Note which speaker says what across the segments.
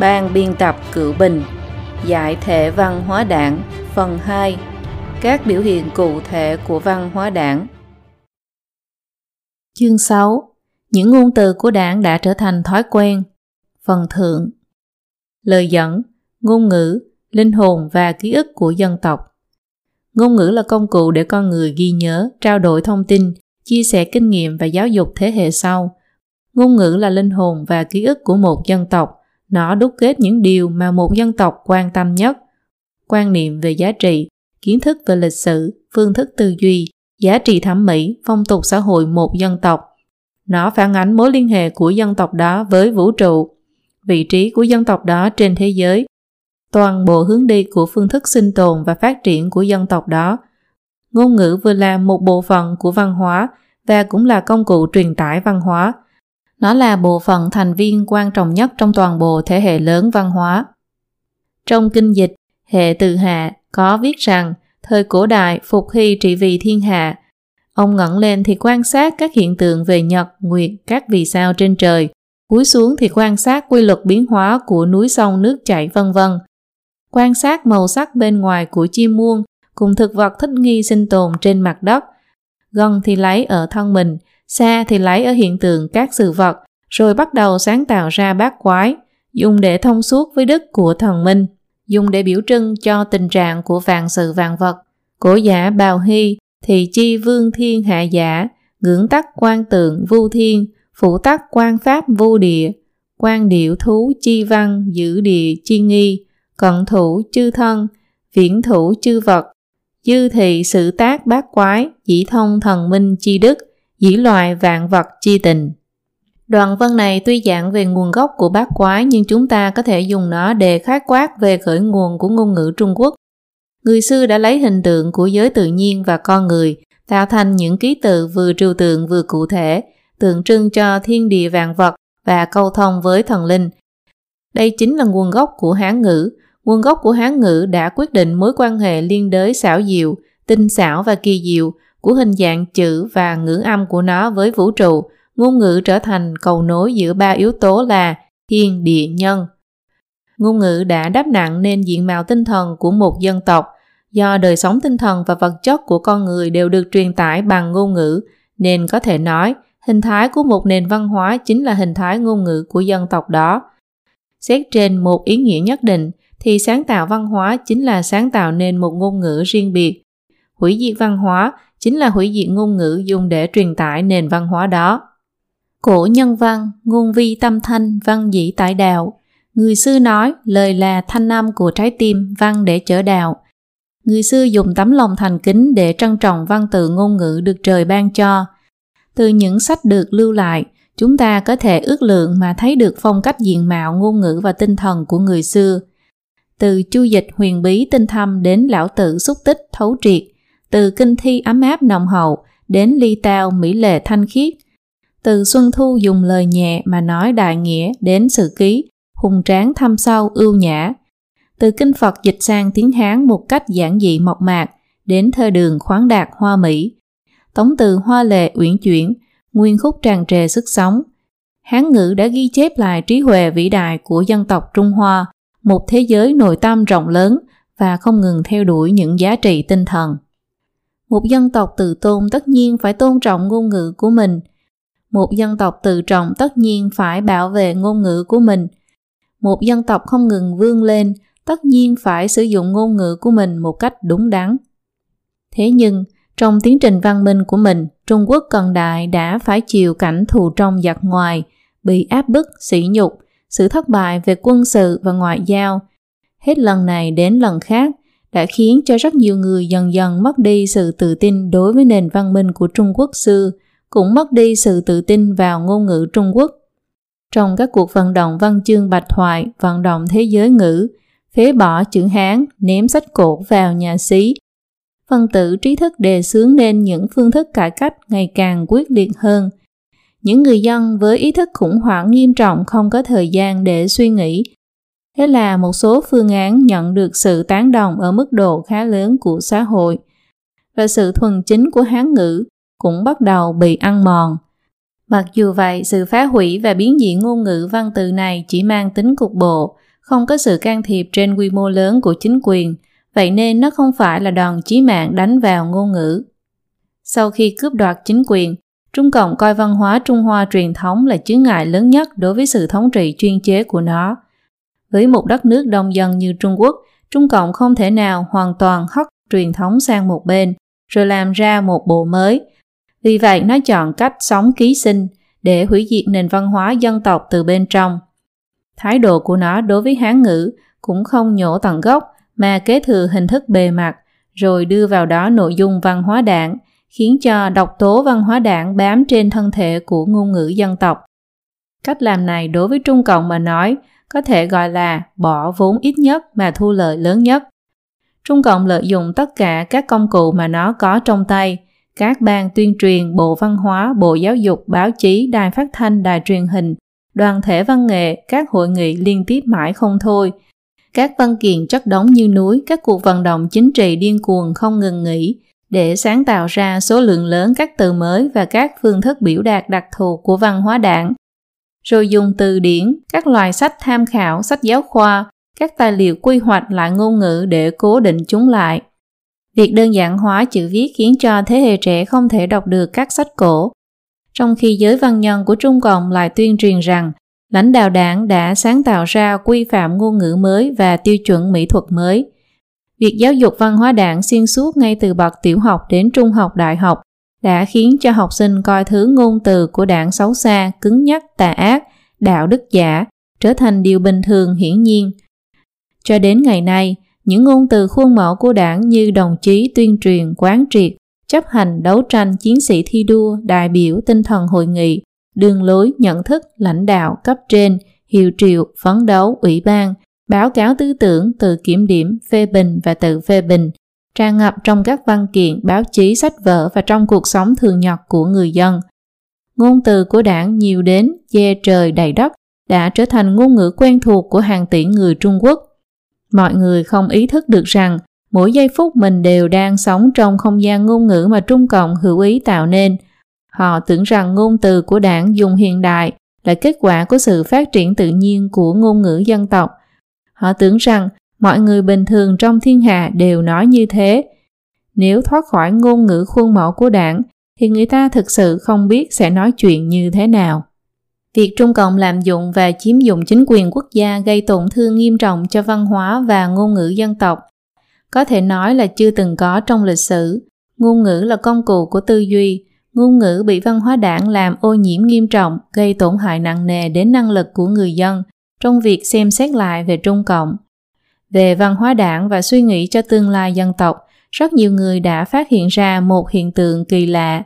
Speaker 1: Ban biên tập Cựu Bình Giải thể văn hóa đảng Phần 2 Các biểu hiện cụ thể của văn hóa đảng. Chương 6 Những ngôn từ của đảng đã trở thành thói quen. Phần thượng. Lời dẫn, ngôn ngữ, linh hồn và ký ức của dân tộc. Ngôn ngữ là công cụ để con người ghi nhớ, trao đổi thông tin, chia sẻ kinh nghiệm và giáo dục thế hệ sau. Ngôn ngữ là linh hồn và ký ức của một dân tộc. Nó đúc kết những điều mà một dân tộc quan tâm nhất. Quan niệm về giá trị, kiến thức về lịch sử, phương thức tư duy, giá trị thẩm mỹ, phong tục xã hội một dân tộc. Nó phản ánh mối liên hệ của dân tộc đó với vũ trụ, vị trí của dân tộc đó trên thế giới toàn bộ hướng đi của phương thức sinh tồn và phát triển của dân tộc đó. Ngôn ngữ vừa là một bộ phận của văn hóa và cũng là công cụ truyền tải văn hóa. Nó là bộ phận thành viên quan trọng nhất trong toàn bộ thế hệ lớn văn hóa. Trong kinh dịch, hệ từ hạ có viết rằng thời cổ đại phục hy trị vì thiên hạ. Ông ngẩng lên thì quan sát các hiện tượng về nhật, nguyệt, các vì sao trên trời. Cúi xuống thì quan sát quy luật biến hóa của núi sông nước chảy vân vân quan sát màu sắc bên ngoài của chim muông cùng thực vật thích nghi sinh tồn trên mặt đất. Gần thì lấy ở thân mình, xa thì lấy ở hiện tượng các sự vật, rồi bắt đầu sáng tạo ra bát quái, dùng để thông suốt với đức của thần minh, dùng để biểu trưng cho tình trạng của vạn sự vạn vật. Cổ giả bào hy thì chi vương thiên hạ giả, ngưỡng tắc quan tượng vu thiên, phủ tắc quan pháp vu địa, quan điệu thú chi văn giữ địa chi nghi, cận thủ chư thân, viễn thủ chư vật, dư thị sự tác bát quái, dĩ thông thần minh chi đức, dĩ loài vạn vật chi tình. Đoạn văn này tuy dạng về nguồn gốc của bát quái nhưng chúng ta có thể dùng nó để khái quát về khởi nguồn của ngôn ngữ Trung Quốc. Người xưa đã lấy hình tượng của giới tự nhiên và con người tạo thành những ký tự vừa trừu tượng vừa cụ thể, tượng trưng cho thiên địa vạn vật và câu thông với thần linh. Đây chính là nguồn gốc của Hán ngữ, Nguồn gốc của Hán ngữ đã quyết định mối quan hệ liên đới xảo diệu, tinh xảo và kỳ diệu của hình dạng chữ và ngữ âm của nó với vũ trụ. Ngôn ngữ trở thành cầu nối giữa ba yếu tố là thiên, địa, nhân. Ngôn ngữ đã đáp nặng nên diện mạo tinh thần của một dân tộc, do đời sống tinh thần và vật chất của con người đều được truyền tải bằng ngôn ngữ, nên có thể nói hình thái của một nền văn hóa chính là hình thái ngôn ngữ của dân tộc đó. Xét trên một ý nghĩa nhất định, thì sáng tạo văn hóa chính là sáng tạo nên một ngôn ngữ riêng biệt. Hủy diệt văn hóa chính là hủy diệt ngôn ngữ dùng để truyền tải nền văn hóa đó. Cổ nhân văn, ngôn vi tâm thanh, văn dĩ tại đạo. Người xưa nói lời là thanh âm của trái tim, văn để chở đạo. Người xưa dùng tấm lòng thành kính để trân trọng văn tự ngôn ngữ được trời ban cho. Từ những sách được lưu lại, chúng ta có thể ước lượng mà thấy được phong cách diện mạo ngôn ngữ và tinh thần của người xưa – từ chu dịch huyền bí tinh thâm đến lão tử xúc tích thấu triệt, từ kinh thi ấm áp nồng hậu đến ly tao mỹ lệ thanh khiết, từ xuân thu dùng lời nhẹ mà nói đại nghĩa đến sự ký, hùng tráng thâm sâu ưu nhã, từ kinh Phật dịch sang tiếng Hán một cách giản dị mộc mạc đến thơ đường khoáng đạt hoa mỹ, tống từ hoa lệ uyển chuyển, nguyên khúc tràn trề sức sống. Hán ngữ đã ghi chép lại trí huệ vĩ đại của dân tộc Trung Hoa một thế giới nội tâm rộng lớn và không ngừng theo đuổi những giá trị tinh thần. Một dân tộc tự tôn tất nhiên phải tôn trọng ngôn ngữ của mình. Một dân tộc tự trọng tất nhiên phải bảo vệ ngôn ngữ của mình. Một dân tộc không ngừng vươn lên tất nhiên phải sử dụng ngôn ngữ của mình một cách đúng đắn. Thế nhưng, trong tiến trình văn minh của mình, Trung Quốc cận đại đã phải chịu cảnh thù trong giặc ngoài, bị áp bức, sỉ nhục, sự thất bại về quân sự và ngoại giao hết lần này đến lần khác đã khiến cho rất nhiều người dần dần mất đi sự tự tin đối với nền văn minh của Trung Quốc xưa, cũng mất đi sự tự tin vào ngôn ngữ Trung Quốc. Trong các cuộc vận động văn chương bạch thoại, vận động thế giới ngữ, phế bỏ chữ Hán, ném sách cổ vào nhà xí, phân tử trí thức đề xướng nên những phương thức cải cách ngày càng quyết liệt hơn, những người dân với ý thức khủng hoảng nghiêm trọng không có thời gian để suy nghĩ. Thế là một số phương án nhận được sự tán đồng ở mức độ khá lớn của xã hội và sự thuần chính của Hán ngữ cũng bắt đầu bị ăn mòn. Mặc dù vậy, sự phá hủy và biến dị ngôn ngữ văn từ này chỉ mang tính cục bộ, không có sự can thiệp trên quy mô lớn của chính quyền, vậy nên nó không phải là đòn chí mạng đánh vào ngôn ngữ. Sau khi cướp đoạt chính quyền, Trung Cộng coi văn hóa Trung Hoa truyền thống là chướng ngại lớn nhất đối với sự thống trị chuyên chế của nó. Với một đất nước đông dân như Trung Quốc, Trung Cộng không thể nào hoàn toàn hất truyền thống sang một bên, rồi làm ra một bộ mới. Vì vậy nó chọn cách sống ký sinh để hủy diệt nền văn hóa dân tộc từ bên trong. Thái độ của nó đối với Hán ngữ cũng không nhổ tận gốc mà kế thừa hình thức bề mặt, rồi đưa vào đó nội dung văn hóa đảng, khiến cho độc tố văn hóa đảng bám trên thân thể của ngôn ngữ dân tộc. Cách làm này đối với Trung Cộng mà nói có thể gọi là bỏ vốn ít nhất mà thu lợi lớn nhất. Trung Cộng lợi dụng tất cả các công cụ mà nó có trong tay, các ban tuyên truyền, bộ văn hóa, bộ giáo dục, báo chí, đài phát thanh, đài truyền hình, đoàn thể văn nghệ, các hội nghị liên tiếp mãi không thôi. Các văn kiện chất đống như núi, các cuộc vận động chính trị điên cuồng không ngừng nghỉ, để sáng tạo ra số lượng lớn các từ mới và các phương thức biểu đạt đặc thù của văn hóa đảng. Rồi dùng từ điển, các loại sách tham khảo, sách giáo khoa, các tài liệu quy hoạch lại ngôn ngữ để cố định chúng lại. Việc đơn giản hóa chữ viết khiến cho thế hệ trẻ không thể đọc được các sách cổ. Trong khi giới văn nhân của Trung Cộng lại tuyên truyền rằng lãnh đạo đảng đã sáng tạo ra quy phạm ngôn ngữ mới và tiêu chuẩn mỹ thuật mới – Việc giáo dục văn hóa đảng xuyên suốt ngay từ bậc tiểu học đến trung học đại học đã khiến cho học sinh coi thứ ngôn từ của đảng xấu xa, cứng nhắc, tà ác, đạo đức giả trở thành điều bình thường hiển nhiên. Cho đến ngày nay, những ngôn từ khuôn mẫu của đảng như đồng chí tuyên truyền, quán triệt, chấp hành, đấu tranh, chiến sĩ thi đua, đại biểu, tinh thần hội nghị, đường lối, nhận thức, lãnh đạo, cấp trên, hiệu triệu, phấn đấu, ủy ban, báo cáo tư tưởng, từ kiểm điểm, phê bình và tự phê bình, tràn ngập trong các văn kiện, báo chí, sách vở và trong cuộc sống thường nhật của người dân. Ngôn từ của đảng nhiều đến, che trời đầy đất, đã trở thành ngôn ngữ quen thuộc của hàng tỷ người Trung Quốc. Mọi người không ý thức được rằng mỗi giây phút mình đều đang sống trong không gian ngôn ngữ mà Trung Cộng hữu ý tạo nên. Họ tưởng rằng ngôn từ của đảng dùng hiện đại là kết quả của sự phát triển tự nhiên của ngôn ngữ dân tộc Họ tưởng rằng mọi người bình thường trong thiên hạ đều nói như thế. Nếu thoát khỏi ngôn ngữ khuôn mẫu của đảng, thì người ta thực sự không biết sẽ nói chuyện như thế nào. Việc Trung Cộng làm dụng và chiếm dụng chính quyền quốc gia gây tổn thương nghiêm trọng cho văn hóa và ngôn ngữ dân tộc. Có thể nói là chưa từng có trong lịch sử. Ngôn ngữ là công cụ của tư duy, ngôn ngữ bị văn hóa đảng làm ô nhiễm nghiêm trọng, gây tổn hại nặng nề đến năng lực của người dân, trong việc xem xét lại về Trung Cộng. Về văn hóa đảng và suy nghĩ cho tương lai dân tộc, rất nhiều người đã phát hiện ra một hiện tượng kỳ lạ.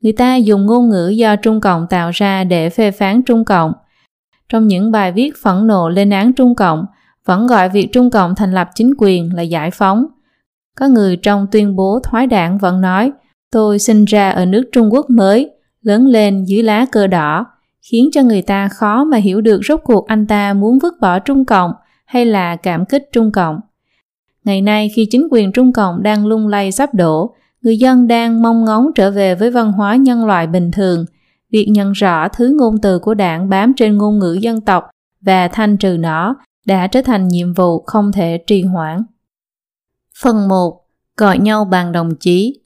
Speaker 1: Người ta dùng ngôn ngữ do Trung Cộng tạo ra để phê phán Trung Cộng. Trong những bài viết phẫn nộ lên án Trung Cộng, vẫn gọi việc Trung Cộng thành lập chính quyền là giải phóng. Có người trong tuyên bố thoái đảng vẫn nói, tôi sinh ra ở nước Trung Quốc mới, lớn lên dưới lá cờ đỏ, khiến cho người ta khó mà hiểu được rốt cuộc anh ta muốn vứt bỏ Trung Cộng hay là cảm kích Trung Cộng. Ngày nay khi chính quyền Trung Cộng đang lung lay sắp đổ, người dân đang mong ngóng trở về với văn hóa nhân loại bình thường. Việc nhận rõ thứ ngôn từ của đảng bám trên ngôn ngữ dân tộc và thanh trừ nó đã trở thành nhiệm vụ không thể trì hoãn. Phần 1. Gọi nhau bằng đồng chí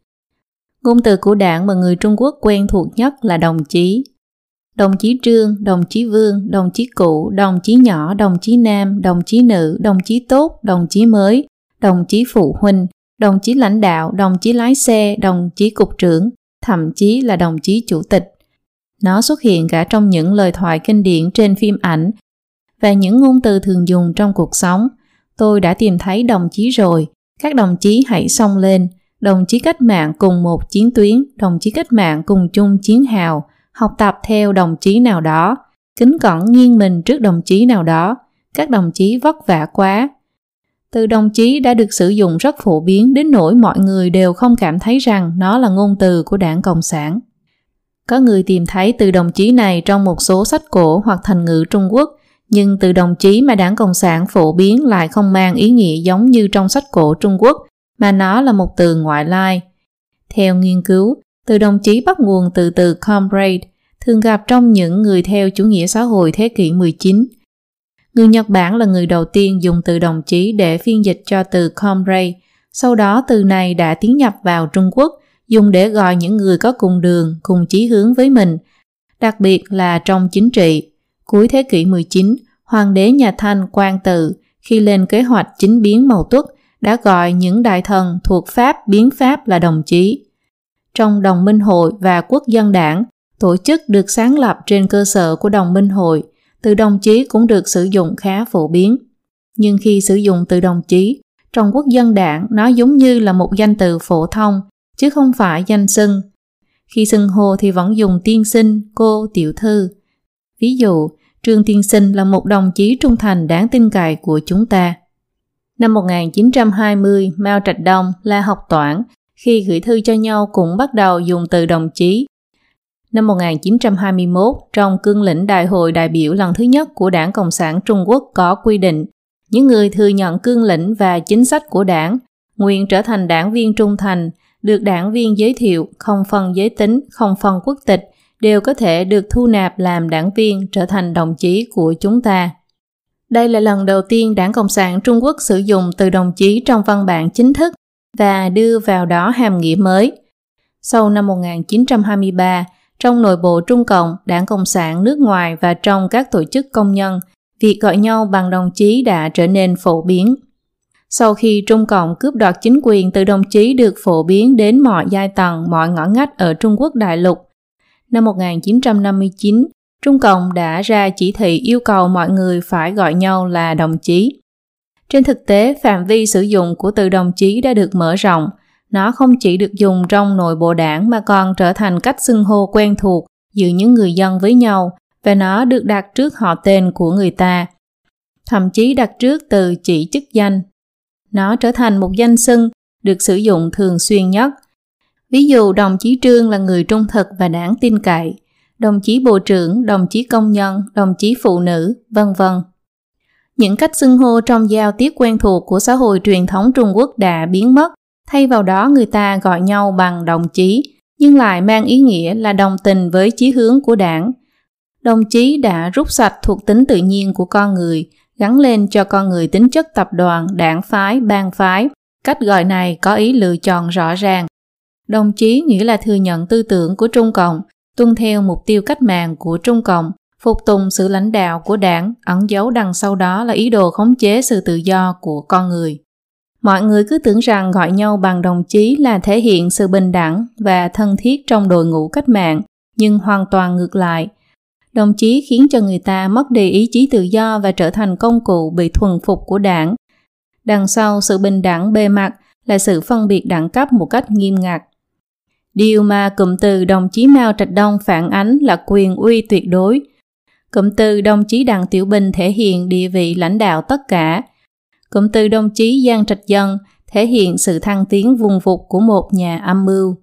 Speaker 1: Ngôn từ của đảng mà người Trung Quốc quen thuộc nhất là đồng chí đồng chí trương, đồng chí vương, đồng chí cụ, đồng chí nhỏ, đồng chí nam, đồng chí nữ, đồng chí tốt, đồng chí mới, đồng chí phụ huynh, đồng chí lãnh đạo, đồng chí lái xe, đồng chí cục trưởng, thậm chí là đồng chí chủ tịch. Nó xuất hiện cả trong những lời thoại kinh điển trên phim ảnh và những ngôn từ thường dùng trong cuộc sống. Tôi đã tìm thấy đồng chí rồi, các đồng chí hãy xông lên, đồng chí cách mạng cùng một chiến tuyến, đồng chí cách mạng cùng chung chiến hào, học tập theo đồng chí nào đó, kính cẩn nghiêng mình trước đồng chí nào đó, các đồng chí vất vả quá. Từ đồng chí đã được sử dụng rất phổ biến đến nỗi mọi người đều không cảm thấy rằng nó là ngôn từ của đảng Cộng sản. Có người tìm thấy từ đồng chí này trong một số sách cổ hoặc thành ngữ Trung Quốc, nhưng từ đồng chí mà đảng Cộng sản phổ biến lại không mang ý nghĩa giống như trong sách cổ Trung Quốc, mà nó là một từ ngoại lai. Theo nghiên cứu, từ đồng chí bắt nguồn từ từ comrade, thường gặp trong những người theo chủ nghĩa xã hội thế kỷ 19. Người Nhật Bản là người đầu tiên dùng từ đồng chí để phiên dịch cho từ comrade. Sau đó từ này đã tiến nhập vào Trung Quốc, dùng để gọi những người có cùng đường, cùng chí hướng với mình, đặc biệt là trong chính trị. Cuối thế kỷ 19, Hoàng đế nhà Thanh Quang Tự khi lên kế hoạch chính biến Mậu tuất đã gọi những đại thần thuộc Pháp biến Pháp là đồng chí. Trong đồng minh hội và quốc dân đảng, tổ chức được sáng lập trên cơ sở của đồng minh hội, từ đồng chí cũng được sử dụng khá phổ biến. Nhưng khi sử dụng từ đồng chí, trong quốc dân đảng nó giống như là một danh từ phổ thông, chứ không phải danh xưng. Khi xưng hô thì vẫn dùng tiên sinh, cô, tiểu thư. Ví dụ, Trương Tiên Sinh là một đồng chí trung thành đáng tin cậy của chúng ta. Năm 1920, Mao Trạch Đông, La Học Toản, khi gửi thư cho nhau cũng bắt đầu dùng từ đồng chí. Năm 1921, trong cương lĩnh đại hội đại biểu lần thứ nhất của Đảng Cộng sản Trung Quốc có quy định, những người thừa nhận cương lĩnh và chính sách của đảng, nguyện trở thành đảng viên trung thành, được đảng viên giới thiệu, không phân giới tính, không phân quốc tịch, đều có thể được thu nạp làm đảng viên trở thành đồng chí của chúng ta. Đây là lần đầu tiên Đảng Cộng sản Trung Quốc sử dụng từ đồng chí trong văn bản chính thức và đưa vào đó hàm nghĩa mới. Sau năm 1923, trong nội bộ Trung Cộng, Đảng Cộng sản nước ngoài và trong các tổ chức công nhân, việc gọi nhau bằng đồng chí đã trở nên phổ biến. Sau khi Trung Cộng cướp đoạt chính quyền từ đồng chí được phổ biến đến mọi giai tầng, mọi ngõ ngách ở Trung Quốc đại lục, năm 1959, Trung Cộng đã ra chỉ thị yêu cầu mọi người phải gọi nhau là đồng chí. Trên thực tế, phạm vi sử dụng của từ đồng chí đã được mở rộng. Nó không chỉ được dùng trong nội bộ đảng mà còn trở thành cách xưng hô quen thuộc giữa những người dân với nhau và nó được đặt trước họ tên của người ta. Thậm chí đặt trước từ chỉ chức danh. Nó trở thành một danh xưng được sử dụng thường xuyên nhất Ví dụ đồng chí Trương là người trung thực và đáng tin cậy, đồng chí bộ trưởng, đồng chí công nhân, đồng chí phụ nữ, vân vân. Những cách xưng hô trong giao tiếp quen thuộc của xã hội truyền thống Trung Quốc đã biến mất, thay vào đó người ta gọi nhau bằng đồng chí, nhưng lại mang ý nghĩa là đồng tình với chí hướng của đảng. Đồng chí đã rút sạch thuộc tính tự nhiên của con người, gắn lên cho con người tính chất tập đoàn, đảng phái, bang phái. Cách gọi này có ý lựa chọn rõ ràng, Đồng chí nghĩa là thừa nhận tư tưởng của Trung Cộng, tuân theo mục tiêu cách mạng của Trung Cộng, phục tùng sự lãnh đạo của đảng, ẩn giấu đằng sau đó là ý đồ khống chế sự tự do của con người. Mọi người cứ tưởng rằng gọi nhau bằng đồng chí là thể hiện sự bình đẳng và thân thiết trong đội ngũ cách mạng, nhưng hoàn toàn ngược lại. Đồng chí khiến cho người ta mất đi ý chí tự do và trở thành công cụ bị thuần phục của đảng. Đằng sau sự bình đẳng bề mặt là sự phân biệt đẳng cấp một cách nghiêm ngặt. Điều mà cụm từ đồng chí Mao Trạch Đông phản ánh là quyền uy tuyệt đối. Cụm từ đồng chí Đặng Tiểu Bình thể hiện địa vị lãnh đạo tất cả. Cụm từ đồng chí Giang Trạch Dân thể hiện sự thăng tiến vùng vụt của một nhà âm mưu.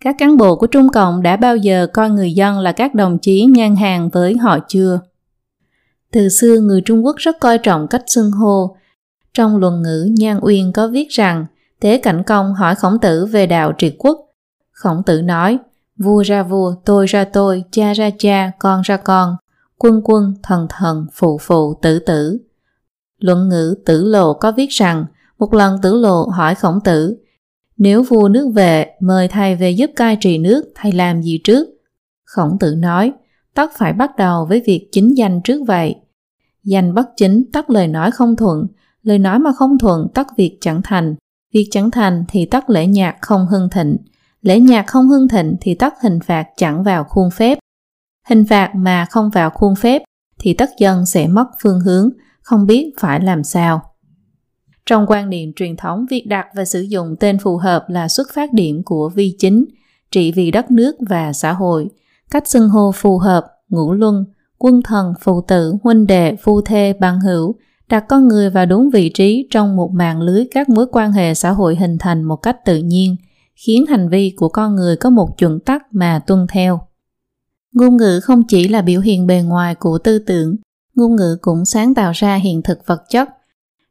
Speaker 1: Các cán bộ của Trung Cộng đã bao giờ coi người dân là các đồng chí ngang hàng với họ chưa? Từ xưa người Trung Quốc rất coi trọng cách xưng hô. Trong luận ngữ Nhan Uyên có viết rằng Tế Cảnh Công hỏi khổng tử về đạo triệt quốc Khổng tử nói, vua ra vua, tôi ra tôi, cha ra cha, con ra con, quân quân, thần thần, phụ phụ, tử tử. Luận ngữ tử lộ có viết rằng, một lần tử lộ hỏi khổng tử, nếu vua nước về, mời thầy về giúp cai trị nước, thầy làm gì trước? Khổng tử nói, tất phải bắt đầu với việc chính danh trước vậy. Danh bất chính tất lời nói không thuận, lời nói mà không thuận tất việc chẳng thành, việc chẳng thành thì tất lễ nhạc không hưng thịnh, lễ nhạc không hưng thịnh thì tất hình phạt chẳng vào khuôn phép. Hình phạt mà không vào khuôn phép thì tất dân sẽ mất phương hướng, không biết phải làm sao. Trong quan niệm truyền thống, việc đặt và sử dụng tên phù hợp là xuất phát điểm của vi chính, trị vì đất nước và xã hội. Cách xưng hô phù hợp, ngũ luân, quân thần, phụ tử, huynh đệ, phu thê, bằng hữu, đặt con người vào đúng vị trí trong một mạng lưới các mối quan hệ xã hội hình thành một cách tự nhiên, khiến hành vi của con người có một chuẩn tắc mà tuân theo. Ngôn ngữ không chỉ là biểu hiện bề ngoài của tư tưởng, ngôn ngữ cũng sáng tạo ra hiện thực vật chất.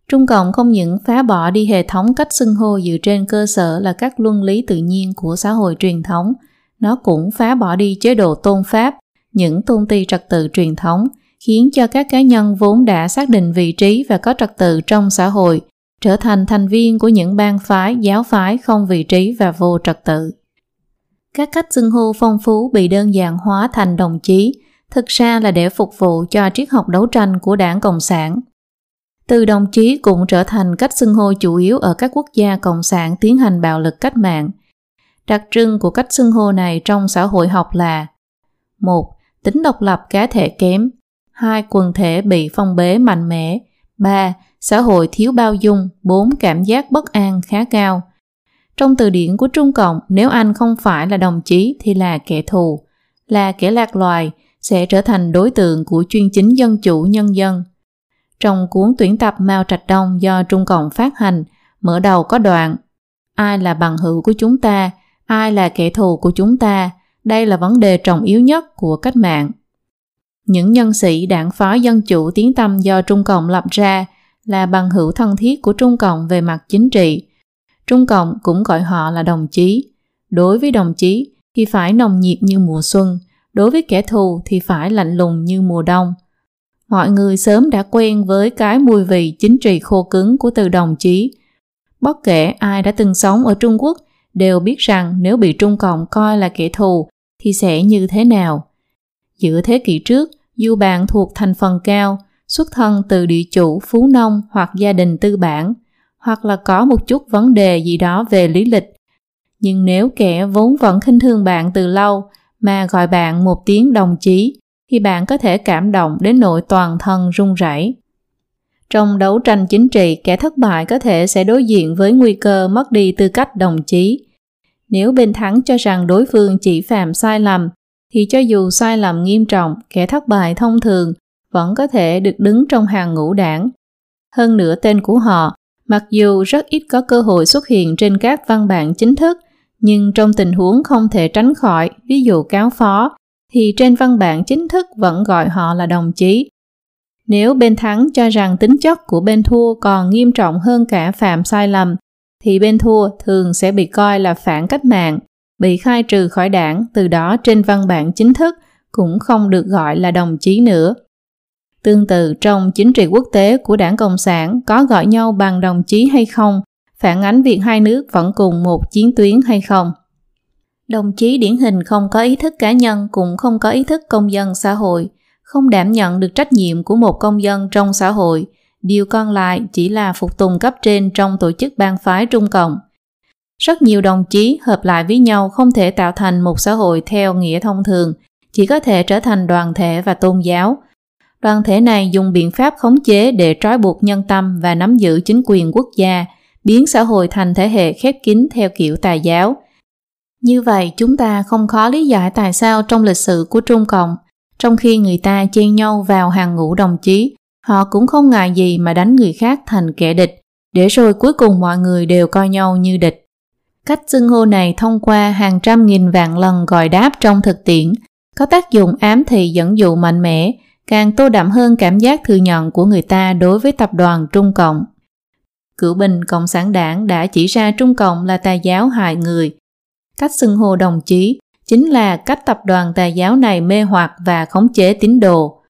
Speaker 1: Trung Cộng không những phá bỏ đi hệ thống cách xưng hô dựa trên cơ sở là các luân lý tự nhiên của xã hội truyền thống, nó cũng phá bỏ đi chế độ tôn pháp, những tôn ti trật tự truyền thống, khiến cho các cá nhân vốn đã xác định vị trí và có trật tự trong xã hội trở thành thành viên của những bang phái, giáo phái không vị trí và vô trật tự. Các cách xưng hô phong phú bị đơn giản hóa thành đồng chí, thực ra là để phục vụ cho triết học đấu tranh của đảng Cộng sản. Từ đồng chí cũng trở thành cách xưng hô chủ yếu ở các quốc gia cộng sản tiến hành bạo lực cách mạng. Đặc trưng của cách xưng hô này trong xã hội học là một Tính độc lập cá thể kém 2. Quần thể bị phong bế mạnh mẽ 3. Xã hội thiếu bao dung 4. Cảm giác bất an khá cao trong từ điển của Trung Cộng, nếu anh không phải là đồng chí thì là kẻ thù, là kẻ lạc loài, sẽ trở thành đối tượng của chuyên chính dân chủ nhân dân – trong cuốn tuyển tập Mao Trạch Đông do Trung Cộng phát hành, mở đầu có đoạn Ai là bằng hữu của chúng ta? Ai là kẻ thù của chúng ta? Đây là vấn đề trọng yếu nhất của cách mạng. Những nhân sĩ đảng phái dân chủ tiến tâm do Trung Cộng lập ra là bằng hữu thân thiết của Trung Cộng về mặt chính trị. Trung Cộng cũng gọi họ là đồng chí. Đối với đồng chí thì phải nồng nhiệt như mùa xuân, đối với kẻ thù thì phải lạnh lùng như mùa đông – mọi người sớm đã quen với cái mùi vị chính trị khô cứng của từ đồng chí. Bất kể ai đã từng sống ở Trung Quốc đều biết rằng nếu bị Trung Cộng coi là kẻ thù thì sẽ như thế nào. Giữa thế kỷ trước, dù bạn thuộc thành phần cao, xuất thân từ địa chủ, phú nông hoặc gia đình tư bản, hoặc là có một chút vấn đề gì đó về lý lịch. Nhưng nếu kẻ vốn vẫn khinh thường bạn từ lâu mà gọi bạn một tiếng đồng chí thì bạn có thể cảm động đến nỗi toàn thân run rẩy. Trong đấu tranh chính trị, kẻ thất bại có thể sẽ đối diện với nguy cơ mất đi tư cách đồng chí. Nếu bên thắng cho rằng đối phương chỉ phạm sai lầm, thì cho dù sai lầm nghiêm trọng, kẻ thất bại thông thường vẫn có thể được đứng trong hàng ngũ đảng. Hơn nữa tên của họ, mặc dù rất ít có cơ hội xuất hiện trên các văn bản chính thức, nhưng trong tình huống không thể tránh khỏi, ví dụ cáo phó, thì trên văn bản chính thức vẫn gọi họ là đồng chí. Nếu bên thắng cho rằng tính chất của bên thua còn nghiêm trọng hơn cả phạm sai lầm, thì bên thua thường sẽ bị coi là phản cách mạng, bị khai trừ khỏi đảng, từ đó trên văn bản chính thức cũng không được gọi là đồng chí nữa. Tương tự trong chính trị quốc tế của đảng Cộng sản có gọi nhau bằng đồng chí hay không, phản ánh việc hai nước vẫn cùng một chiến tuyến hay không. Đồng chí điển hình không có ý thức cá nhân cũng không có ý thức công dân xã hội, không đảm nhận được trách nhiệm của một công dân trong xã hội, điều còn lại chỉ là phục tùng cấp trên trong tổ chức bang phái Trung Cộng. Rất nhiều đồng chí hợp lại với nhau không thể tạo thành một xã hội theo nghĩa thông thường, chỉ có thể trở thành đoàn thể và tôn giáo. Đoàn thể này dùng biện pháp khống chế để trói buộc nhân tâm và nắm giữ chính quyền quốc gia, biến xã hội thành thể hệ khép kín theo kiểu tà giáo – như vậy chúng ta không khó lý giải tại sao trong lịch sử của Trung Cộng, trong khi người ta chen nhau vào hàng ngũ đồng chí, họ cũng không ngại gì mà đánh người khác thành kẻ địch, để rồi cuối cùng mọi người đều coi nhau như địch. Cách xưng hô này thông qua hàng trăm nghìn vạn lần gọi đáp trong thực tiễn, có tác dụng ám thị dẫn dụ mạnh mẽ, càng tô đậm hơn cảm giác thừa nhận của người ta đối với tập đoàn Trung Cộng. Cửu bình Cộng sản đảng đã chỉ ra Trung Cộng là tà giáo hại người, Cách xưng hô đồng chí chính là cách tập đoàn tà giáo này mê hoặc và khống chế tín đồ.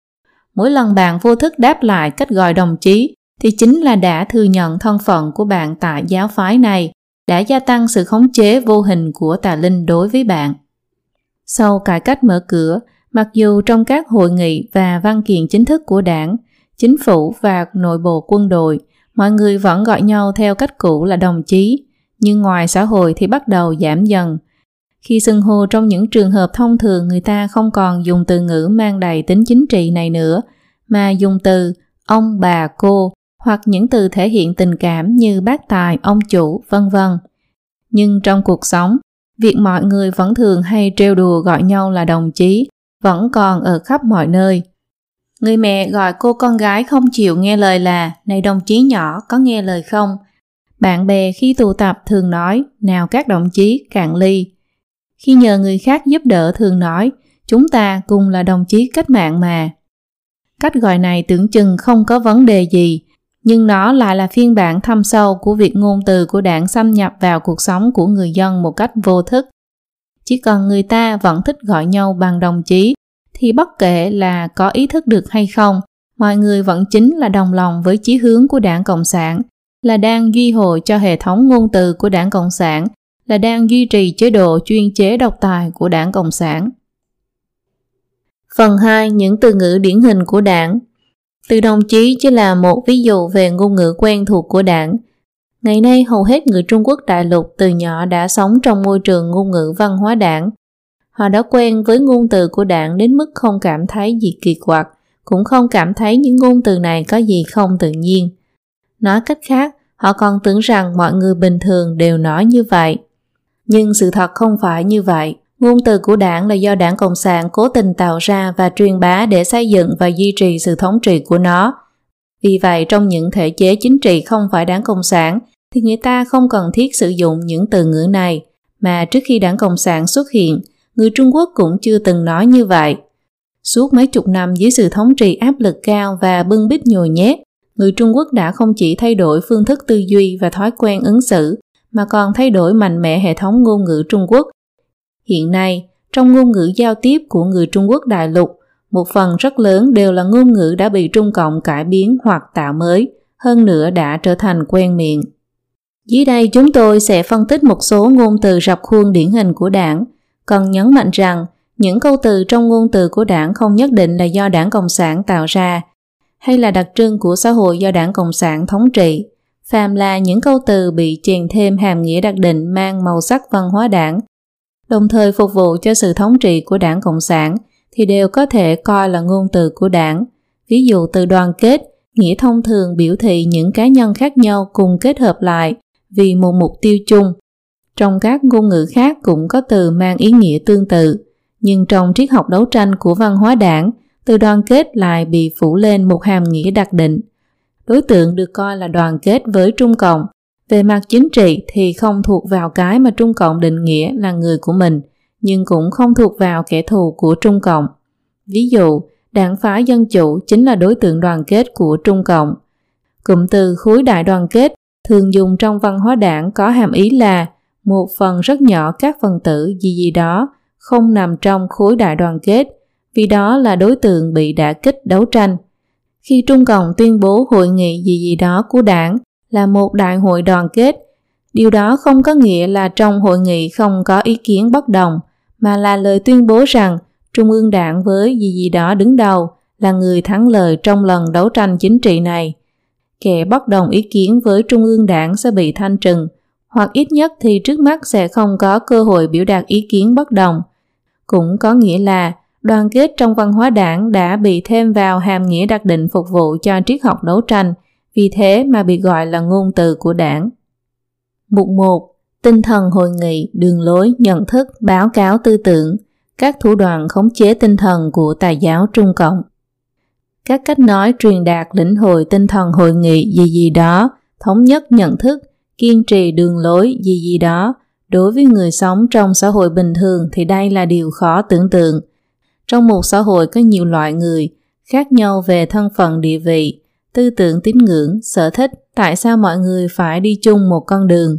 Speaker 1: Mỗi lần bạn vô thức đáp lại cách gọi đồng chí thì chính là đã thừa nhận thân phận của bạn tại giáo phái này, đã gia tăng sự khống chế vô hình của tà linh đối với bạn. Sau cải cách mở cửa, mặc dù trong các hội nghị và văn kiện chính thức của đảng, chính phủ và nội bộ quân đội, mọi người vẫn gọi nhau theo cách cũ là đồng chí, nhưng ngoài xã hội thì bắt đầu giảm dần. Khi xưng hô trong những trường hợp thông thường người ta không còn dùng từ ngữ mang đầy tính chính trị này nữa, mà dùng từ ông, bà, cô hoặc những từ thể hiện tình cảm như bác tài, ông chủ, vân vân. Nhưng trong cuộc sống, việc mọi người vẫn thường hay trêu đùa gọi nhau là đồng chí vẫn còn ở khắp mọi nơi. Người mẹ gọi cô con gái không chịu nghe lời là Này đồng chí nhỏ có nghe lời không? Bạn bè khi tụ tập thường nói, nào các đồng chí cạn ly. Khi nhờ người khác giúp đỡ thường nói, chúng ta cùng là đồng chí cách mạng mà. Cách gọi này tưởng chừng không có vấn đề gì, nhưng nó lại là phiên bản thâm sâu của việc ngôn từ của đảng xâm nhập vào cuộc sống của người dân một cách vô thức. Chỉ cần người ta vẫn thích gọi nhau bằng đồng chí, thì bất kể là có ý thức được hay không, mọi người vẫn chính là đồng lòng với chí hướng của đảng Cộng sản, là đang duy hồi cho hệ thống ngôn từ của đảng Cộng sản, là đang duy trì chế độ chuyên chế độc tài của đảng Cộng sản. Phần 2. Những từ ngữ điển hình của đảng Từ đồng chí chỉ là một ví dụ về ngôn ngữ quen thuộc của đảng. Ngày nay hầu hết người Trung Quốc đại lục từ nhỏ đã sống trong môi trường ngôn ngữ văn hóa đảng. Họ đã quen với ngôn từ của đảng đến mức không cảm thấy gì kỳ quặc, cũng không cảm thấy những ngôn từ này có gì không tự nhiên. Nói cách khác, họ còn tưởng rằng mọi người bình thường đều nói như vậy. Nhưng sự thật không phải như vậy. Ngôn từ của đảng là do đảng Cộng sản cố tình tạo ra và truyền bá để xây dựng và duy trì sự thống trị của nó. Vì vậy, trong những thể chế chính trị không phải đảng Cộng sản, thì người ta không cần thiết sử dụng những từ ngữ này, mà trước khi đảng Cộng sản xuất hiện, người Trung Quốc cũng chưa từng nói như vậy. Suốt mấy chục năm dưới sự thống trị áp lực cao và bưng bít nhồi nhét, người Trung Quốc đã không chỉ thay đổi phương thức tư duy và thói quen ứng xử, mà còn thay đổi mạnh mẽ hệ thống ngôn ngữ Trung Quốc. Hiện nay, trong ngôn ngữ giao tiếp của người Trung Quốc đại lục, một phần rất lớn đều là ngôn ngữ đã bị Trung Cộng cải biến hoặc tạo mới, hơn nữa đã trở thành quen miệng. Dưới đây chúng tôi sẽ phân tích một số ngôn từ rập khuôn điển hình của đảng, cần nhấn mạnh rằng những câu từ trong ngôn từ của đảng không nhất định là do đảng Cộng sản tạo ra, hay là đặc trưng của xã hội do đảng Cộng sản thống trị. Phàm là những câu từ bị chèn thêm hàm nghĩa đặc định mang màu sắc văn hóa đảng, đồng thời phục vụ cho sự thống trị của đảng Cộng sản, thì đều có thể coi là ngôn từ của đảng. Ví dụ từ đoàn kết, nghĩa thông thường biểu thị những cá nhân khác nhau cùng kết hợp lại vì một mục tiêu chung. Trong các ngôn ngữ khác cũng có từ mang ý nghĩa tương tự, nhưng trong triết học đấu tranh của văn hóa đảng, từ đoàn kết lại bị phủ lên một hàm nghĩa đặc định. Đối tượng được coi là đoàn kết với Trung Cộng. Về mặt chính trị thì không thuộc vào cái mà Trung Cộng định nghĩa là người của mình, nhưng cũng không thuộc vào kẻ thù của Trung Cộng. Ví dụ, đảng phái Dân Chủ chính là đối tượng đoàn kết của Trung Cộng. Cụm từ khối đại đoàn kết thường dùng trong văn hóa đảng có hàm ý là một phần rất nhỏ các phần tử gì gì đó không nằm trong khối đại đoàn kết vì đó là đối tượng bị đả kích đấu tranh. Khi Trung Cộng tuyên bố hội nghị gì gì đó của đảng là một đại hội đoàn kết, điều đó không có nghĩa là trong hội nghị không có ý kiến bất đồng, mà là lời tuyên bố rằng Trung ương đảng với gì gì đó đứng đầu là người thắng lợi trong lần đấu tranh chính trị này. Kẻ bất đồng ý kiến với Trung ương đảng sẽ bị thanh trừng, hoặc ít nhất thì trước mắt sẽ không có cơ hội biểu đạt ý kiến bất đồng. Cũng có nghĩa là đoàn kết trong văn hóa đảng đã bị thêm vào hàm nghĩa đặc định phục vụ cho triết học đấu tranh, vì thế mà bị gọi là ngôn từ của đảng. Mục 1. Tinh thần hội nghị, đường lối, nhận thức, báo cáo tư tưởng, các thủ đoạn khống chế tinh thần của tài giáo Trung Cộng. Các cách nói truyền đạt lĩnh hội tinh thần hội nghị gì gì đó, thống nhất nhận thức, kiên trì đường lối gì gì đó, đối với người sống trong xã hội bình thường thì đây là điều khó tưởng tượng – trong một xã hội có nhiều loại người, khác nhau về thân phận địa vị, tư tưởng tín ngưỡng, sở thích, tại sao mọi người phải đi chung một con đường?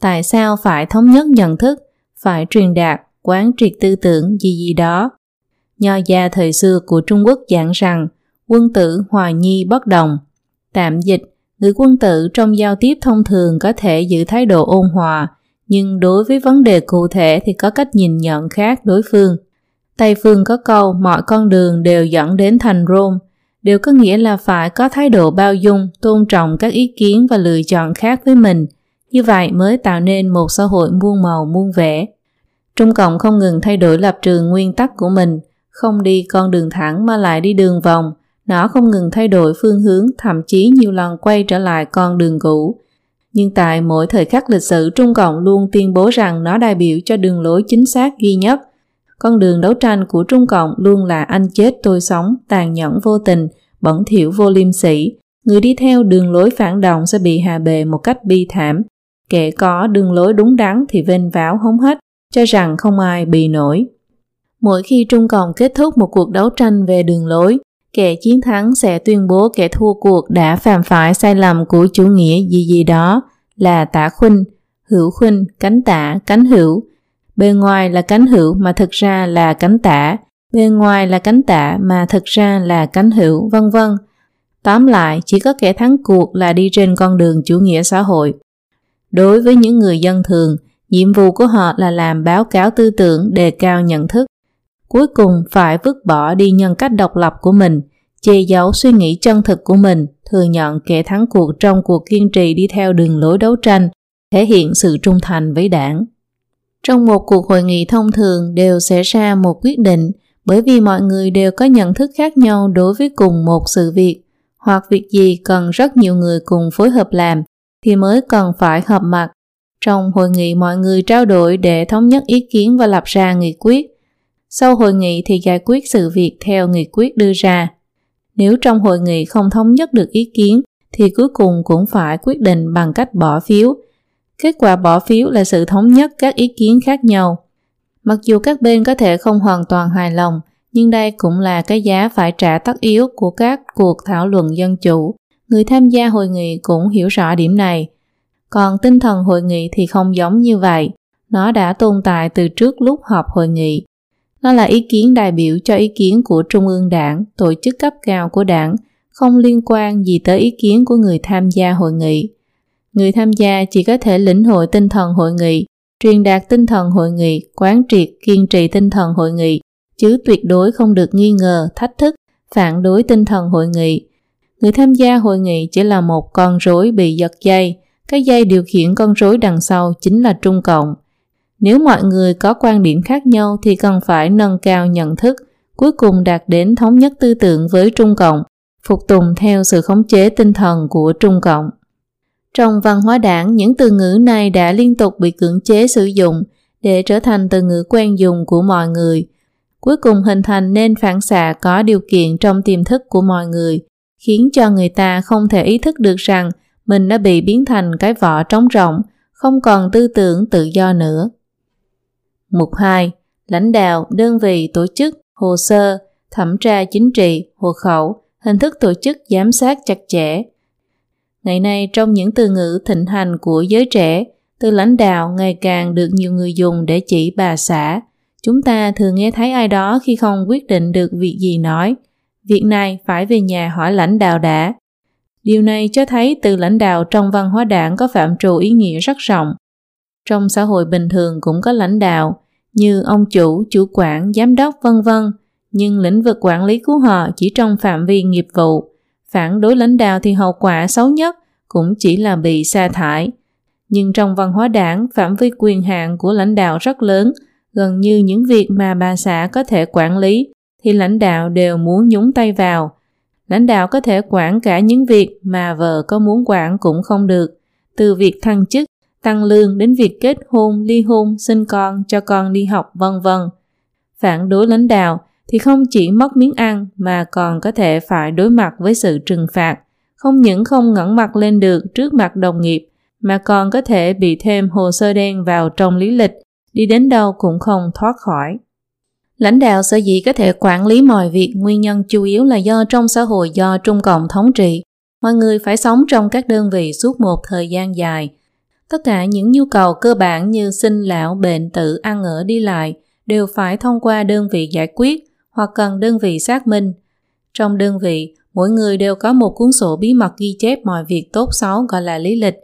Speaker 1: Tại sao phải thống nhất nhận thức, phải truyền đạt, quán triệt tư tưởng gì gì đó? Nho gia thời xưa của Trung Quốc giảng rằng quân tử hòa nhi bất đồng. Tạm dịch, người quân tử trong giao tiếp thông thường có thể giữ thái độ ôn hòa, nhưng đối với vấn đề cụ thể thì có cách nhìn nhận khác đối phương. Tây phương có câu mọi con đường đều dẫn đến thành Rome, đều có nghĩa là phải có thái độ bao dung, tôn trọng các ý kiến và lựa chọn khác với mình. Như vậy mới tạo nên một xã hội muôn màu muôn vẻ. Trung Cộng không ngừng thay đổi lập trường nguyên tắc của mình, không đi con đường thẳng mà lại đi đường vòng. Nó không ngừng thay đổi phương hướng, thậm chí nhiều lần quay trở lại con đường cũ. Nhưng tại mỗi thời khắc lịch sử, Trung Cộng luôn tuyên bố rằng nó đại biểu cho đường lối chính xác duy nhất, con đường đấu tranh của Trung Cộng luôn là anh chết tôi sống, tàn nhẫn vô tình, bẩn thỉu vô liêm sỉ. Người đi theo đường lối phản động sẽ bị hà bề một cách bi thảm. Kẻ có đường lối đúng đắn thì vênh váo hống hết, cho rằng không ai bị nổi. Mỗi khi Trung Cộng kết thúc một cuộc đấu tranh về đường lối, kẻ chiến thắng sẽ tuyên bố kẻ thua cuộc đã phạm phải sai lầm của chủ nghĩa gì gì đó là tả khuynh, hữu khuynh, cánh tả, cánh hữu, Bề ngoài là cánh hữu mà thực ra là cánh tả, bên ngoài là cánh tả mà thực ra là cánh hữu, vân vân. Tóm lại, chỉ có kẻ thắng cuộc là đi trên con đường chủ nghĩa xã hội. Đối với những người dân thường, nhiệm vụ của họ là làm báo cáo tư tưởng đề cao nhận thức. Cuối cùng phải vứt bỏ đi nhân cách độc lập của mình, che giấu suy nghĩ chân thực của mình, thừa nhận kẻ thắng cuộc trong cuộc kiên trì đi theo đường lối đấu tranh, thể hiện sự trung thành với đảng. Trong một cuộc hội nghị thông thường đều sẽ ra một quyết định bởi vì mọi người đều có nhận thức khác nhau đối với cùng một sự việc hoặc việc gì cần rất nhiều người cùng phối hợp làm thì mới cần phải hợp mặt. Trong hội nghị mọi người trao đổi để thống nhất ý kiến và lập ra nghị quyết. Sau hội nghị thì giải quyết sự việc theo nghị quyết đưa ra. Nếu trong hội nghị không thống nhất được ý kiến thì cuối cùng cũng phải quyết định bằng cách bỏ phiếu. Kết quả bỏ phiếu là sự thống nhất các ý kiến khác nhau. Mặc dù các bên có thể không hoàn toàn hài lòng, nhưng đây cũng là cái giá phải trả tất yếu của các cuộc thảo luận dân chủ. Người tham gia hội nghị cũng hiểu rõ điểm này. Còn tinh thần hội nghị thì không giống như vậy. Nó đã tồn tại từ trước lúc họp hội nghị. Nó là ý kiến đại biểu cho ý kiến của Trung ương Đảng, tổ chức cấp cao của đảng, không liên quan gì tới ý kiến của người tham gia hội nghị. Người tham gia chỉ có thể lĩnh hội tinh thần hội nghị, truyền đạt tinh thần hội nghị, quán triệt, kiên trì tinh thần hội nghị, chứ tuyệt đối không được nghi ngờ, thách thức, phản đối tinh thần hội nghị. Người tham gia hội nghị chỉ là một con rối bị giật dây, cái dây điều khiển con rối đằng sau chính là Trung Cộng. Nếu mọi người có quan điểm khác nhau thì cần phải nâng cao nhận thức, cuối cùng đạt đến thống nhất tư tưởng với Trung Cộng, phục tùng theo sự khống chế tinh thần của Trung Cộng. Trong văn hóa đảng, những từ ngữ này đã liên tục bị cưỡng chế sử dụng để trở thành từ ngữ quen dùng của mọi người, cuối cùng hình thành nên phản xạ có điều kiện trong tiềm thức của mọi người, khiến cho người ta không thể ý thức được rằng mình đã bị biến thành cái vỏ trống rỗng, không còn tư tưởng tự do nữa. Mục 2. Lãnh đạo, đơn vị, tổ chức, hồ sơ, thẩm tra chính trị, hộ khẩu, hình thức tổ chức giám sát chặt chẽ. Ngày nay trong những từ ngữ thịnh hành của giới trẻ, từ lãnh đạo ngày càng được nhiều người dùng để chỉ bà xã. Chúng ta thường nghe thấy ai đó khi không quyết định được việc gì nói. Việc này phải về nhà hỏi lãnh đạo đã. Điều này cho thấy từ lãnh đạo trong văn hóa đảng có phạm trù ý nghĩa rất rộng. Trong xã hội bình thường cũng có lãnh đạo như ông chủ, chủ quản, giám đốc vân vân, nhưng lĩnh vực quản lý của họ chỉ trong phạm vi nghiệp vụ. Phản đối lãnh đạo thì hậu quả xấu nhất cũng chỉ là bị sa thải. Nhưng trong văn hóa đảng, phạm vi quyền hạn của lãnh đạo rất lớn, gần như những việc mà bà xã có thể quản lý thì lãnh đạo đều muốn nhúng tay vào. Lãnh đạo có thể quản cả những việc mà vợ có muốn quản cũng không được, từ việc thăng chức tăng lương đến việc kết hôn, ly hôn, sinh con, cho con đi học vân vân. Phản đối lãnh đạo thì không chỉ mất miếng ăn mà còn có thể phải đối mặt với sự trừng phạt, không những không ngẩng mặt lên được trước mặt đồng nghiệp mà còn có thể bị thêm hồ sơ đen vào trong lý lịch, đi đến đâu cũng không thoát khỏi. Lãnh đạo sở dĩ có thể quản lý mọi việc nguyên nhân chủ yếu là do trong xã hội do Trung Cộng thống trị, mọi người phải sống trong các đơn vị suốt một thời gian dài, Tất cả những nhu cầu cơ bản như sinh lão, bệnh tử, ăn ở đi lại đều phải thông qua đơn vị giải quyết hoặc cần đơn vị xác minh. Trong đơn vị, mỗi người đều có một cuốn sổ bí mật ghi chép mọi việc tốt xấu gọi là lý lịch.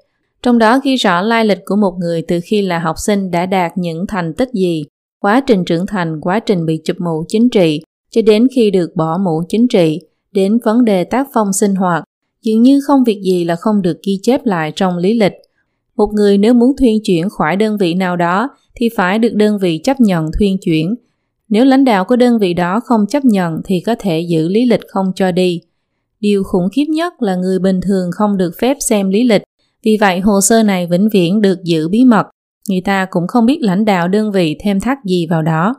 Speaker 1: Trong đó ghi rõ lai lịch của một người từ khi là học sinh đã đạt những thành tích gì, quá trình trưởng thành, quá trình bị chụp mũ chính trị, cho đến khi được bỏ mũ chính trị, đến vấn đề tác phong sinh hoạt, dường như không việc gì là không được ghi chép lại trong lý lịch. Một người nếu muốn thuyên chuyển khỏi đơn vị nào đó thì phải được đơn vị chấp nhận thuyên chuyển. Nếu lãnh đạo của đơn vị đó không chấp nhận thì có thể giữ lý lịch không cho đi. Điều khủng khiếp nhất là người bình thường không được phép xem lý lịch, vì vậy hồ sơ này vĩnh viễn được giữ bí mật. Người ta cũng không biết lãnh đạo đơn vị thêm thắt gì vào đó.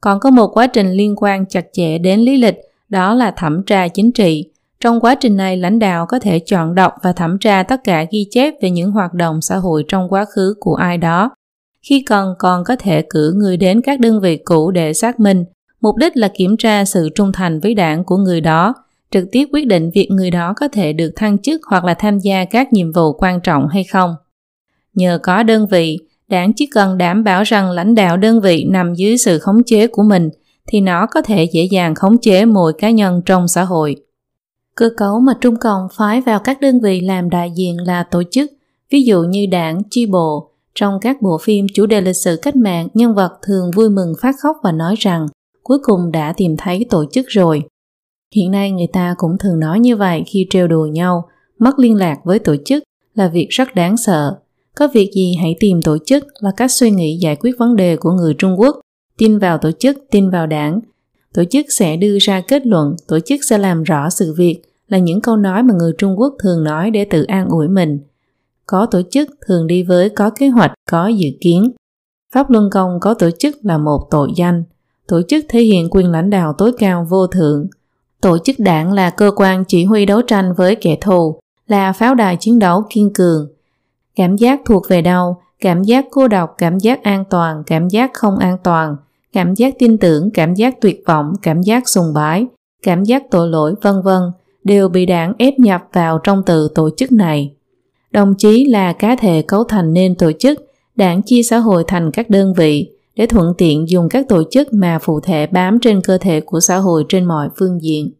Speaker 1: Còn có một quá trình liên quan chặt chẽ đến lý lịch, đó là thẩm tra chính trị. Trong quá trình này, lãnh đạo có thể chọn đọc và thẩm tra tất cả ghi chép về những hoạt động xã hội trong quá khứ của ai đó. Khi cần còn có thể cử người đến các đơn vị cũ để xác minh, mục đích là kiểm tra sự trung thành với đảng của người đó, trực tiếp quyết định việc người đó có thể được thăng chức hoặc là tham gia các nhiệm vụ quan trọng hay không. Nhờ có đơn vị, đảng chỉ cần đảm bảo rằng lãnh đạo đơn vị nằm dưới sự khống chế của mình thì nó có thể dễ dàng khống chế mọi cá nhân trong xã hội. Cơ cấu mà Trung Cộng phái vào các đơn vị làm đại diện là tổ chức, ví dụ như đảng, chi bộ. Trong các bộ phim chủ đề lịch sử cách mạng, nhân vật thường vui mừng phát khóc và nói rằng cuối cùng đã tìm thấy tổ chức rồi. Hiện nay người ta cũng thường nói như vậy khi trêu đùa nhau, mất liên lạc với tổ chức là việc rất đáng sợ. Có việc gì hãy tìm tổ chức là cách suy nghĩ giải quyết vấn đề của người Trung Quốc. Tin vào tổ chức, tin vào đảng. Tổ chức sẽ đưa ra kết luận, tổ chức sẽ làm rõ sự việc là những câu nói mà người Trung Quốc thường nói để tự an ủi mình. Có tổ chức thường đi với có kế hoạch, có dự kiến. Pháp Luân Công có tổ chức là một tội danh. Tổ chức thể hiện quyền lãnh đạo tối cao vô thượng. Tổ chức đảng là cơ quan chỉ huy đấu tranh với kẻ thù, là pháo đài chiến đấu kiên cường. Cảm giác thuộc về đâu? Cảm giác cô độc, cảm giác an toàn, cảm giác không an toàn, cảm giác tin tưởng, cảm giác tuyệt vọng, cảm giác sùng bái, cảm giác tội lỗi, vân vân đều bị đảng ép nhập vào trong từ tổ chức này. Đồng chí là cá thể cấu thành nên tổ chức, đảng chia xã hội thành các đơn vị để thuận tiện dùng các tổ chức mà phụ thể bám trên cơ thể của xã hội trên mọi phương diện.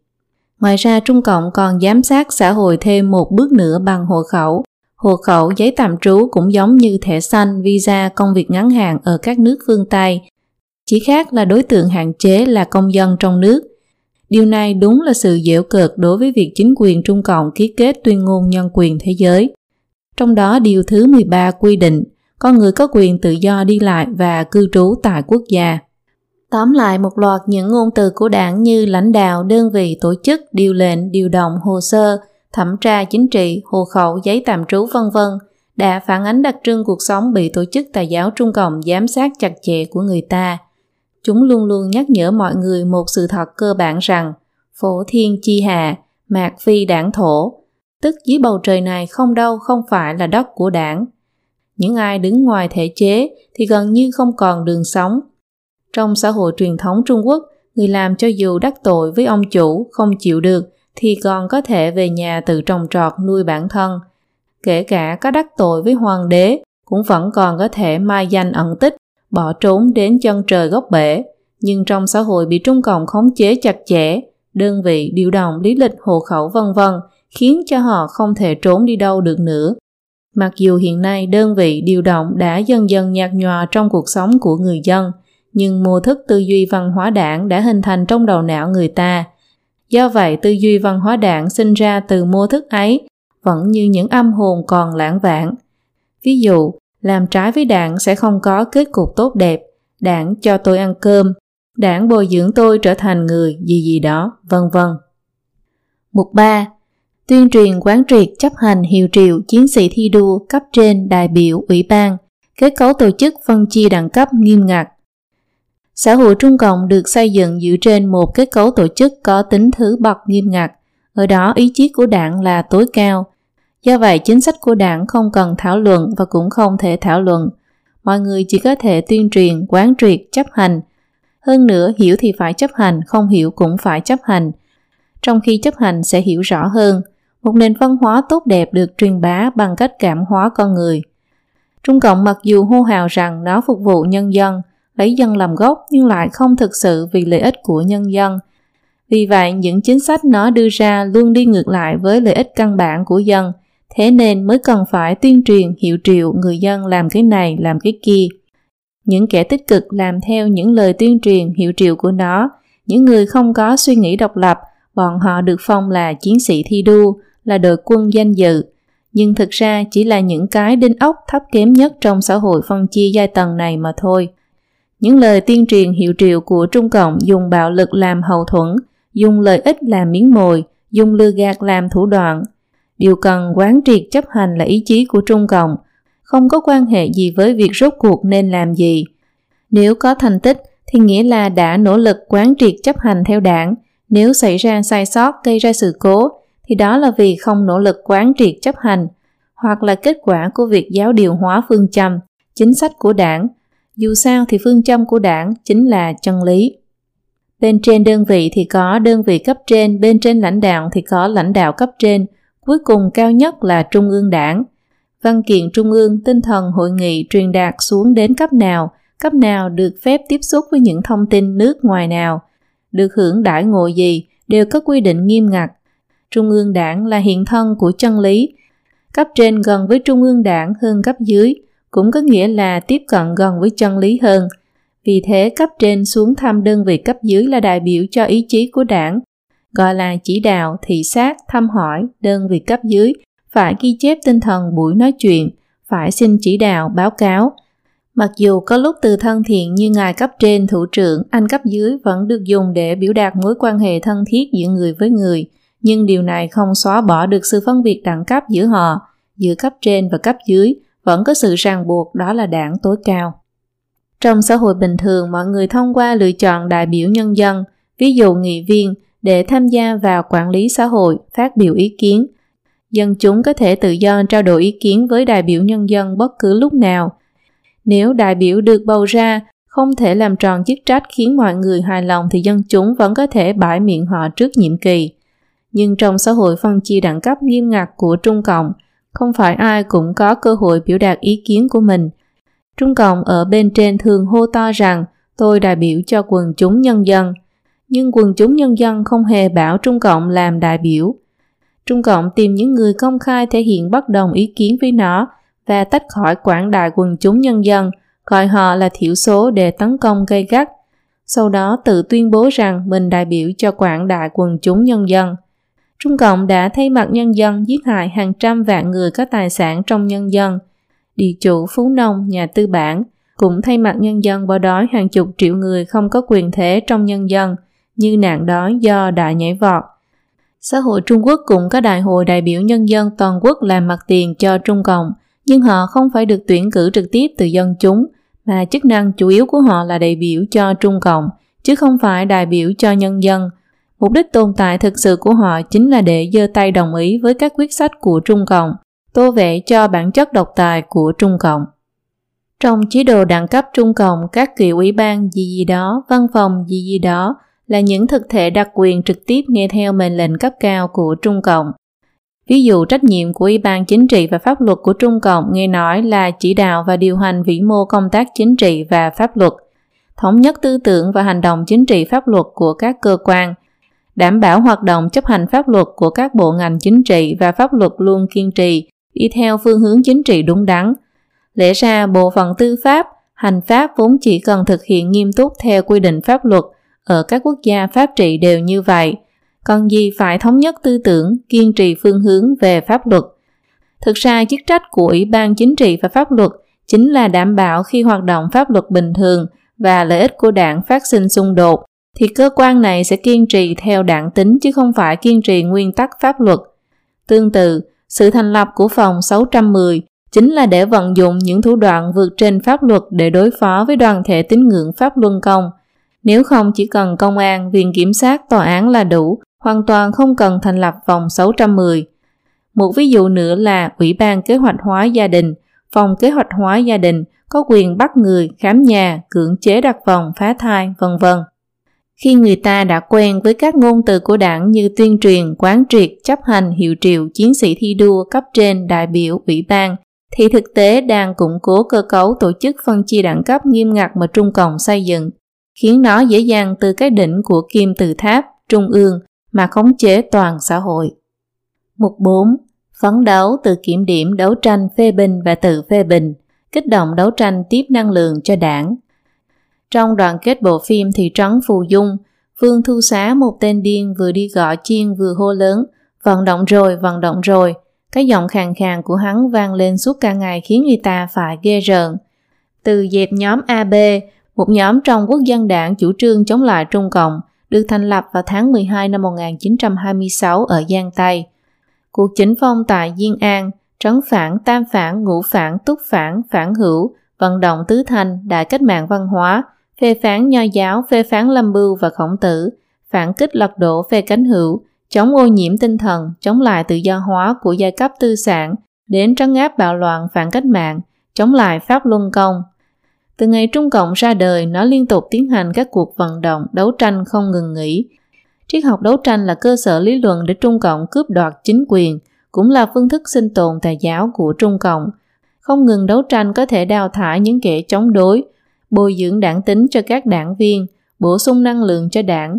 Speaker 1: Ngoài ra Trung Cộng còn giám sát xã hội thêm một bước nữa bằng hộ khẩu. Hộ khẩu giấy tạm trú cũng giống như thẻ xanh, visa, công việc ngắn hạn ở các nước phương Tây. Chỉ khác là đối tượng hạn chế là công dân trong nước. Điều này đúng là sự dễu cợt đối với việc chính quyền Trung Cộng ký kết tuyên ngôn nhân quyền thế giới. Trong đó điều thứ 13 quy định con người có quyền tự do đi lại và cư trú tại quốc gia. Tóm lại một loạt những ngôn từ của đảng như lãnh đạo, đơn vị, tổ chức, điều lệnh, điều động, hồ sơ, thẩm tra chính trị, hộ khẩu, giấy tạm trú vân vân đã phản ánh đặc trưng cuộc sống bị tổ chức tài giáo Trung Cộng giám sát chặt chẽ của người ta. Chúng luôn luôn nhắc nhở mọi người một sự thật cơ bản rằng phổ thiên chi hà mạc phi đảng thổ, tức dưới bầu trời này không đâu không phải là đất của đảng. Những ai đứng ngoài thể chế thì gần như không còn đường sống, trong xã hội truyền thống Trung Quốc, người làm cho dù đắc tội với ông chủ không chịu được thì còn có thể về nhà tự trồng trọt nuôi bản thân. Kể cả có đắc tội với hoàng đế cũng vẫn còn có thể mai danh ẩn tích, bỏ trốn đến chân trời góc bể. Nhưng trong xã hội bị Trung Cộng khống chế chặt chẽ, đơn vị điều động lý lịch hộ khẩu vân vân khiến cho họ không thể trốn đi đâu được nữa. Mặc dù hiện nay đơn vị điều động đã dần dần nhạt nhòa trong cuộc sống của người dân, nhưng mô thức tư duy văn hóa đảng đã hình thành trong đầu não người ta. Do vậy, tư duy văn hóa đảng sinh ra từ mô thức ấy vẫn như những âm hồn còn lãng vãng. Ví dụ, làm trái với đảng sẽ không có kết cục tốt đẹp, đảng cho tôi ăn cơm, đảng bồi dưỡng tôi trở thành người gì gì đó, vân vân. Mục 3. Tuyên truyền quán triệt chấp hành hiệu triệu chiến sĩ thi đua cấp trên đại biểu ủy ban, kết cấu tổ chức phân chia đẳng cấp nghiêm ngặt, Xã hội Trung Cộng được xây dựng dựa trên một kết cấu tổ chức có tính thứ bậc nghiêm ngặt, ở đó ý chí của đảng là tối cao. Do vậy, chính sách của đảng không cần thảo luận và cũng không thể thảo luận. Mọi người chỉ có thể tuyên truyền, quán triệt, chấp hành. Hơn nữa, hiểu thì phải chấp hành, không hiểu cũng phải chấp hành. Trong khi chấp hành sẽ hiểu rõ hơn, một nền văn hóa tốt đẹp được truyền bá bằng cách cảm hóa con người. Trung Cộng mặc dù hô hào rằng nó phục vụ nhân dân, lấy dân làm gốc nhưng lại không thực sự vì lợi ích của nhân dân. Vì vậy, những chính sách nó đưa ra luôn đi ngược lại với lợi ích căn bản của dân, thế nên mới cần phải tuyên truyền hiệu triệu người dân làm cái này, làm cái kia. Những kẻ tích cực làm theo những lời tuyên truyền hiệu triệu của nó, những người không có suy nghĩ độc lập, bọn họ được phong là chiến sĩ thi đua, là đội quân danh dự, nhưng thực ra chỉ là những cái đinh ốc thấp kém nhất trong xã hội phân chia giai tầng này mà thôi. Những lời tuyên truyền hiệu triệu của Trung Cộng dùng bạo lực làm hậu thuẫn, dùng lợi ích làm miếng mồi, dùng lừa gạt làm thủ đoạn. Điều cần quán triệt chấp hành là ý chí của Trung Cộng, không có quan hệ gì với việc rốt cuộc nên làm gì. Nếu có thành tích thì nghĩa là đã nỗ lực quán triệt chấp hành theo đảng. Nếu xảy ra sai sót gây ra sự cố thì đó là vì không nỗ lực quán triệt chấp hành hoặc là kết quả của việc giáo điều hóa phương châm, chính sách của đảng dù sao thì phương châm của đảng chính là chân lý. Bên trên đơn vị thì có đơn vị cấp trên, bên trên lãnh đạo thì có lãnh đạo cấp trên, cuối cùng cao nhất là Trung ương đảng. Văn kiện Trung ương tinh thần hội nghị truyền đạt xuống đến cấp nào, cấp nào được phép tiếp xúc với những thông tin nước ngoài nào, được hưởng đãi ngộ gì đều có quy định nghiêm ngặt. Trung ương đảng là hiện thân của chân lý. Cấp trên gần với trung ương đảng hơn cấp dưới, cũng có nghĩa là tiếp cận gần với chân lý hơn. Vì thế cấp trên xuống thăm đơn vị cấp dưới là đại biểu cho ý chí của đảng, gọi là chỉ đạo, thị sát, thăm hỏi đơn vị cấp dưới, phải ghi chép tinh thần buổi nói chuyện, phải xin chỉ đạo, báo cáo. Mặc dù có lúc từ thân thiện như ngài cấp trên, thủ trưởng, anh cấp dưới vẫn được dùng để biểu đạt mối quan hệ thân thiết giữa người với người, nhưng điều này không xóa bỏ được sự phân biệt đẳng cấp giữa họ, giữa cấp trên và cấp dưới, vẫn có sự ràng buộc đó là đảng tối cao. Trong xã hội bình thường, mọi người thông qua lựa chọn đại biểu nhân dân, ví dụ nghị viên, để tham gia vào quản lý xã hội, phát biểu ý kiến. Dân chúng có thể tự do trao đổi ý kiến với đại biểu nhân dân bất cứ lúc nào. Nếu đại biểu được bầu ra, không thể làm tròn chức trách khiến mọi người hài lòng thì dân chúng vẫn có thể bãi miệng họ trước nhiệm kỳ. Nhưng trong xã hội phân chia đẳng cấp nghiêm ngặt của Trung Cộng, không phải ai cũng có cơ hội biểu đạt ý kiến của mình. Trung Cộng ở bên trên thường hô to rằng tôi đại biểu cho quần chúng nhân dân, nhưng quần chúng nhân dân không hề bảo Trung Cộng làm đại biểu. Trung Cộng tìm những người công khai thể hiện bất đồng ý kiến với nó và tách khỏi quảng đại quần chúng nhân dân, gọi họ là thiểu số để tấn công gây gắt. Sau đó tự tuyên bố rằng mình đại biểu cho quảng đại quần chúng nhân dân. Trung Cộng đã thay mặt nhân dân giết hại hàng trăm vạn người có tài sản trong nhân dân. Địa chủ, phú nông, nhà tư bản cũng thay mặt nhân dân bỏ đói hàng chục triệu người không có quyền thế trong nhân dân – như nạn đói do đại nhảy vọt. Xã hội Trung Quốc cũng có đại hội đại biểu nhân dân toàn quốc làm mặt tiền cho Trung Cộng, nhưng họ không phải được tuyển cử trực tiếp từ dân chúng, mà chức năng chủ yếu của họ là đại biểu cho Trung Cộng, chứ không phải đại biểu cho nhân dân. Mục đích tồn tại thực sự của họ chính là để giơ tay đồng ý với các quyết sách của Trung Cộng, tô vẽ cho bản chất độc tài của Trung Cộng. Trong chế độ đẳng cấp Trung Cộng, các kiểu ủy ban gì gì đó, văn phòng gì gì đó là những thực thể đặc quyền trực tiếp nghe theo mệnh lệnh cấp cao của Trung Cộng. Ví dụ trách nhiệm của Ủy ban Chính trị và Pháp luật của Trung Cộng nghe nói là chỉ đạo và điều hành vĩ mô công tác chính trị và pháp luật, thống nhất tư tưởng và hành động chính trị pháp luật của các cơ quan, đảm bảo hoạt động chấp hành pháp luật của các bộ ngành chính trị và pháp luật luôn kiên trì, đi theo phương hướng chính trị đúng đắn. Lẽ ra bộ phận tư pháp, hành pháp vốn chỉ cần thực hiện nghiêm túc theo quy định pháp luật ở các quốc gia pháp trị đều như vậy, còn gì phải thống nhất tư tưởng, kiên trì phương hướng về pháp luật. Thực ra chức trách của Ủy ban Chính trị và Pháp luật chính là đảm bảo khi hoạt động pháp luật bình thường và lợi ích của đảng phát sinh xung đột, thì cơ quan này sẽ kiên trì theo đảng tính chứ không phải kiên trì nguyên tắc pháp luật. Tương tự, sự thành lập của phòng 610 chính là để vận dụng những thủ đoạn vượt trên pháp luật để đối phó với đoàn thể tín ngưỡng pháp luân công, nếu không chỉ cần công an, viện kiểm sát, tòa án là đủ, hoàn toàn không cần thành lập vòng 610. Một ví dụ nữa là Ủy ban Kế hoạch hóa gia đình, phòng kế hoạch hóa gia đình có quyền bắt người, khám nhà, cưỡng chế đặt vòng, phá thai, vân vân. Khi người ta đã quen với các ngôn từ của đảng như tuyên truyền, quán triệt, chấp hành, hiệu triệu, chiến sĩ thi đua, cấp trên, đại biểu, ủy ban, thì thực tế đang củng cố cơ cấu tổ chức phân chia đẳng cấp nghiêm ngặt mà Trung Cộng xây dựng khiến nó dễ dàng từ cái đỉnh của kim tự tháp trung ương mà khống chế toàn xã hội. Mục 4. Phấn đấu từ kiểm điểm đấu tranh phê bình và tự phê bình, kích động đấu tranh tiếp năng lượng cho đảng. Trong đoạn kết bộ phim Thị trấn Phù Dung, Phương Thu Xá một tên điên vừa đi gõ chiên vừa hô lớn, vận động rồi, vận động rồi. Cái giọng khàn khàn của hắn vang lên suốt cả ngày khiến người ta phải ghê rợn. Từ dẹp nhóm AB, một nhóm trong quốc dân đảng chủ trương chống lại Trung Cộng, được thành lập vào tháng 12 năm 1926 ở Giang Tây. Cuộc chính phong tại Diên An, trấn phản, tam phản, ngũ phản, túc phản, phản hữu, vận động tứ thành, đại cách mạng văn hóa, phê phán nho giáo, phê phán lâm bưu và khổng tử, phản kích lật đổ phê cánh hữu, chống ô nhiễm tinh thần, chống lại tự do hóa của giai cấp tư sản, đến trấn áp bạo loạn phản cách mạng, chống lại pháp luân công, từ ngày Trung Cộng ra đời, nó liên tục tiến hành các cuộc vận động, đấu tranh không ngừng nghỉ. Triết học đấu tranh là cơ sở lý luận để Trung Cộng cướp đoạt chính quyền, cũng là phương thức sinh tồn tài giáo của Trung Cộng. Không ngừng đấu tranh có thể đào thải những kẻ chống đối. bồi dưỡng đảng tính cho các đảng viên, bổ sung năng lượng cho đảng.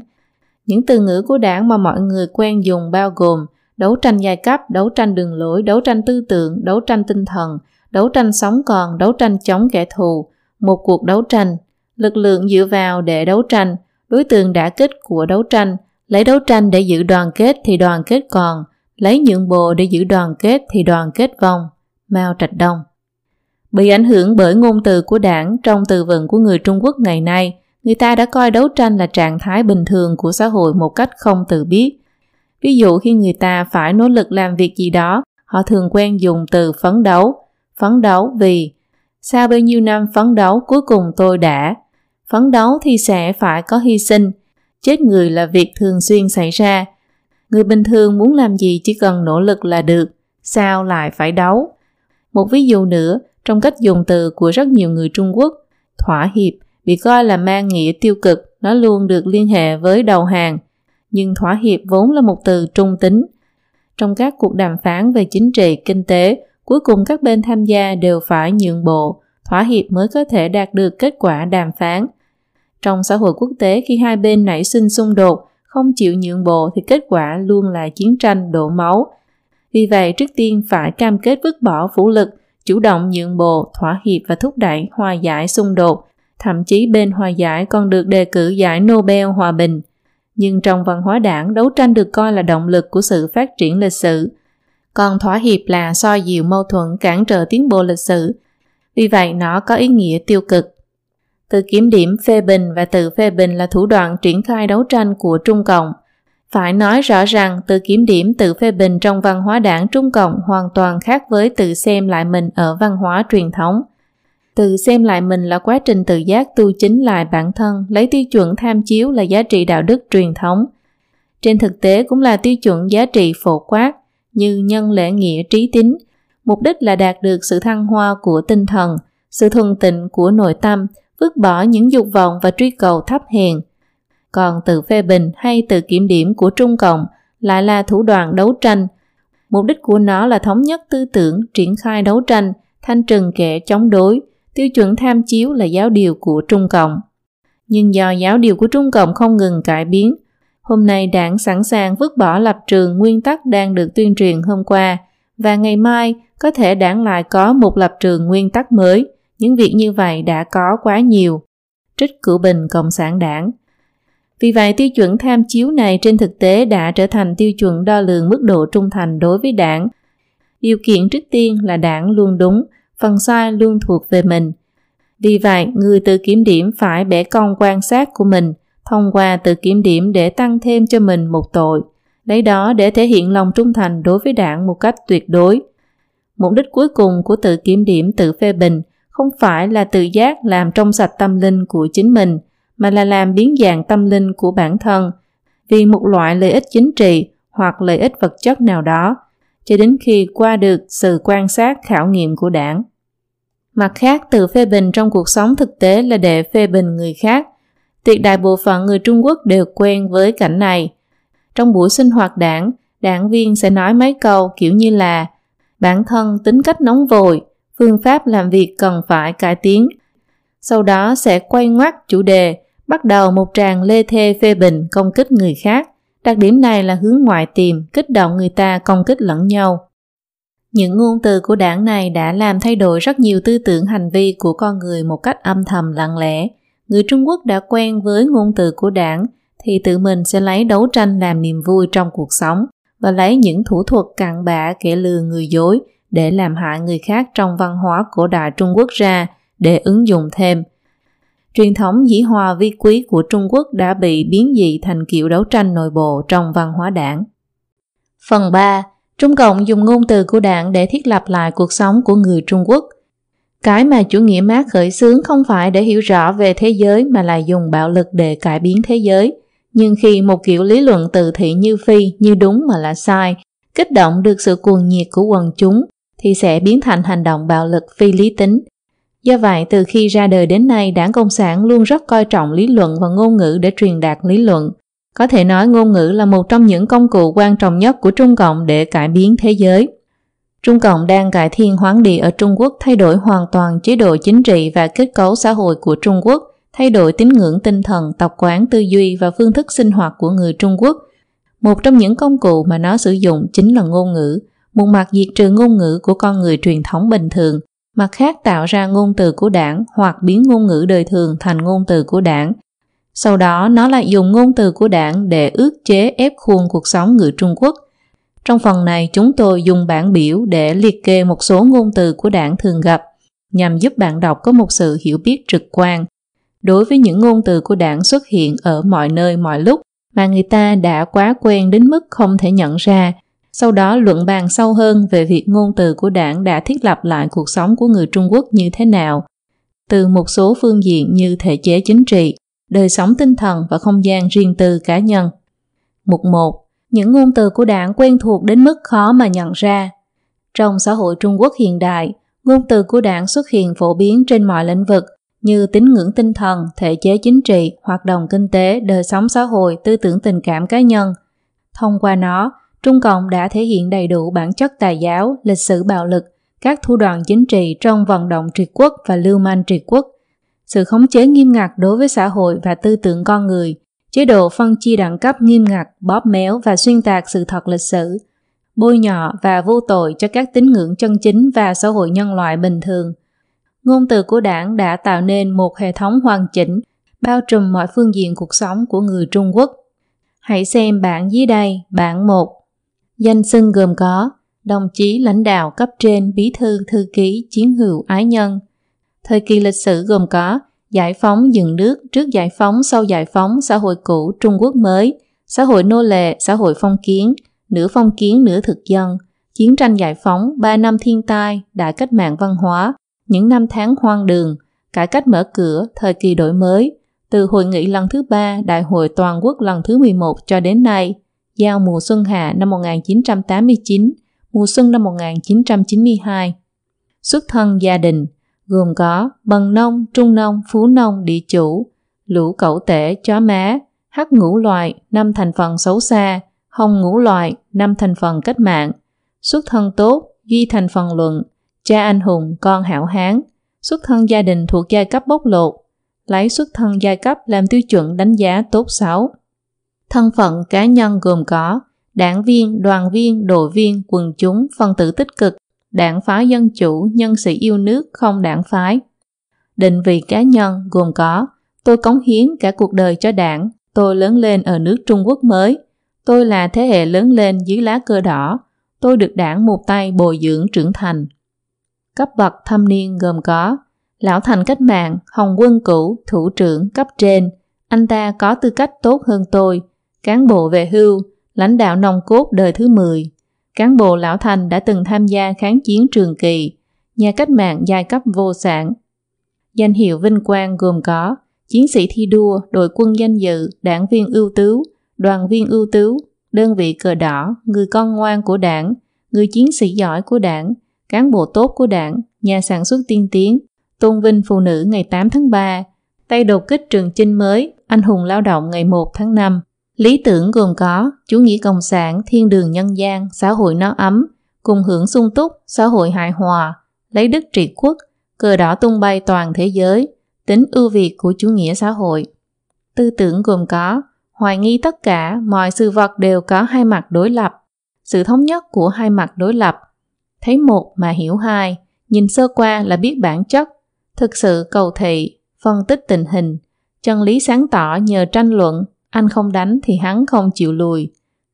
Speaker 1: Những từ ngữ của đảng mà mọi người quen dùng bao gồm đấu tranh giai cấp, đấu tranh đường lối, đấu tranh tư tưởng, đấu tranh tinh thần, đấu tranh sống còn, đấu tranh chống kẻ thù, một cuộc đấu tranh, lực lượng dựa vào để đấu tranh, đối tượng đã kích của đấu tranh, lấy đấu tranh để giữ đoàn kết thì đoàn kết còn, lấy nhượng bộ để giữ đoàn kết thì đoàn kết vong. Mao Trạch Đông Bị ảnh hưởng bởi ngôn từ của đảng trong từ vựng của người Trung Quốc ngày nay, người ta đã coi đấu tranh là trạng thái bình thường của xã hội một cách không tự biết. Ví dụ khi người ta phải nỗ lực làm việc gì đó, họ thường quen dùng từ phấn đấu. Phấn đấu vì sau bao nhiêu năm phấn đấu cuối cùng tôi đã. Phấn đấu thì sẽ phải có hy sinh. Chết người là việc thường xuyên xảy ra. Người bình thường muốn làm gì chỉ cần nỗ lực là được. Sao lại phải đấu? Một ví dụ nữa, trong cách dùng từ của rất nhiều người Trung Quốc, thỏa hiệp bị coi là mang nghĩa tiêu cực, nó luôn được liên hệ với đầu hàng. Nhưng thỏa hiệp vốn là một từ trung tính. Trong các cuộc đàm phán về chính trị, kinh tế, cuối cùng các bên tham gia đều phải nhượng bộ, thỏa hiệp mới có thể đạt được kết quả đàm phán. Trong xã hội quốc tế khi hai bên nảy sinh xung đột, không chịu nhượng bộ thì kết quả luôn là chiến tranh đổ máu. Vì vậy trước tiên phải cam kết vứt bỏ vũ lực, chủ động nhượng bộ, thỏa hiệp và thúc đẩy hòa giải xung đột. Thậm chí bên hòa giải còn được đề cử giải Nobel Hòa Bình. Nhưng trong văn hóa đảng, đấu tranh được coi là động lực của sự phát triển lịch sử. Còn thỏa hiệp là so dịu mâu thuẫn cản trở tiến bộ lịch sử. Vì vậy nó có ý nghĩa tiêu cực. Từ kiểm điểm phê bình và tự phê bình là thủ đoạn triển khai đấu tranh của Trung Cộng. Phải nói rõ rằng từ kiểm điểm tự phê bình trong văn hóa đảng Trung Cộng hoàn toàn khác với tự xem lại mình ở văn hóa truyền thống. Tự xem lại mình là quá trình tự giác tu chính lại bản thân, lấy tiêu chuẩn tham chiếu là giá trị đạo đức truyền thống. Trên thực tế cũng là tiêu chuẩn giá trị phổ quát như nhân lễ nghĩa trí tín, mục đích là đạt được sự thăng hoa của tinh thần, sự thuần tịnh của nội tâm, vứt bỏ những dục vọng và truy cầu thấp hèn. Còn tự phê bình hay tự kiểm điểm của Trung Cộng lại là thủ đoạn đấu tranh. Mục đích của nó là thống nhất tư tưởng, triển khai đấu tranh, thanh trừng kẻ chống đối, tiêu chuẩn tham chiếu là giáo điều của Trung Cộng. Nhưng do giáo điều của Trung Cộng không ngừng cải biến, hôm nay đảng sẵn sàng vứt bỏ lập trường nguyên tắc đang được tuyên truyền hôm qua và ngày mai có thể đảng lại có một lập trường nguyên tắc mới – những việc như vậy đã có quá nhiều. Trích cửu bình Cộng sản đảng. Vì vậy tiêu chuẩn tham chiếu này trên thực tế đã trở thành tiêu chuẩn đo lường mức độ trung thành đối với đảng. Điều kiện trước tiên là đảng luôn đúng, phần sai luôn thuộc về mình. Vì vậy, người tự kiểm điểm phải bẻ cong quan sát của mình, thông qua tự kiểm điểm để tăng thêm cho mình một tội, lấy đó để thể hiện lòng trung thành đối với đảng một cách tuyệt đối. Mục đích cuối cùng của tự kiểm điểm tự phê bình không phải là tự giác làm trong sạch tâm linh của chính mình, mà là làm biến dạng tâm linh của bản thân vì một loại lợi ích chính trị hoặc lợi ích vật chất nào đó, cho đến khi qua được sự quan sát khảo nghiệm của đảng. Mặt khác, từ phê bình trong cuộc sống thực tế là để phê bình người khác. Tuyệt đại bộ phận người Trung Quốc đều quen với cảnh này. Trong buổi sinh hoạt đảng, đảng viên sẽ nói mấy câu kiểu như là bản thân tính cách nóng vội, phương pháp làm việc cần phải cải tiến. Sau đó sẽ quay ngoắt chủ đề, bắt đầu một tràng lê thê phê bình công kích người khác. Đặc điểm này là hướng ngoại tìm, kích động người ta công kích lẫn nhau. Những ngôn từ của đảng này đã làm thay đổi rất nhiều tư tưởng hành vi của con người một cách âm thầm lặng lẽ. Người Trung Quốc đã quen với ngôn từ của đảng thì tự mình sẽ lấy đấu tranh làm niềm vui trong cuộc sống và lấy những thủ thuật cặn bã kẻ lừa người dối để làm hại người khác trong văn hóa cổ đại Trung Quốc ra để ứng dụng thêm. Truyền thống dĩ hòa vi quý của Trung Quốc đã bị biến dị thành kiểu đấu tranh nội bộ trong văn hóa đảng. Phần 3. Trung Cộng dùng ngôn từ của đảng để thiết lập lại cuộc sống của người Trung Quốc. Cái mà chủ nghĩa Mác khởi xướng không phải để hiểu rõ về thế giới mà là dùng bạo lực để cải biến thế giới. Nhưng khi một kiểu lý luận từ thị như phi, như đúng mà là sai, kích động được sự cuồng nhiệt của quần chúng thì sẽ biến thành hành động bạo lực phi lý tính. Do vậy, từ khi ra đời đến nay, đảng Cộng sản luôn rất coi trọng lý luận và ngôn ngữ để truyền đạt lý luận. Có thể nói ngôn ngữ là một trong những công cụ quan trọng nhất của Trung Cộng để cải biến thế giới. Trung Cộng đang cải thiên hoán địa ở Trung Quốc thay đổi hoàn toàn chế độ chính trị và kết cấu xã hội của Trung Quốc, thay đổi tín ngưỡng tinh thần, tập quán tư duy và phương thức sinh hoạt của người Trung Quốc. Một trong những công cụ mà nó sử dụng chính là ngôn ngữ, một mặt diệt trừ ngôn ngữ của con người truyền thống bình thường, mặt khác tạo ra ngôn từ của đảng hoặc biến ngôn ngữ đời thường thành ngôn từ của đảng. Sau đó nó lại dùng ngôn từ của đảng để ước chế ép khuôn cuộc sống người Trung Quốc – trong phần này chúng tôi dùng bảng biểu để liệt kê một số ngôn từ của đảng thường gặp nhằm giúp bạn đọc có một sự hiểu biết trực quan đối với những ngôn từ của đảng xuất hiện ở mọi nơi mọi lúc mà người ta đã quá quen đến mức không thể nhận ra sau đó luận bàn sâu hơn về việc ngôn từ của đảng đã thiết lập lại cuộc sống của người Trung Quốc như thế nào từ một số phương diện như thể chế chính trị, đời sống tinh thần và không gian riêng tư cá nhân. Mục 1 những ngôn từ của đảng quen thuộc đến mức khó mà nhận ra. Trong xã hội Trung Quốc hiện đại, ngôn từ của đảng xuất hiện phổ biến trên mọi lĩnh vực như tín ngưỡng tinh thần, thể chế chính trị, hoạt động kinh tế, đời sống xã hội, tư tưởng tình cảm cá nhân. Thông qua nó, Trung Cộng đã thể hiện đầy đủ bản chất tài giáo, lịch sử bạo lực, các thu đoàn chính trị trong vận động triệt quốc và lưu manh triệt quốc, sự khống chế nghiêm ngặt đối với xã hội và tư tưởng con người, chế độ phân chia đẳng cấp nghiêm ngặt, bóp méo và xuyên tạc sự thật lịch sử, bôi nhọ và vô tội cho các tín ngưỡng chân chính và xã hội nhân loại bình thường. Ngôn từ của đảng đã tạo nên một hệ thống hoàn chỉnh, bao trùm mọi phương diện cuộc sống của người Trung Quốc. Hãy xem bảng dưới đây, bảng 1. Danh xưng gồm có đồng chí lãnh đạo cấp trên, bí thư, thư ký, chiến hữu, ái nhân. Thời kỳ lịch sử gồm có giải phóng dừng nước trước giải phóng sau giải phóng xã hội cũ Trung Quốc mới, xã hội nô lệ, xã hội phong kiến, nửa phong kiến nửa thực dân, chiến tranh giải phóng, ba năm thiên tai, đại cách mạng văn hóa, những năm tháng hoang đường, cải cách mở cửa, thời kỳ đổi mới, từ hội nghị lần thứ ba, đại hội toàn quốc lần thứ 11 cho đến nay, giao mùa xuân hạ năm 1989, mùa xuân năm 1992. Xuất thân gia đình, gồm có bần nông, trung nông, phú nông, địa chủ, lũ cẩu tể, chó má, hắc ngũ loại, năm thành phần xấu xa, hồng ngũ loại, năm thành phần cách mạng, xuất thân tốt, ghi thành phần luận, cha anh hùng, con hảo hán, xuất thân gia đình thuộc giai cấp bốc lột, lấy xuất thân giai cấp làm tiêu chuẩn đánh giá tốt xấu. Thân phận cá nhân gồm có đảng viên, đoàn viên, đội viên, quần chúng, phân tử tích cực, đảng phái dân chủ, nhân sĩ yêu nước, không đảng phái. Định vị cá nhân gồm có tôi cống hiến cả cuộc đời cho đảng, tôi lớn lên ở nước Trung Quốc mới, tôi là thế hệ lớn lên dưới lá cờ đỏ, tôi được đảng một tay bồi dưỡng trưởng thành. Cấp bậc thâm niên gồm có Lão thành cách mạng, hồng quân cũ, thủ trưởng, cấp trên, anh ta có tư cách tốt hơn tôi, cán bộ về hưu, lãnh đạo nòng cốt đời thứ 10, Cán bộ lão thành đã từng tham gia kháng chiến trường kỳ, nhà cách mạng giai cấp vô sản. Danh hiệu vinh quang gồm có chiến sĩ thi đua, đội quân danh dự, đảng viên ưu tú, đoàn viên ưu tú, đơn vị cờ đỏ, người con ngoan của đảng, người chiến sĩ giỏi của đảng, cán bộ tốt của đảng, nhà sản xuất tiên tiến, tôn vinh phụ nữ ngày 8 tháng 3, tay đột kích trường chinh mới, anh hùng lao động ngày 1 tháng 5. Lý tưởng gồm có chủ nghĩa cộng sản, thiên đường nhân gian, xã hội no ấm, cùng hưởng sung túc, xã hội hài hòa, lấy đức trị quốc, cờ đỏ tung bay toàn thế giới, tính ưu việt của chủ nghĩa xã hội. Tư tưởng gồm có hoài nghi tất cả mọi sự vật đều có hai mặt đối lập, sự thống nhất của hai mặt đối lập. Thấy một mà hiểu hai, nhìn sơ qua là biết bản chất, thực sự cầu thị, phân tích tình hình, chân lý sáng tỏ nhờ tranh luận, anh không đánh thì hắn không chịu lùi.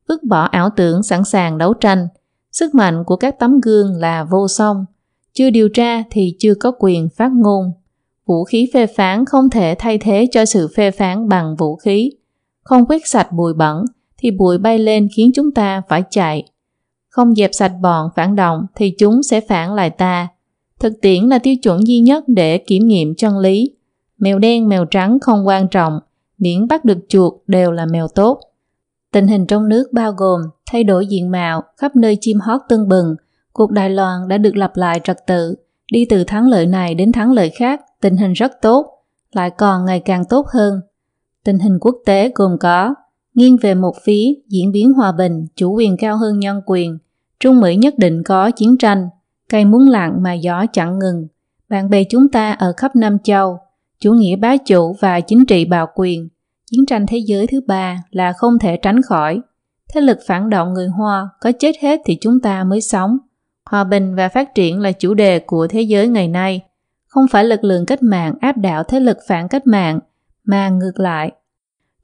Speaker 1: Vứt bỏ ảo tưởng sẵn sàng đấu tranh. Sức mạnh của các tấm gương là vô song. Chưa điều tra thì chưa có quyền phát ngôn. Vũ khí phê phán không thể thay thế cho sự phê phán bằng vũ khí. Không quét sạch bụi bẩn thì bụi bay lên khiến chúng ta phải chạy. Không dẹp sạch bọn phản động thì chúng sẽ phản lại ta. Thực tiễn là tiêu chuẩn duy nhất để kiểm nghiệm chân lý. Mèo đen mèo trắng không quan trọng, miễn bắt được chuột đều là mèo tốt. Tình hình trong nước bao gồm thay đổi diện mạo, khắp nơi chim hót tưng bừng, cuộc Đài Loan đã được lập lại trật tự, đi từ thắng lợi này đến thắng lợi khác, tình hình rất tốt, lại còn ngày càng tốt hơn. Tình hình quốc tế gồm có nghiêng về một phía diễn biến hòa bình, chủ quyền cao hơn nhân quyền, Trung Mỹ nhất định có chiến tranh, cây muốn lặng mà gió chẳng ngừng. Bạn bè chúng ta ở khắp Nam Châu, chủ nghĩa bá chủ và chính trị bạo quyền, chiến tranh thế giới thứ ba là không thể tránh khỏi. Thế lực phản động người Hoa có chết hết thì chúng ta mới sống. Hòa bình và phát triển là chủ đề của thế giới ngày nay, không phải lực lượng cách mạng áp đảo thế lực phản cách mạng, mà ngược lại.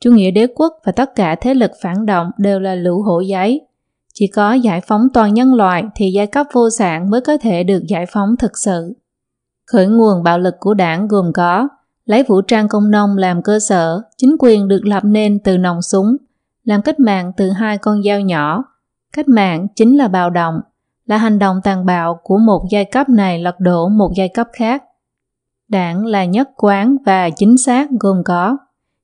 Speaker 1: Chủ nghĩa đế quốc và tất cả thế lực phản động đều là lũ hổ giấy. Chỉ có giải phóng toàn nhân loại thì giai cấp vô sản mới có thể được giải phóng thực sự. Khởi nguồn bạo lực của đảng gồm có lấy vũ trang công nông làm cơ sở, chính quyền được lập nên từ nòng súng, làm cách mạng từ hai con dao nhỏ. Cách mạng chính là bạo động, là hành động tàn bạo của một giai cấp này lật đổ một giai cấp khác. Đảng là nhất quán và chính xác gồm có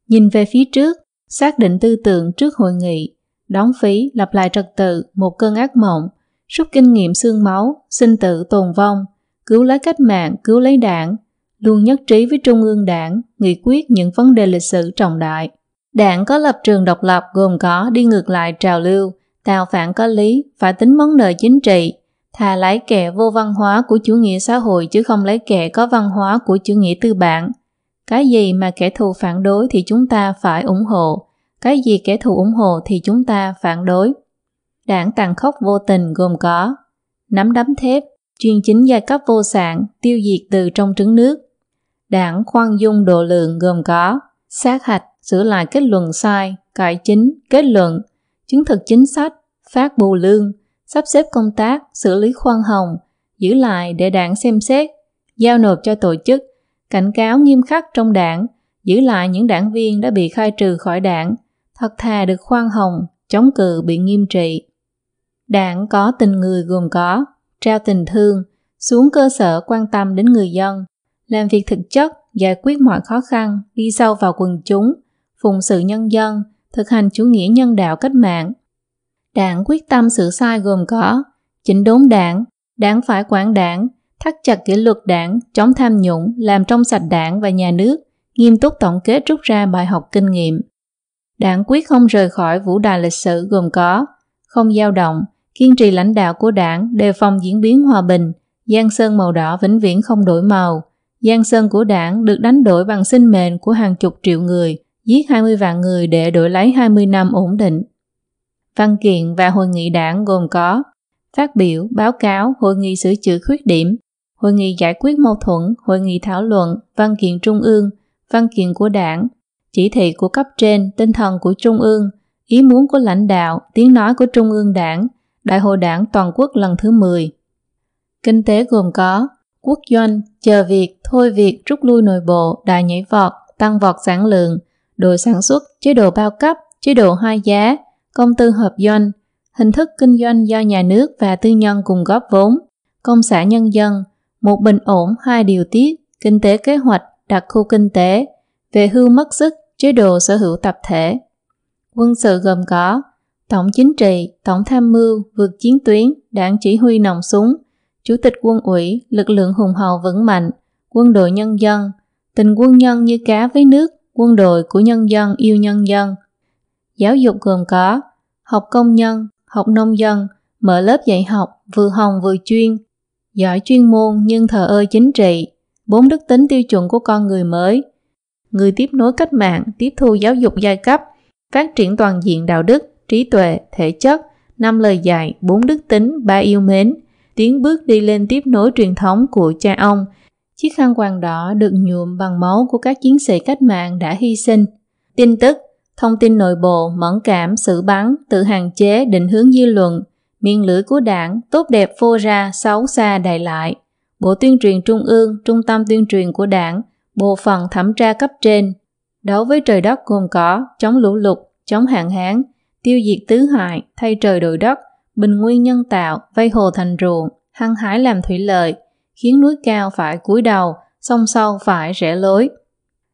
Speaker 1: nhìn về phía trước, xác định tư tưởng trước hội nghị, đóng phí lặp lại trật tự một cơn ác mộng, rút kinh nghiệm xương máu, sinh tử tồn vong, cứu lấy cách mạng, cứu lấy đảng, luôn nhất trí với Trung ương đảng, nghị quyết những vấn đề lịch sử trọng đại. Đảng có lập trường độc lập gồm có đi ngược lại trào lưu, tạo phản có lý, phải tính món nợ chính trị, thà lấy kẻ vô văn hóa của chủ nghĩa xã hội chứ không lấy kẻ có văn hóa của chủ nghĩa tư bản. Cái gì mà kẻ thù phản đối thì chúng ta phải ủng hộ, cái gì kẻ thù ủng hộ thì chúng ta phản đối. Đảng tàn khốc vô tình gồm có nắm đấm thép, chuyên chính giai cấp vô sản, tiêu diệt từ trong trứng nước. Đảng khoan dung độ lượng gồm có sát hạch, sửa lại kết luận sai, cải chính, kết luận, chứng thực chính sách, phát bù lương, sắp xếp công tác, xử lý khoan hồng, giữ lại để đảng xem xét, giao nộp cho tổ chức, cảnh cáo nghiêm khắc trong đảng, giữ lại những đảng viên đã bị khai trừ khỏi đảng, thật thà được khoan hồng, chống cự bị nghiêm trị. Đảng có tình người gồm có trao tình thương, xuống cơ sở quan tâm đến người dân, làm việc thực chất, giải quyết mọi khó khăn, đi sâu vào quần chúng, phụng sự nhân dân, thực hành chủ nghĩa nhân đạo cách mạng. Đảng quyết tâm sửa sai gồm có chỉnh đốn đảng, đảng phải quản đảng, thắt chặt kỷ luật đảng, chống tham nhũng, làm trong sạch đảng và nhà nước, nghiêm túc tổng kết rút ra bài học kinh nghiệm. Đảng quyết không rời khỏi vũ đài lịch sử gồm có không dao động, kiên trì lãnh đạo của đảng đề phòng diễn biến hòa bình, giang sơn màu đỏ vĩnh viễn không đổi màu. Giang sơn của đảng được đánh đổi bằng sinh mệnh của hàng chục triệu người, giết 20 vạn người để đổi lấy 20 năm ổn định. Văn kiện và hội nghị đảng gồm có phát biểu, báo cáo, hội nghị sửa chữa khuyết điểm, hội nghị giải quyết mâu thuẫn, hội nghị thảo luận, văn kiện trung ương, văn kiện của đảng, chỉ thị của cấp trên, tinh thần của trung ương, ý muốn của lãnh đạo, tiếng nói của trung ương đảng, đại hội đảng toàn quốc lần thứ 10. Kinh tế gồm có quốc doanh, chờ việc, thôi việc, rút lui nội bộ, đại nhảy vọt, tăng vọt sản lượng, đội sản xuất, chế độ bao cấp, chế độ hai giá, công tư hợp doanh, hình thức kinh doanh do nhà nước và tư nhân cùng góp vốn, công xã nhân dân, một bình ổn hai điều tiết, kinh tế kế hoạch, đặc khu kinh tế, về hưu mất sức, chế độ sở hữu tập thể. Quân sự gồm có Tổng chính trị, tổng tham mưu, vượt chiến tuyến, đảng chỉ huy nòng súng, chủ tịch quân ủy, lực lượng hùng hậu vững mạnh, quân đội nhân dân, tình quân nhân như cá với nước, quân đội của nhân dân yêu nhân dân. Giáo dục gồm có học công nhân, học nông dân, mở lớp dạy học, vừa hồng vừa chuyên, giỏi chuyên môn nhưng thờ ơ chính trị, bốn đức tính tiêu chuẩn của con người mới, người tiếp nối cách mạng, tiếp thu giáo dục giai cấp, phát triển toàn diện đạo đức, trí tuệ, thể chất, năm lời dạy, bốn đức tính, ba yêu mến, tiến bước đi lên tiếp nối truyền thống của cha ông. Chiếc khăn quàng đỏ được nhuộm bằng máu của các chiến sĩ cách mạng đã hy sinh. Tin tức, thông tin nội bộ, mẫn cảm, xử bắn, tự hạn chế, định hướng dư luận, miên lưỡi của đảng, tốt đẹp phô ra, xấu xa đại lại. Bộ tuyên truyền trung ương, trung tâm tuyên truyền của đảng, bộ phận thẩm tra cấp trên, đấu với trời đất gồm có chống lũ lụt, chống hạn hán, tiêu diệt tứ hại, thay trời đổi đất, bình nguyên nhân tạo, vây hồ thành ruộng, hăng hái làm thủy lợi, khiến núi cao phải cúi đầu, sông sâu phải rẽ lối.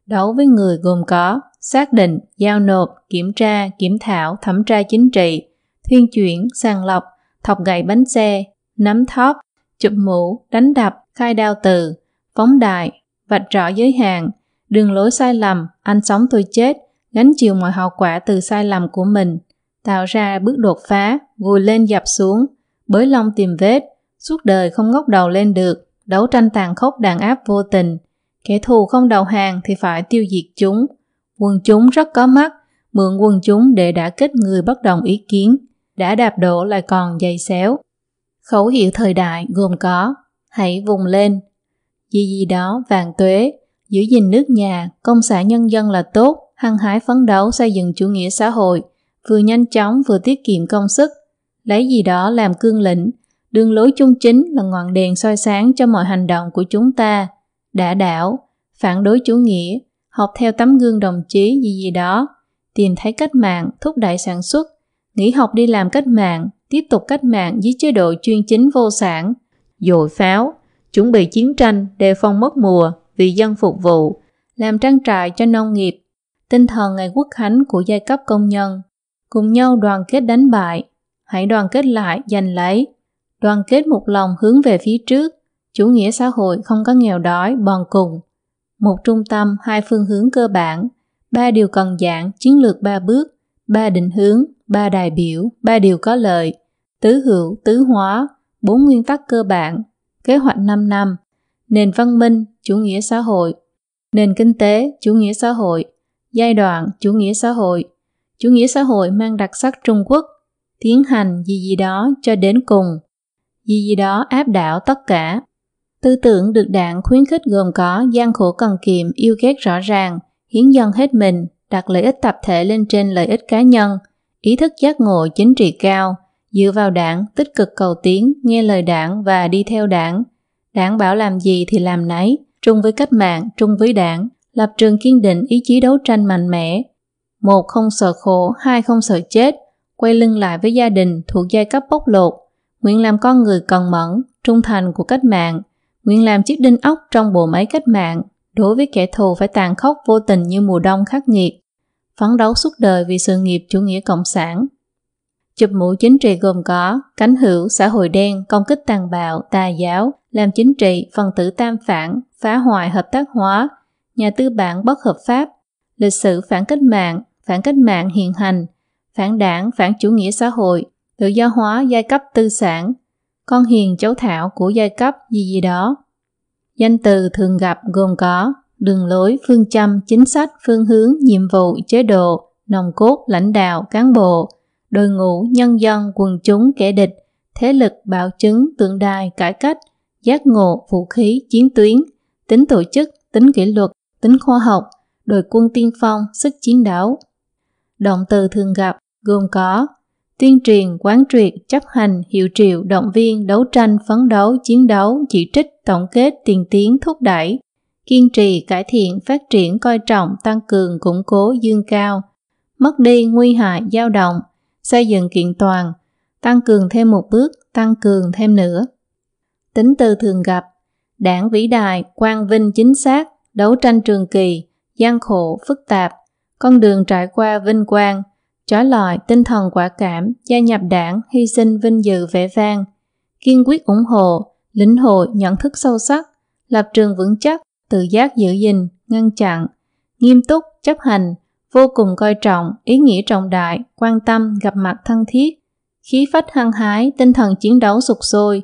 Speaker 1: Đấu với người gồm có xác định, giao nộp, kiểm tra, kiểm thảo, thẩm tra chính trị, thuyên chuyển, sàng lọc, thọc gậy bánh xe, nắm thóp, chụp mũ, đánh đập, khai đao từ, phóng đại, vạch rõ giới hạn, đường lối sai lầm, anh sống tôi chết, gánh chịu mọi hậu quả từ sai lầm của mình, tạo ra bước đột phá, vùi lên dập xuống, bới lông tìm vết, suốt đời không ngóc đầu lên được, đấu tranh tàn khốc đàn áp vô tình. Kẻ thù không đầu hàng thì phải tiêu diệt chúng. Quân chúng rất có mắt, mượn quân chúng để đã kích người bất đồng ý kiến, đã đạp đổ lại còn dày xéo. Khẩu hiệu thời đại gồm có Hãy vùng lên, gì gì đó vàng tuế, giữ gìn nước nhà, công xã nhân dân là tốt, hăng hái phấn đấu xây dựng chủ nghĩa xã hội, vừa nhanh chóng vừa tiết kiệm công sức, lấy gì đó làm cương lĩnh, đường lối chung chính là ngọn đèn soi sáng cho mọi hành động của chúng ta, đã đảo, phản đối chủ nghĩa, học theo tấm gương đồng chí gì gì đó, tìm thấy cách mạng, thúc đẩy sản xuất, nghỉ học đi làm cách mạng, tiếp tục cách mạng dưới chế độ chuyên chính vô sản, dội pháo, chuẩn bị chiến tranh đề phòng mất mùa, vì dân phục vụ, làm trang trại cho nông nghiệp, tinh thần ngày quốc khánh của giai cấp công nhân, cùng nhau đoàn kết đánh bại, hãy đoàn kết lại giành lấy, đoàn kết một lòng hướng về phía trước, chủ nghĩa xã hội không có nghèo đói, bòn cùng. Một trung tâm, hai phương hướng cơ bản, ba điều cần dạng, chiến lược ba bước, ba định hướng, ba đại biểu, ba điều có lợi, tứ hữu, tứ hóa, bốn nguyên tắc cơ bản, kế hoạch 5 năm, nền văn minh, chủ nghĩa xã hội, nền kinh tế, chủ nghĩa xã hội, giai đoạn, chủ nghĩa xã hội. Chủ nghĩa xã hội mang đặc sắc Trung Quốc, tiến hành gì gì đó cho đến cùng, gì gì đó áp đảo tất cả. Tư tưởng được đảng khuyến khích gồm có gian khổ cần kiệm, yêu ghét rõ ràng, hiến dân hết mình, đặt lợi ích tập thể lên trên lợi ích cá nhân, ý thức giác ngộ chính trị cao, dựa vào đảng, tích cực cầu tiến, nghe lời đảng và đi theo đảng. Đảng bảo làm gì thì làm nấy, trung với cách mạng, trung với đảng, lập trường kiên định ý chí đấu tranh mạnh mẽ. Một không sợ khổ, hai không sợ chết, quay lưng lại với gia đình thuộc giai cấp bóc lột, nguyện làm con người cần mẫn, trung thành của cách mạng, nguyện làm chiếc đinh ốc trong bộ máy cách mạng, đối với kẻ thù phải tàn khốc vô tình như mùa đông khắc nghiệt, phấn đấu suốt đời vì sự nghiệp chủ nghĩa cộng sản. Chụp mũ chính trị gồm có cánh hữu, xã hội đen, công kích tàn bạo, tà giáo, làm chính trị, phần tử tam phản, phá hoại hợp tác hóa, nhà tư bản bất hợp pháp, lịch sử phản cách mạng, phản cách mạng hiện hành, phản đảng, phản chủ nghĩa xã hội, tự do hóa giai cấp tư sản, con hiền cháu thảo của giai cấp gì gì đó. Danh từ thường gặp gồm có đường lối, phương châm, chính sách, phương hướng, nhiệm vụ, chế độ, nòng cốt, lãnh đạo, cán bộ, đội ngũ, nhân dân, quần chúng, kẻ địch, thế lực, bảo chứng, tượng đài, cải cách, giác ngộ, vũ khí, chiến tuyến, tính tổ chức, tính kỷ luật, tính khoa học, đội quân tiên phong, sức chiến đấu. Động từ thường gặp gồm có tuyên truyền, quán triệt, chấp hành, hiệu triệu, động viên, đấu tranh, phấn đấu, chiến đấu, chỉ trích, tổng kết, tiền tiến, thúc đẩy, kiên trì, cải thiện, phát triển, coi trọng, tăng cường, củng cố, dương cao, mất đi, nguy hại, dao động, xây dựng kiện toàn, tăng cường thêm một bước, tăng cường thêm nữa. Tính từ thường gặp, đảng vĩ đại, quang vinh chính xác, đấu tranh trường kỳ, gian khổ, phức tạp, con đường trải qua vinh quang, trói lọi tinh thần quả cảm, gia nhập đảng, hy sinh vinh dự vẻ vang, kiên quyết ủng hộ, lĩnh hội nhận thức sâu sắc, lập trường vững chắc, tự giác giữ gìn, ngăn chặn, nghiêm túc, chấp hành, vô cùng coi trọng, ý nghĩa trọng đại, quan tâm, gặp mặt thân thiết, khí phách hăng hái, tinh thần chiến đấu sục sôi,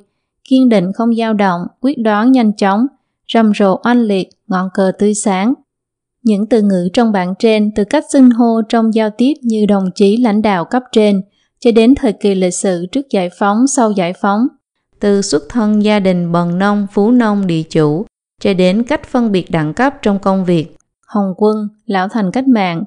Speaker 1: kiên định không dao động, quyết đoán nhanh chóng, rầm rộ oanh liệt, ngọn cờ tươi sáng. Những từ ngữ trong bản trên từ cách xưng hô trong giao tiếp như đồng chí lãnh đạo cấp trên cho đến thời kỳ lịch sử trước giải phóng sau giải phóng, từ xuất thân gia đình bần nông, phú nông, địa chủ, cho đến cách phân biệt đẳng cấp trong công việc, hồng quân, lão thành cách mạng,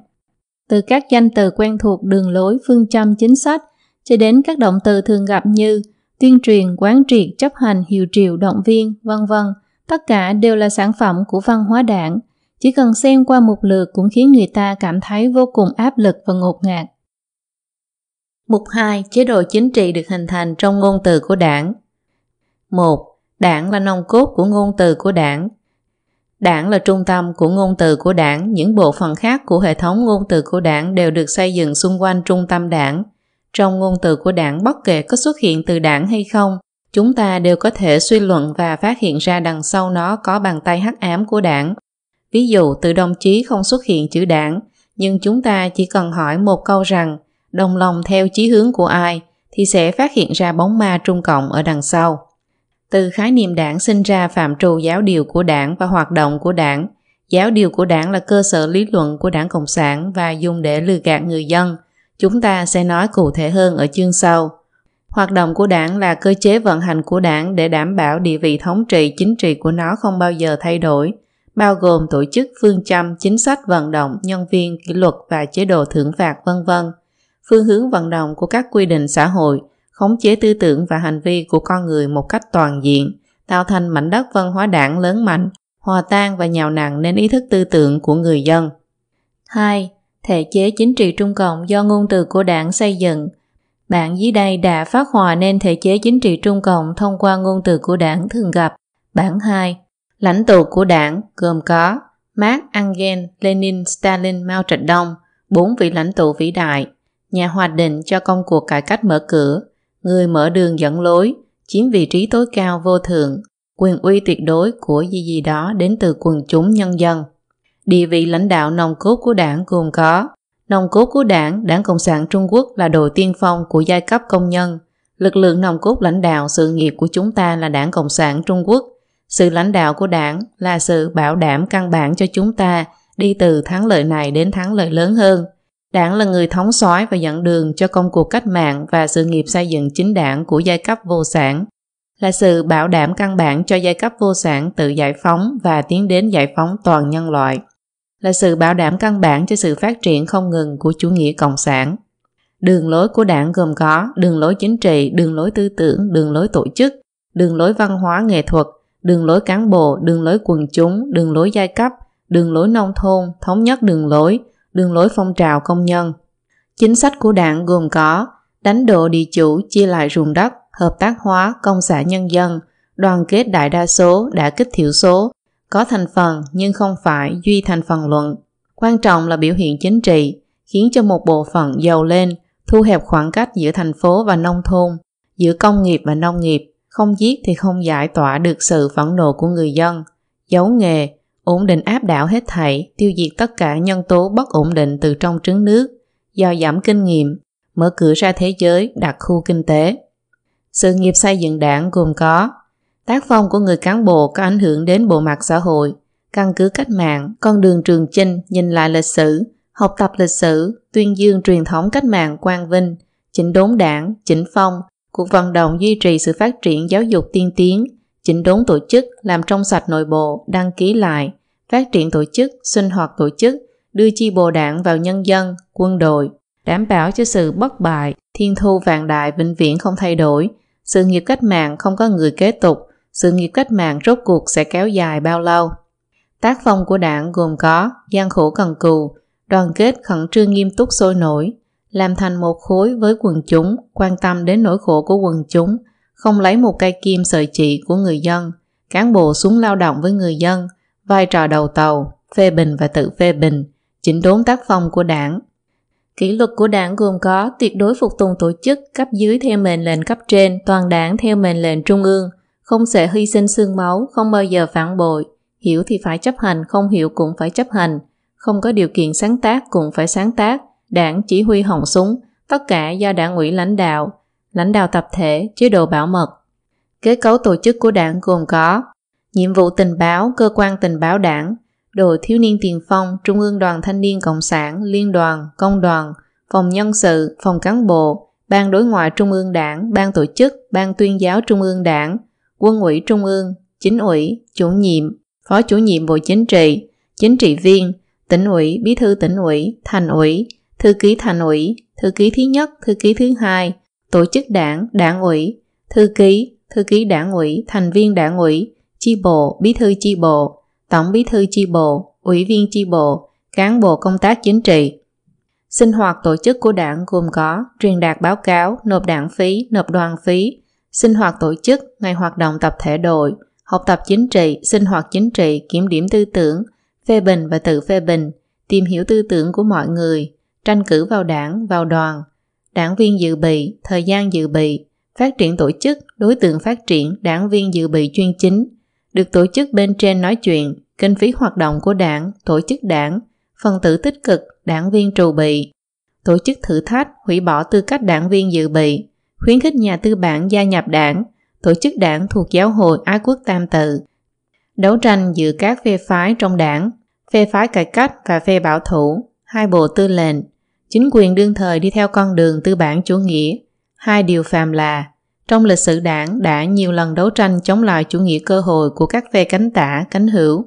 Speaker 1: từ các danh từ quen thuộc đường lối phương châm chính sách cho đến các động từ thường gặp như tuyên truyền, quán triệt, chấp hành, hiệu triệu, động viên, vân vân, tất cả đều là sản phẩm của văn hóa đảng. Chỉ cần xem qua một lượt cũng khiến người ta cảm thấy vô cùng áp lực và ngột ngạt. Mục 2. Chế độ chính trị được hình thành trong ngôn từ của đảng 1. Đảng là nòng cốt của ngôn từ của đảng. Đảng là trung tâm của ngôn từ của đảng, những bộ phận khác của hệ thống ngôn từ của đảng đều được xây dựng xung quanh trung tâm đảng. Trong ngôn từ của đảng bất kể có xuất hiện từ đảng hay không, chúng ta đều có thể suy luận và phát hiện ra đằng sau nó có bàn tay hắc ám của đảng. Ví dụ từ đồng chí không xuất hiện chữ đảng, nhưng chúng ta chỉ cần hỏi một câu rằng đồng lòng theo chí hướng của ai thì sẽ phát hiện ra bóng ma Trung Cộng ở đằng sau. Từ khái niệm đảng sinh ra phạm trù giáo điều của đảng và hoạt động của đảng. Giáo điều của đảng là cơ sở lý luận của đảng Cộng sản và dùng để lừa gạt người dân. Chúng ta sẽ nói cụ thể hơn ở chương sau. Hoạt động của đảng là cơ chế vận hành của đảng để đảm bảo địa vị thống trị chính trị của nó không bao giờ thay đổi, bao gồm tổ chức phương châm, chính sách vận động, nhân viên, kỷ luật và chế độ thưởng phạt vân vân. Phương hướng vận động của các quy định xã hội, khống chế tư tưởng và hành vi của con người một cách toàn diện, tạo thành mảnh đất văn hóa đảng lớn mạnh, hòa tan và nhào nặng nên ý thức tư tưởng của người dân. 2. Thể chế chính trị Trung Cộng do ngôn từ của đảng xây dựng Bản dưới đây đã phát hòa nên thể chế chính trị Trung Cộng thông qua ngôn từ của đảng thường gặp. Bản 2. Lãnh tụ của đảng gồm có Mark Engel, Lenin, Stalin, Mao Trạch Đông, bốn vị lãnh tụ vĩ đại, nhà hoạch định cho công cuộc cải cách mở cửa, người mở đường dẫn lối, chiếm vị trí tối cao vô thượng, quyền uy tuyệt đối của gì gì đó đến từ quần chúng nhân dân. Địa vị lãnh đạo nòng cốt của đảng gồm có Nòng cốt của đảng, Đảng Cộng sản Trung Quốc là đội tiên phong của giai cấp công nhân. Lực lượng nòng cốt lãnh đạo sự nghiệp của chúng ta là Đảng Cộng sản Trung Quốc. Sự lãnh đạo của đảng là sự bảo đảm căn bản cho chúng ta đi từ thắng lợi này đến thắng lợi lớn hơn. Đảng là người thống soái và dẫn đường cho công cuộc cách mạng và sự nghiệp xây dựng chính đảng của giai cấp vô sản là sự bảo đảm căn bản cho giai cấp vô sản tự giải phóng và tiến đến giải phóng toàn nhân loại là sự bảo đảm căn bản cho sự phát triển không ngừng của chủ nghĩa cộng sản. Đường lối của đảng gồm có đường lối chính trị, đường lối tư tưởng, đường lối tổ chức, đường lối văn hóa nghệ thuật, đường lối cán bộ, đường lối quần chúng, đường lối giai cấp, đường lối nông thôn, thống nhất đường lối, đường lối phong trào công nhân. Chính sách của đảng gồm có đánh độ địa chủ chia lại ruộng đất, hợp tác hóa công xã nhân dân, đoàn kết đại đa số đã kích thiểu số, có thành phần nhưng không phải duy thành phần luận. Quan trọng là biểu hiện chính trị, khiến cho một bộ phận giàu lên, thu hẹp khoảng cách giữa thành phố và nông thôn, giữa công nghiệp và nông nghiệp, không giết thì không giải tỏa được sự phẫn nộ của người dân. Giấu nghề, ổn định áp đảo hết thảy, tiêu diệt tất cả nhân tố bất ổn định từ trong trứng nước, do giảm kinh nghiệm, mở cửa ra thế giới, đặt khu kinh tế. Sự nghiệp xây dựng đảng gồm có Tác phong của người cán bộ có ảnh hưởng đến bộ mặt xã hội, căn cứ cách mạng, con đường trường chinh, nhìn lại lịch sử, học tập lịch sử, tuyên dương truyền thống cách mạng quang vinh, chỉnh đốn đảng, chỉnh phong, cuộc vận động duy trì sự phát triển giáo dục tiên tiến, chỉnh đốn tổ chức, làm trong sạch nội bộ, đăng ký lại, phát triển tổ chức, sinh hoạt tổ chức, đưa chi bộ đảng vào nhân dân, quân đội, đảm bảo cho sự bất bại, thiên thu vạn đại vĩnh viễn không thay đổi, sự nghiệp cách mạng không có người kế tục, sự nghiệp cách mạng rốt cuộc sẽ kéo dài bao lâu. Tác phong của đảng gồm có gian khổ cần cù, đoàn kết khẩn trương nghiêm túc sôi nổi, làm thành một khối với quần chúng, quan tâm đến nỗi khổ của quần chúng, không lấy một cây kim sợi chỉ của người dân, cán bộ xuống lao động với người dân, vai trò đầu tàu, phê bình và tự phê bình, chỉnh đốn tác phong của đảng. Kỷ luật của đảng gồm có tuyệt đối phục tùng tổ chức cấp dưới theo mệnh lệnh cấp trên, toàn đảng theo mệnh lệnh trung ương, không sẽ hy sinh xương máu, không bao giờ phản bội. Hiểu thì phải chấp hành, không hiểu cũng phải chấp hành. Không có điều kiện sáng tác cũng phải sáng tác. Đảng chỉ huy hòng súng, tất cả do đảng ủy lãnh đạo, lãnh đạo tập thể, chế độ bảo mật. Kết cấu tổ chức của đảng gồm có nhiệm vụ tình báo, cơ quan tình báo đảng, đội thiếu niên tiền phong, trung ương đoàn thanh niên cộng sản, liên đoàn, công đoàn, phòng nhân sự, phòng cán bộ, ban đối ngoại trung ương đảng, ban tổ chức, ban tuyên giáo trung ương đảng, quân ủy trung ương, chính ủy, chủ nhiệm, phó chủ nhiệm bộ chính trị, chính trị viên, tỉnh ủy, bí thư tỉnh ủy, thành ủy, thư ký thành ủy, thư ký thứ nhất, thư ký thứ hai, tổ chức đảng, đảng ủy, thư ký, thư ký đảng ủy, thành viên đảng ủy, chi bộ, bí thư chi bộ, tổng bí thư chi bộ, ủy viên chi bộ, cán bộ công tác chính trị. Sinh hoạt tổ chức của đảng gồm có truyền đạt báo cáo, nộp đảng phí, nộp đoàn phí, sinh hoạt tổ chức, ngày hoạt động tập thể đội, học tập chính trị, sinh hoạt chính trị, kiểm điểm tư tưởng, phê bình và tự phê bình, tìm hiểu tư tưởng của mọi người, tranh cử vào đảng, vào đoàn, đảng viên dự bị, thời gian dự bị, phát triển tổ chức, đối tượng phát triển, đảng viên dự bị chuyên chính, được tổ chức bên trên nói chuyện, kinh phí hoạt động của đảng, tổ chức đảng, phần tử tích cực, đảng viên trù bị, tổ chức thử thách, hủy bỏ tư cách đảng viên dự bị, khuyến khích nhà tư bản gia nhập đảng, tổ chức đảng thuộc giáo hội Ái quốc Tam Tự, đấu tranh giữa các phe phái trong đảng, phe phái cải cách và phe bảo thủ, hai bộ tư lệnh, chính quyền đương thời đi theo con đường tư bản chủ nghĩa. Hai điều phàm là, trong lịch sử đảng đã nhiều lần đấu tranh chống lại chủ nghĩa cơ hội của các phe cánh tả, cánh hữu.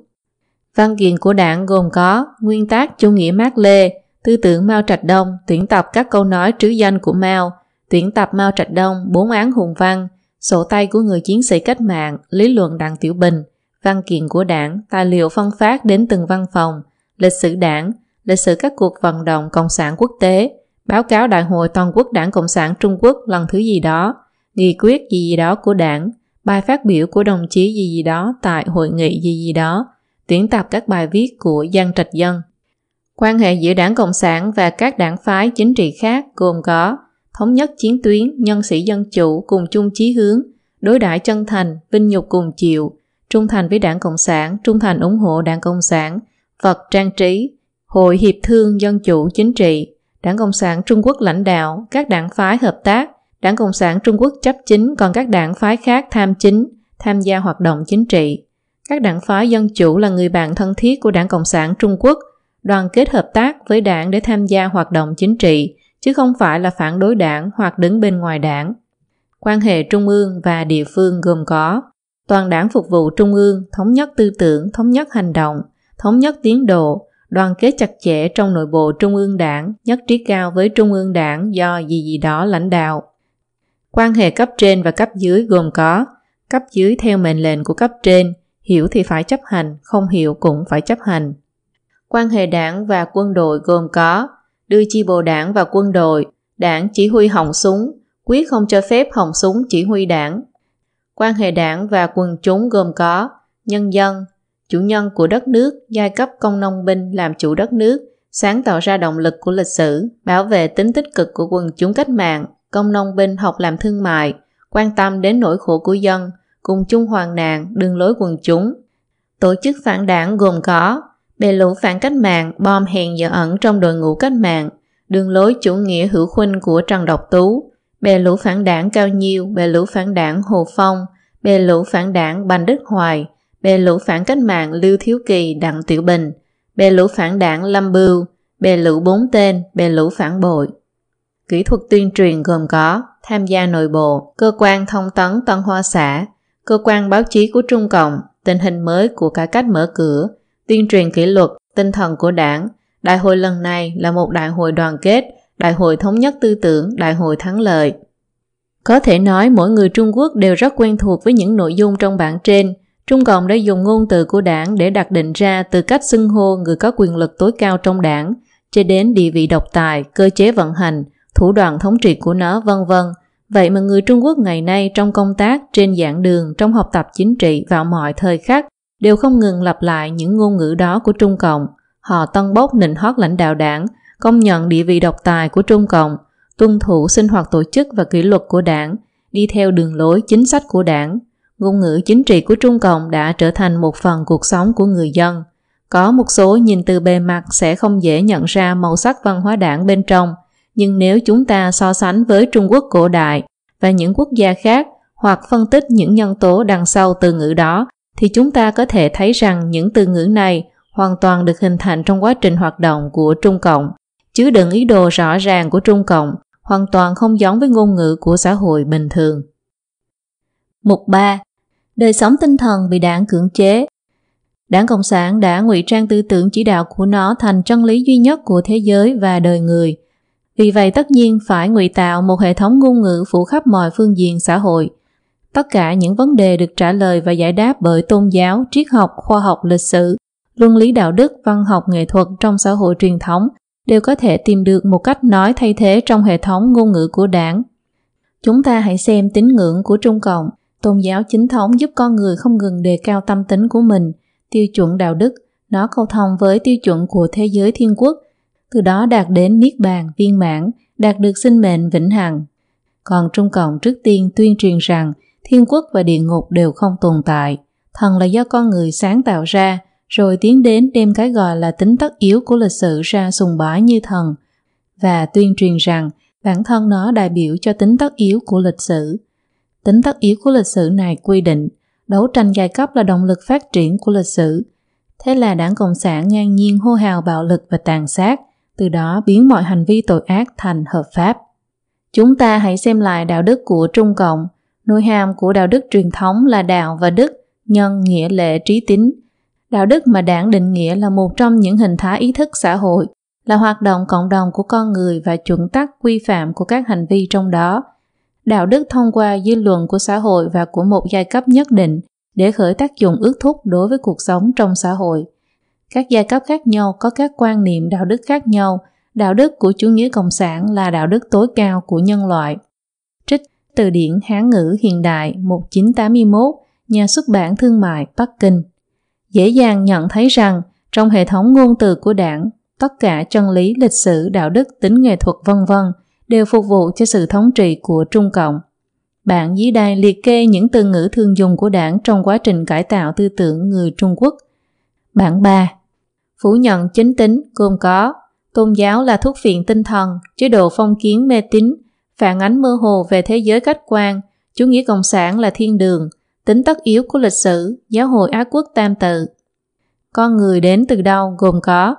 Speaker 1: Văn kiện của đảng gồm có nguyên tắc chủ nghĩa Mác Lê, tư tưởng Mao Trạch Đông, tuyển tập các câu nói trứ danh của Mao, tuyển tập Mao Trạch Đông, bốn án hùng văn, sổ tay của người chiến sĩ cách mạng, lý luận Đặng Tiểu Bình, văn kiện của đảng, tài liệu phân phát đến từng văn phòng, lịch sử đảng, lịch sử các cuộc vận động Cộng sản quốc tế, báo cáo Đại hội Toàn quốc Đảng Cộng sản Trung Quốc lần thứ gì đó, nghị quyết gì gì đó của đảng, bài phát biểu của đồng chí gì gì đó tại hội nghị gì gì đó, tuyển tập các bài viết của Giang Trạch Dân. Quan hệ giữa đảng Cộng sản và các đảng phái chính trị khác gồm có thống nhất chiến tuyến, nhân sĩ dân chủ cùng chung chí hướng, đối đãi chân thành, vinh nhục cùng chịu, trung thành với đảng Cộng sản, trung thành ủng hộ đảng Cộng sản, vật trang trí, Hội Hiệp Thương Dân Chủ Chính trị, Đảng Cộng sản Trung Quốc lãnh đạo, các đảng phái hợp tác, Đảng Cộng sản Trung Quốc chấp chính còn các đảng phái khác tham chính, tham gia hoạt động chính trị. Các đảng phái dân chủ là người bạn thân thiết của Đảng Cộng sản Trung Quốc, đoàn kết hợp tác với đảng để tham gia hoạt động chính trị, chứ không phải là phản đối đảng hoặc đứng bên ngoài đảng. Quan hệ trung ương và địa phương gồm có toàn đảng phục vụ trung ương, thống nhất tư tưởng, thống nhất hành động, thống nhất tiến độ, đoàn kết chặt chẽ trong nội bộ trung ương đảng, nhất trí cao với trung ương đảng do gì gì đó lãnh đạo. Quan hệ cấp trên và cấp dưới gồm có cấp dưới theo mệnh lệnh của cấp trên, hiểu thì phải chấp hành, không hiểu cũng phải chấp hành. Quan hệ đảng và quân đội gồm có đưa chi bộ đảng và quân đội, đảng chỉ huy họng súng, quyết không cho phép họng súng chỉ huy đảng. Quan hệ đảng và quần chúng gồm có nhân dân, chủ nhân của đất nước, giai cấp công nông binh làm chủ đất nước, sáng tạo ra động lực của lịch sử, bảo vệ tính tích cực của quần chúng cách mạng, công nông binh học làm thương mại, quan tâm đến nỗi khổ của dân, cùng chung hoàn nạn, đường lối quần chúng. Tổ chức phản đảng gồm có bè lũ phản cách mạng, bom hèn dở ẩn trong đội ngũ cách mạng, đường lối chủ nghĩa hữu khuynh của Trần Độc Tú, bè lũ phản đảng Cao Nhiêu, bè lũ phản đảng Hồ Phong, bè lũ phản đảng Bành Đức Hoài, bè lũ phản cách mạng Lưu Thiếu Kỳ Đặng Tiểu Bình, bè lũ phản đảng Lâm Bưu, bè lũ bốn tên, bè lũ phản bội. Kỹ thuật tuyên truyền gồm có tham gia nội bộ, cơ quan thông tấn Tân Hoa xã, cơ quan báo chí của Trung Cộng, tình hình mới của cải cách mở cửa, tuyên truyền kỷ luật, tinh thần của đảng. Đại hội lần này là một đại hội đoàn kết, đại hội thống nhất tư tưởng, đại hội thắng lợi. Có thể nói mỗi người Trung Quốc đều rất quen thuộc với những nội dung trong bản trên. Trung Cộng đã dùng ngôn từ của đảng để đặt định ra từ cách xưng hô người có quyền lực tối cao trong đảng, cho đến địa vị độc tài, cơ chế vận hành, thủ đoạn thống trị của nó vân vân. Vậy mà người Trung Quốc ngày nay trong công tác, trên giảng đường, trong học tập chính trị vào mọi thời khắc đều không ngừng lặp lại những ngôn ngữ đó của Trung Cộng. Họ tân bốc nịnh hót lãnh đạo đảng, công nhận địa vị độc tài của Trung Cộng, tuân thủ sinh hoạt tổ chức và kỷ luật của đảng, đi theo đường lối chính sách của đảng. Ngôn ngữ chính trị của Trung Cộng đã trở thành một phần cuộc sống của người dân. Có một số nhìn từ bề mặt sẽ không dễ nhận ra màu sắc văn hóa đảng bên trong, nhưng nếu chúng ta so sánh với Trung Quốc cổ đại và những quốc gia khác hoặc phân tích những nhân tố đằng sau từ ngữ đó thì chúng ta có thể thấy rằng những từ ngữ này hoàn toàn được hình thành trong quá trình hoạt động của Trung Cộng, Chứ đựng ý đồ rõ ràng của Trung Cộng, hoàn toàn không giống với ngôn ngữ của xã hội bình thường. Mục 3. Đời sống tinh thần bị đảng cưỡng chế Đảng Cộng sản đã ngụy trang tư tưởng chỉ đạo của nó thành chân lý duy nhất của thế giới và đời người. Vì vậy tất nhiên phải ngụy tạo một hệ thống ngôn ngữ phủ khắp mọi phương diện xã hội, Tất cả những vấn đề được trả lời và giải đáp bởi tôn giáo, triết học, khoa học, lịch sử, luân lý đạo đức, văn học, nghệ thuật trong xã hội truyền thống đều có thể tìm được một cách nói thay thế trong hệ thống ngôn ngữ của đảng. Chúng ta hãy xem tín ngưỡng của Trung Cộng. Tôn giáo chính thống giúp con người không ngừng đề cao tâm tính của mình, tiêu chuẩn đạo đức, nó cầu thông với tiêu chuẩn của thế giới thiên quốc, từ đó đạt đến niết bàn viên mãn, đạt được sinh mệnh vĩnh hằng. Còn Trung Cộng trước tiên tuyên truyền rằng thiên quốc và địa ngục đều không tồn tại. Thần là do con người sáng tạo ra, rồi tiến đến đem cái gọi là tính tất yếu của lịch sử ra sùng bái như thần, và tuyên truyền rằng bản thân nó đại biểu cho tính tất yếu của lịch sử. Tính tất yếu của lịch sử này quy định đấu tranh giai cấp là động lực phát triển của lịch sử. Thế là đảng Cộng sản ngang nhiên hô hào bạo lực và tàn sát, từ đó biến mọi hành vi tội ác thành hợp pháp. Chúng ta hãy xem lại đạo đức của Trung Cộng. Nội hàm của đạo đức truyền thống là đạo và đức, nhân, nghĩa lệ, trí tín Đạo đức mà đảng định nghĩa là một trong những hình thái ý thức xã hội, là hoạt động cộng đồng của con người và chuẩn tắc quy phạm của các hành vi trong đó. Đạo đức thông qua dư luận của xã hội và của một giai cấp nhất định để khởi tác dụng ước thúc đối với cuộc sống trong xã hội. Các giai cấp khác nhau có các quan niệm đạo đức khác nhau, đạo đức của chủ nghĩa cộng sản là đạo đức tối cao của nhân loại. Trích từ điển Hán ngữ hiện đại 1981, nhà xuất bản thương mại Bắc Kinh. Dễ dàng nhận thấy rằng trong hệ thống ngôn từ của đảng, tất cả chân lý, lịch sử, đạo đức, tính nghệ thuật vân vân đều phục vụ cho sự thống trị của Trung Cộng. Bạn dưới đây liệt kê những từ ngữ thường dùng của đảng trong quá trình cải tạo tư tưởng người Trung Quốc. Bản 3. Phủ nhận chính tính gồm có tôn giáo là thuốc phiện tinh thần, chế độ phong kiến mê tín, phản ánh mơ hồ về thế giới khách quan, chủ nghĩa cộng sản là thiên đường, tính tất yếu của lịch sử, giáo hội Á quốc tam tự. Con người đến từ đâu gồm có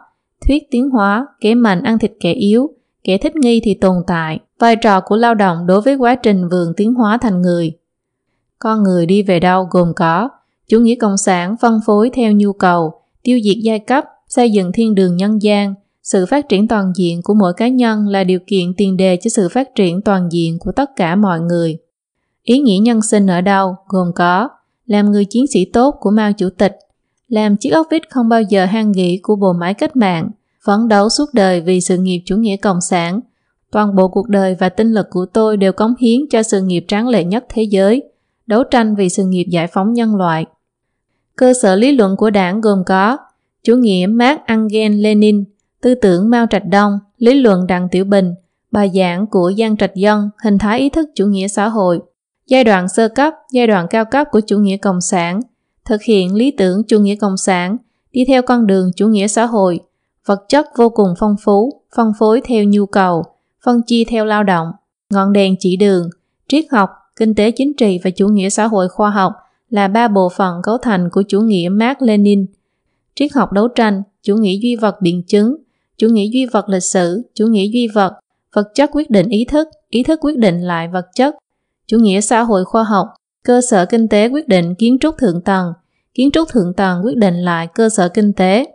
Speaker 1: thuyết tiến hóa, kế mạnh ăn thịt kẻ yếu, kẻ thích nghi thì tồn tại, vai trò của lao động đối với quá trình vườn tiến hóa thành người. Con người đi về đâu gồm có chủ nghĩa cộng sản phân phối theo nhu cầu, tiêu diệt giai cấp, xây dựng thiên đường nhân gian, sự phát triển toàn diện của mỗi cá nhân là điều kiện tiền đề cho sự phát triển toàn diện của tất cả mọi người. Ý nghĩa nhân sinh ở đâu gồm có làm người chiến sĩ tốt của Mao Chủ tịch, làm chiếc ốc vít không bao giờ hang nghỉ của bộ máy cách mạng, phấn đấu suốt đời vì sự nghiệp chủ nghĩa cộng sản. Toàn bộ cuộc đời và tinh lực của tôi đều cống hiến cho sự nghiệp tráng lệ nhất thế giới, đấu tranh vì sự nghiệp giải phóng nhân loại. Cơ sở lý luận của đảng gồm có chủ nghĩa Mark Angel Lenin, tư tưởng Mao Trạch Đông, lý luận Đặng Tiểu Bình, bài giảng của Giang Trạch Dân, hình thái ý thức chủ nghĩa xã hội, giai đoạn sơ cấp, giai đoạn cao cấp của chủ nghĩa cộng sản, thực hiện lý tưởng chủ nghĩa cộng sản, đi theo con đường chủ nghĩa xã hội, vật chất vô cùng phong phú, phân phối theo nhu cầu, phân chia theo lao động, ngọn đèn chỉ đường, triết học, kinh tế chính trị và chủ nghĩa xã hội khoa học là ba bộ phận cấu thành của chủ nghĩa Mark Lenin. Triết học đấu tranh, chủ nghĩa duy vật biện chứng, chủ nghĩa duy vật lịch sử, chủ nghĩa duy vật, vật chất quyết định ý thức, ý thức quyết định lại vật chất, chủ nghĩa xã hội khoa học, cơ sở kinh tế quyết định kiến trúc thượng tầng, kiến trúc thượng tầng quyết định lại cơ sở kinh tế.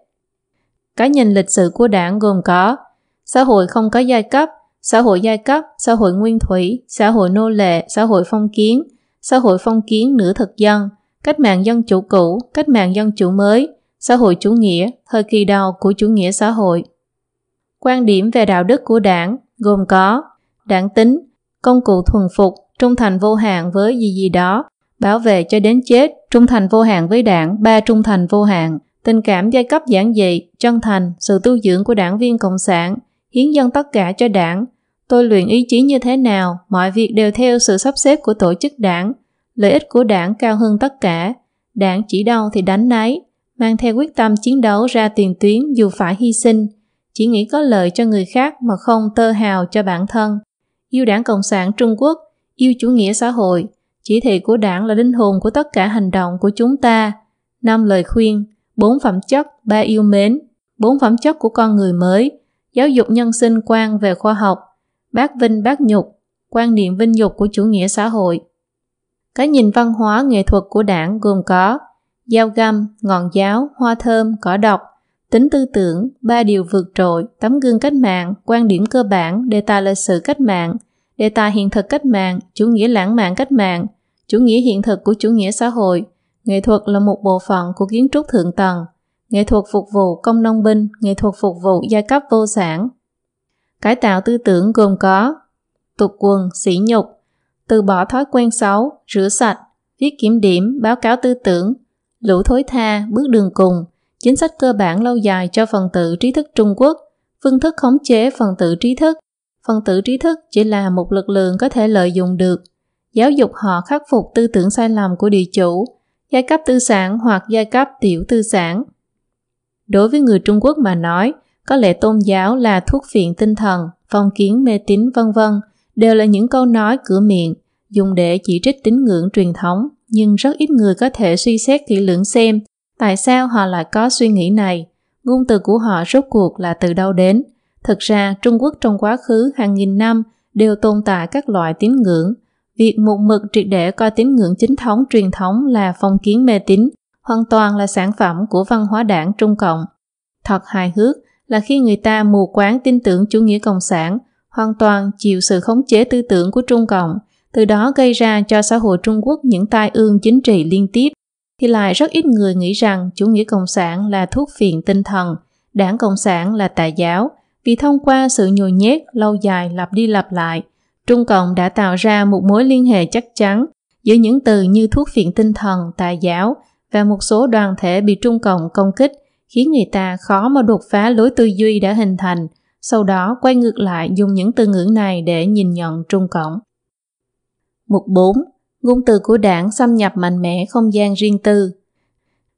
Speaker 1: Cái nhìn lịch sử của đảng gồm có xã hội không có giai cấp, xã hội giai cấp, xã hội nguyên thủy, xã hội nô lệ, xã hội phong kiến, xã hội phong kiến nửa thực dân, cách mạng dân chủ cũ, cách mạng dân chủ mới, xã hội chủ nghĩa, thời kỳ đầu của chủ nghĩa xã hội. Quan điểm về đạo đức của đảng gồm có đảng tính, công cụ thuần phục, trung thành vô hạn với gì gì đó, bảo vệ cho đến chết, trung thành vô hạn với đảng, ba trung thành vô hạn, tình cảm giai cấp giản dị, chân thành, sự tu dưỡng của đảng viên Cộng sản, hiến dân tất cả cho đảng. Tôi luyện ý chí như thế nào, mọi việc đều theo sự sắp xếp của tổ chức đảng, lợi ích của đảng cao hơn tất cả. Đảng chỉ đâu thì đánh nấy, mang theo quyết tâm chiến đấu ra tiền tuyến dù phải hy sinh, chỉ nghĩ có lợi cho người khác mà không tơ hào cho bản thân. Yêu đảng Cộng sản Trung Quốc, yêu chủ nghĩa xã hội, chỉ thị của đảng là linh hồn của tất cả hành động của chúng ta. Năm lời khuyên, bốn phẩm chất, ba yêu mến, bốn phẩm chất của con người mới, giáo dục nhân sinh quan về khoa học, bác vinh bác nhục, quan niệm vinh nhục của chủ nghĩa xã hội. Cái nhìn văn hóa nghệ thuật của đảng gồm có dao găm, ngọn giáo, hoa thơm, cỏ độc, tính tư tưởng, ba điều vượt trội, tấm gương cách mạng, quan điểm cơ bản, đề tài lịch sử cách mạng, đề tài hiện thực cách mạng, chủ nghĩa lãng mạn cách mạng, chủ nghĩa hiện thực của chủ nghĩa xã hội, nghệ thuật là một bộ phận của kiến trúc thượng tầng, nghệ thuật phục vụ công nông binh, nghệ thuật phục vụ giai cấp vô sản. Cải tạo tư tưởng gồm có tục quần, sỉ nhục, từ bỏ thói quen xấu, rửa sạch, viết kiểm điểm, báo cáo tư tưởng, lũ thối tha, bước đường cùng, chính sách cơ bản lâu dài cho phần tử trí thức Trung Quốc, phương thức khống chế phần tử trí thức. Phần tử trí thức chỉ là một lực lượng có thể lợi dụng được, giáo dục họ khắc phục tư tưởng sai lầm của địa chủ, giai cấp tư sản hoặc giai cấp tiểu tư sản. Đối với người Trung Quốc mà nói, có lẽ tôn giáo là thuốc phiện tinh thần, phong kiến mê tín vân vân đều là những câu nói cửa miệng dùng để chỉ trích tín ngưỡng truyền thống nhưng rất ít người có thể suy xét kỹ lưỡng xem tại sao họ lại có suy nghĩ này ngôn từ của họ rốt cuộc là từ đâu đến thực ra trung quốc trong quá khứ hàng nghìn năm đều tồn tại các loại tín ngưỡng việc một mực triệt để coi tín ngưỡng chính thống truyền thống là phong kiến mê tín hoàn toàn là sản phẩm của văn hóa đảng Trung Cộng. Thật hài hước là khi người ta mù quáng tin tưởng chủ nghĩa cộng sản, hoàn toàn chịu sự khống chế tư tưởng của Trung Cộng, từ đó gây ra cho xã hội Trung Quốc những tai ương chính trị liên tiếp, thì lại rất ít người nghĩ rằng chủ nghĩa cộng sản là thuốc phiện tinh thần, đảng cộng sản là tà giáo, vì thông qua sự nhồi nhét lâu dài lặp đi lặp lại, Trung Cộng đã tạo ra một mối liên hệ chắc chắn giữa những từ như thuốc phiện tinh thần, tà giáo và một số đoàn thể bị Trung Cộng công kích khiến người ta khó mà đột phá lối tư duy đã hình thành, sau đó quay ngược lại dùng những từ ngữ này để nhìn nhận Trung Cộng. Mục 4. Ngôn từ của đảng xâm nhập mạnh mẽ không gian riêng tư.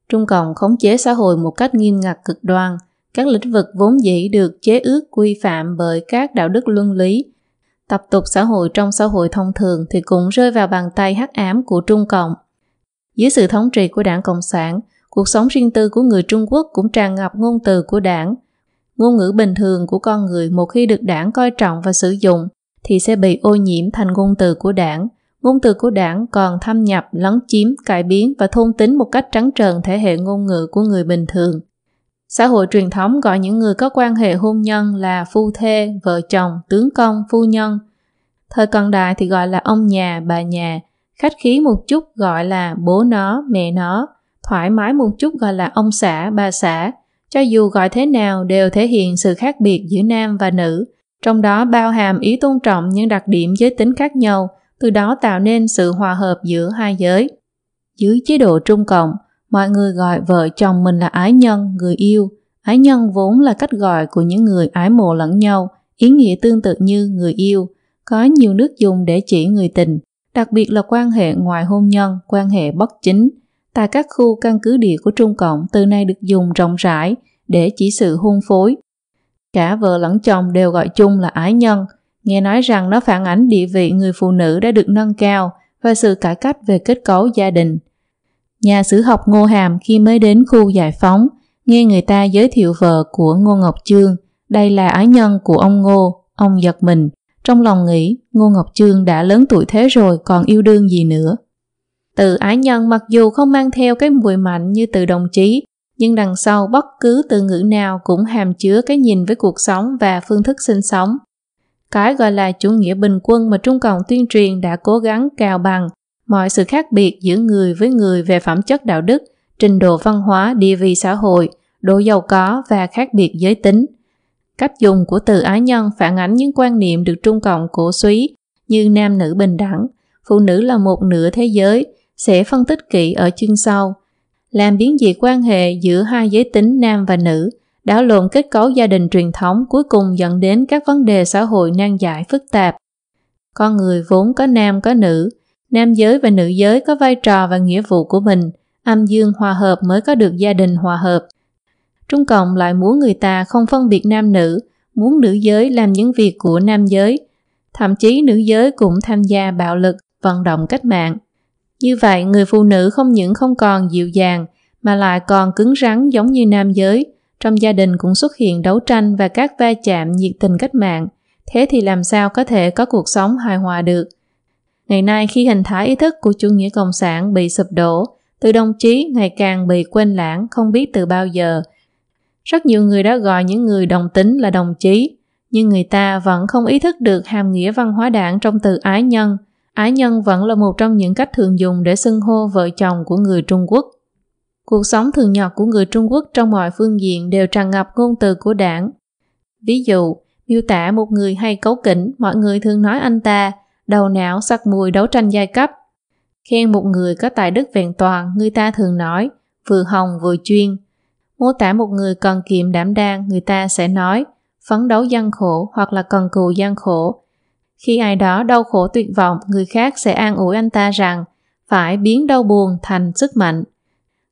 Speaker 1: Trung Cộng khống chế xã hội một cách nghiêm ngặt cực đoan, các lĩnh vực vốn dĩ được chế ước quy phạm bởi các đạo đức luân lý. Tập tục xã hội trong xã hội thông thường thì cũng rơi vào bàn tay hắc ám của Trung Cộng. Dưới sự thống trị của đảng Cộng sản, cuộc sống riêng tư của người Trung Quốc cũng tràn ngập ngôn từ của đảng. Ngôn ngữ bình thường của con người một khi được đảng coi trọng và sử dụng thì sẽ bị ô nhiễm thành ngôn từ của đảng. Ngôn từ của đảng còn thâm nhập, lấn chiếm, cải biến và thôn tính một cách trắng trợn thể hệ ngôn ngữ của người bình thường. Xã hội truyền thống gọi những người có quan hệ hôn nhân là phu thê, vợ chồng, tướng công, phu nhân. Thời cận đại thì gọi là ông nhà, bà nhà, khách khí một chút gọi là bố nó, mẹ nó, thoải mái một chút gọi là ông xã, bà xã. Cho dù gọi thế nào đều thể hiện sự khác biệt giữa nam và nữ, trong đó bao hàm ý tôn trọng những đặc điểm giới tính khác nhau, từ đó tạo nên sự hòa hợp giữa hai giới. Dưới chế độ Trung Cộng, mọi người gọi vợ chồng mình là ái nhân, người yêu. Ái nhân vốn là cách gọi của những người ái mộ lẫn nhau, ý nghĩa tương tự như người yêu. Có nhiều nước dùng để chỉ người tình, đặc biệt là quan hệ ngoài hôn nhân, quan hệ bất chính. Tại các khu căn cứ địa của Trung Cộng, từ nay được dùng rộng rãi để chỉ sự hôn phối. Cả vợ lẫn chồng đều gọi chung là ái nhân, nghe nói rằng nó phản ánh địa vị người phụ nữ đã được nâng cao và sự cải cách về kết cấu gia đình. Nhà sử học Ngô Hàm khi mới đến khu giải phóng, nghe người ta giới thiệu vợ của Ngô Ngọc Trương, đây là ái nhân của ông Ngô, ông giật mình, trong lòng nghĩ Ngô Ngọc Trương đã lớn tuổi thế rồi còn yêu đương gì nữa. Từ ái nhân mặc dù không mang theo cái mùi mạnh như từ đồng chí, nhưng đằng sau bất cứ từ ngữ nào cũng hàm chứa cái nhìn với cuộc sống và phương thức sinh sống. Cái gọi là chủ nghĩa bình quân mà Trung Cộng tuyên truyền đã cố gắng cào bằng mọi sự khác biệt giữa người với người về phẩm chất đạo đức, trình độ văn hóa, địa vị xã hội, độ giàu có và khác biệt giới tính. Cách dùng của từ ái nhân phản ánh những quan niệm được Trung Cộng cổ suý như nam nữ bình đẳng, phụ nữ là một nửa thế giới, sẽ phân tích kỹ ở chương sau. Làm biến dị quan hệ giữa hai giới tính nam và nữ, đảo lộn kết cấu gia đình truyền thống cuối cùng dẫn đến các vấn đề xã hội nan giải phức tạp. Con người vốn có nam có nữ, nam giới và nữ giới có vai trò và nghĩa vụ của mình, âm dương hòa hợp mới có được gia đình hòa hợp. Trung Cộng lại muốn người ta không phân biệt nam nữ, muốn nữ giới làm những việc của nam giới, thậm chí nữ giới cũng tham gia bạo lực, vận động cách mạng. Như vậy, người phụ nữ không những không còn dịu dàng, mà lại còn cứng rắn giống như nam giới. Trong gia đình cũng xuất hiện đấu tranh và các va chạm nhiệt tình cách mạng. Thế thì làm sao có thể có cuộc sống hài hòa được? Ngày nay khi hình thái ý thức của chủ nghĩa cộng sản bị sụp đổ, từ đồng chí ngày càng bị quên lãng không biết từ bao giờ. Rất nhiều người đã gọi những người đồng tính là đồng chí, nhưng người ta vẫn không ý thức được hàm nghĩa văn hóa đảng trong từ ái nhân. Ái nhân vẫn là một trong những cách thường dùng để xưng hô vợ chồng của người Trung Quốc. Cuộc sống thường nhật của người Trung Quốc trong mọi phương diện đều tràn ngập ngôn từ của đảng. Ví dụ, miêu tả một người hay cấu kỉnh, mọi người thường nói anh ta, đầu não sắc mùi đấu tranh giai cấp. Khen một người có tài đức vẹn toàn, người ta thường nói, vừa hồng vừa chuyên. Mô tả một người cần kiệm đảm đang, người ta sẽ nói, phấn đấu gian khổ hoặc là cần cù gian khổ. Khi ai đó đau khổ tuyệt vọng, người khác sẽ an ủi anh ta rằng phải biến đau buồn thành sức mạnh.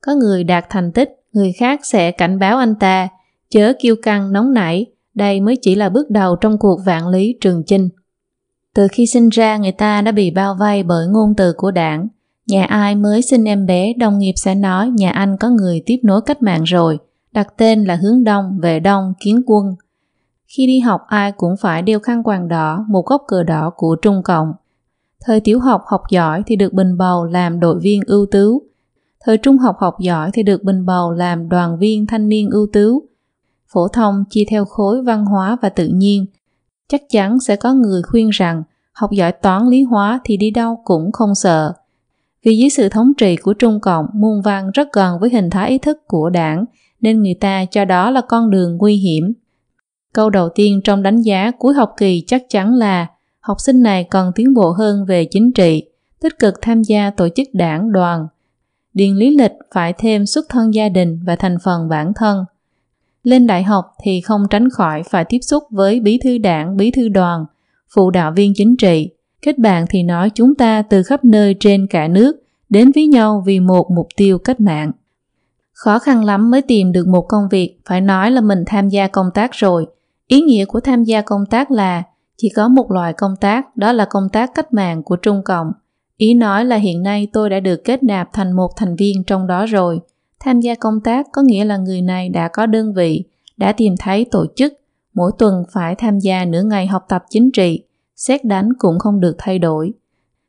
Speaker 1: Có người đạt thành tích, người khác sẽ cảnh báo anh ta, chớ kiêu căng nóng nảy, đây mới chỉ là bước đầu trong cuộc vạn lý trường chinh. Từ khi sinh ra người ta đã bị bao vây bởi ngôn từ của đảng. Nhà ai mới sinh em bé, đồng nghiệp sẽ nói nhà anh có người tiếp nối cách mạng rồi, đặt tên là hướng đông, về đông, kiến quân. Khi đi học ai cũng phải đeo khăn quàng đỏ, một góc cờ đỏ của Trung Cộng. Thời tiểu học học giỏi thì được bình bầu làm đội viên ưu tú. Thời trung học học giỏi thì được bình bầu làm đoàn viên thanh niên ưu tú. Phổ thông chia theo khối văn hóa và tự nhiên. Chắc chắn sẽ có người khuyên rằng học giỏi toán lý hóa thì đi đâu cũng không sợ. Vì dưới sự thống trị của Trung Cộng, muôn văn rất gần với hình thái ý thức của đảng, nên người ta cho đó là con đường nguy hiểm. Câu đầu tiên trong đánh giá cuối học kỳ chắc chắn là học sinh này cần tiến bộ hơn về chính trị, tích cực tham gia tổ chức đảng đoàn. Điền lý lịch phải thêm xuất thân gia đình và thành phần bản thân. Lên đại học thì không tránh khỏi phải tiếp xúc với bí thư đảng, bí thư đoàn, phụ đạo viên chính trị. Kết bạn thì nói chúng ta từ khắp nơi trên cả nước đến với nhau vì một mục tiêu cách mạng. Khó khăn lắm mới tìm được một công việc, phải nói là mình tham gia công tác rồi. Ý nghĩa của tham gia công tác là chỉ có một loại công tác, đó là công tác cách mạng của Trung Cộng. Ý nói là hiện nay tôi đã được kết nạp thành một thành viên trong đó rồi. Tham gia công tác có nghĩa là người này đã có đơn vị, đã tìm thấy tổ chức, mỗi tuần phải tham gia nửa ngày học tập chính trị, xét đánh cũng không được thay đổi.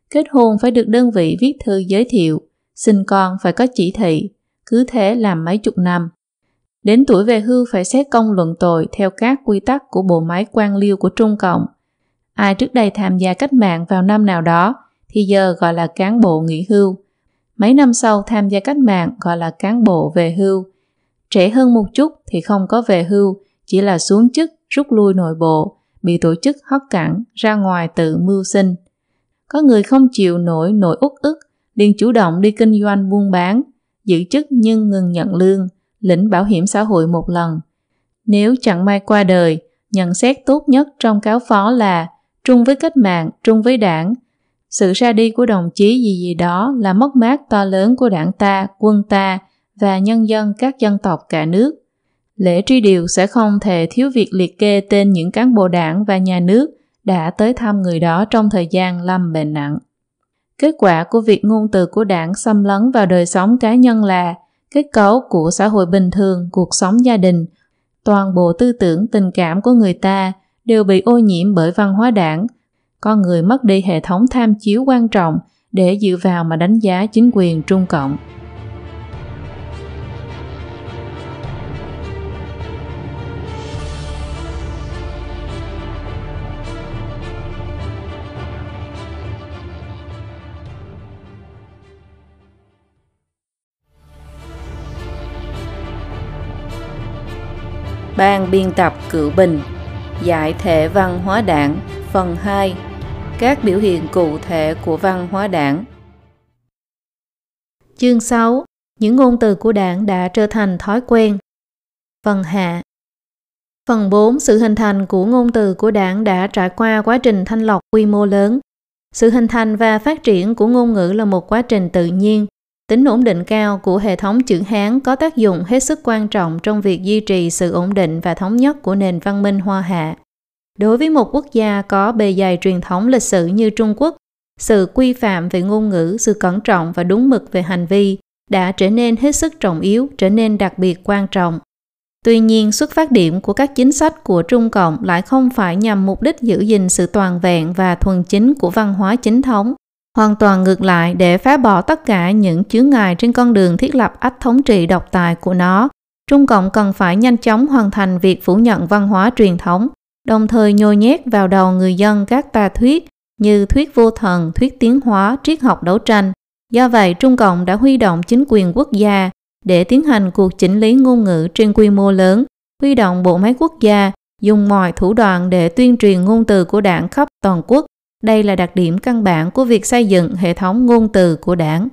Speaker 1: Kết hôn phải được đơn vị viết thư giới thiệu, sinh con phải có chỉ thị, cứ thế làm mấy chục năm. Đến tuổi về hưu phải xét công luận tội theo các quy tắc của bộ máy quan liêu của Trung Cộng. Ai trước đây tham gia cách mạng vào năm nào đó thì giờ gọi là cán bộ nghỉ hưu. Mấy năm sau tham gia cách mạng gọi là cán bộ về hưu. Trẻ hơn một chút thì không có về hưu, chỉ là xuống chức, rút lui nội bộ, bị tổ chức hất cẳng, ra ngoài tự mưu sinh. Có người không chịu nổi nỗi uất ức, liền chủ động đi kinh doanh buôn bán, giữ chức nhưng ngừng nhận lương, lĩnh bảo hiểm xã hội một lần. Nếu chẳng may qua đời, nhận xét tốt nhất trong cáo phó là trung với cách mạng, trung với đảng. Sự ra đi của đồng chí gì gì đó là mất mát to lớn của đảng ta, quân ta và nhân dân các dân tộc cả nước. Lễ truy điệu sẽ không thể thiếu việc liệt kê tên những cán bộ đảng và nhà nước đã tới thăm người đó trong thời gian lâm bệnh nặng. Kết quả của việc ngôn từ của đảng xâm lấn vào đời sống cá nhân là kết cấu của xã hội bình thường, cuộc sống gia đình, toàn bộ tư tưởng tình cảm của người ta đều bị ô nhiễm bởi văn hóa đảng. Con người mất đi hệ thống tham chiếu quan trọng để dựa vào mà đánh giá chính quyền Trung Cộng. Ban biên tập Cựu Bình, Giải thể văn hóa đảng, Phần 2 các biểu hiện cụ thể của văn hóa đảng Chương 6 Những ngôn từ của đảng đã trở thành thói quen Phần hạ Phần 4 Sự hình thành của ngôn từ của đảng đã trải qua quá trình thanh lọc quy mô lớn. Sự hình thành và phát triển của ngôn ngữ là một quá trình tự nhiên Tính ổn định cao của hệ thống chữ Hán có tác dụng hết sức quan trọng trong việc duy trì sự ổn định và thống nhất của nền văn minh Hoa Hạ. Đối với một quốc gia có bề dày truyền thống lịch sử như Trung Quốc, sự quy phạm về ngôn ngữ, sự cẩn trọng và đúng mực về hành vi đã trở nên hết sức trọng yếu, trở nên đặc biệt quan trọng. Tuy nhiên, xuất phát điểm của các chính sách của Trung Cộng lại không phải nhằm mục đích giữ gìn sự toàn vẹn và thuần chính của văn hóa chính thống, Hoàn toàn ngược lại để phá bỏ tất cả những chướng ngại trên con đường thiết lập ách thống trị độc tài của nó. Trung Cộng cần phải nhanh chóng hoàn thành việc phủ nhận văn hóa truyền thống, đồng thời nhồi nhét vào đầu người dân các tà thuyết như thuyết vô thần, thuyết tiến hóa, triết học đấu tranh. Do vậy, Trung Cộng đã huy động chính quyền quốc gia để tiến hành cuộc chỉnh lý ngôn ngữ trên quy mô lớn, huy động bộ máy quốc gia, dùng mọi thủ đoạn để tuyên truyền ngôn từ của đảng khắp toàn quốc đây là đặc điểm căn bản của việc xây dựng hệ thống ngôn từ của đảng.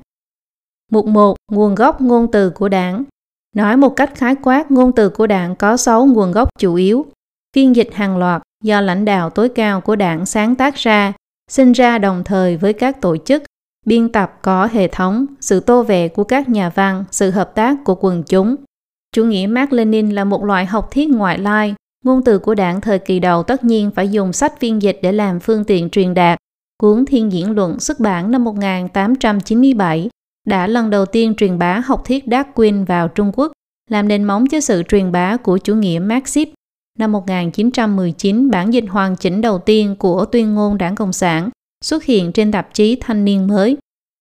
Speaker 1: Mục 1. Nguồn gốc ngôn từ của đảng Nói một cách khái quát, ngôn từ của đảng có 6 nguồn gốc chủ yếu. Phiên dịch hàng loạt do lãnh đạo tối cao của đảng sáng tác ra, sinh ra đồng thời với các tổ chức, biên tập có hệ thống, sự tô vẽ của các nhà văn, sự hợp tác của quần chúng. Chủ nghĩa Mark Lenin là một loại học thuyết ngoại lai, Ngôn từ của đảng thời kỳ đầu tất nhiên phải dùng sách phiên dịch để làm phương tiện truyền đạt. Cuốn Thiên Diễn Luận xuất bản năm 1897 đã lần đầu tiên truyền bá học thuyết Darwin vào Trung Quốc, làm nền móng cho sự truyền bá của chủ nghĩa Marxist. Năm 1919, bản dịch hoàn chỉnh đầu tiên của tuyên ngôn đảng Cộng sản xuất hiện trên tạp chí Thanh niên mới.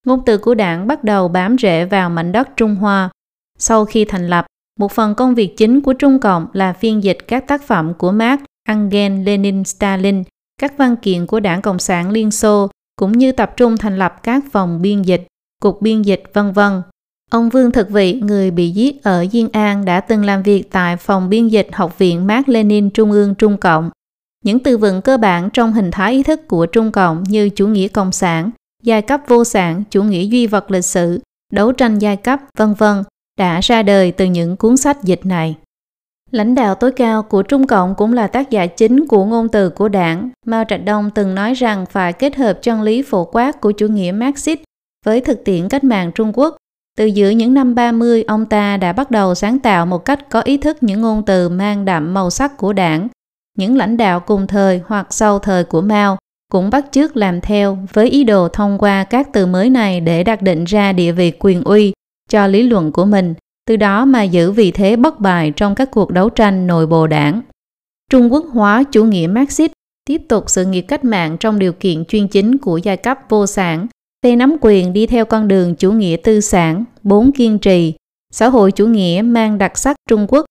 Speaker 1: Ngôn từ của đảng bắt đầu bám rễ vào mảnh đất Trung Hoa. Sau khi thành lập, một phần công việc chính của Trung Cộng là phiên dịch các tác phẩm của Marx, Engels, Lenin, Stalin, các văn kiện của Đảng Cộng sản Liên Xô, cũng như tập trung thành lập các phòng biên dịch, cục biên dịch vân vân. Ông Vương Thực Vị, người bị giết ở Diên An đã từng làm việc tại phòng biên dịch Học viện Mark Lenin Trung ương Trung Cộng. Những từ vựng cơ bản trong hình thái ý thức của Trung Cộng như chủ nghĩa cộng sản, giai cấp vô sản, chủ nghĩa duy vật lịch sử, đấu tranh giai cấp, vân vân đã ra đời từ những cuốn sách dịch này. Lãnh đạo tối cao của Trung Cộng cũng là tác giả chính của ngôn từ của đảng. Mao Trạch Đông từng nói rằng phải kết hợp chân lý phổ quát của chủ nghĩa Marxist với thực tiễn cách mạng Trung Quốc. Từ giữa những năm 30, ông ta đã bắt đầu sáng tạo một cách có ý thức những ngôn từ mang đậm màu sắc của đảng. Những lãnh đạo cùng thời hoặc sau thời của Mao cũng bắt chước làm theo với ý đồ thông qua các từ mới này để đặt định ra địa vị quyền uy cho lý luận của mình, từ đó mà giữ vị thế bất bài trong các cuộc đấu tranh nội bộ đảng. Trung Quốc hóa chủ nghĩa Marxist tiếp tục sự nghiệp cách mạng trong điều kiện chuyên chính của giai cấp vô sản, phe nắm quyền đi theo con đường chủ nghĩa tư sản, bốn kiên trì, xã hội chủ nghĩa mang đặc sắc Trung Quốc,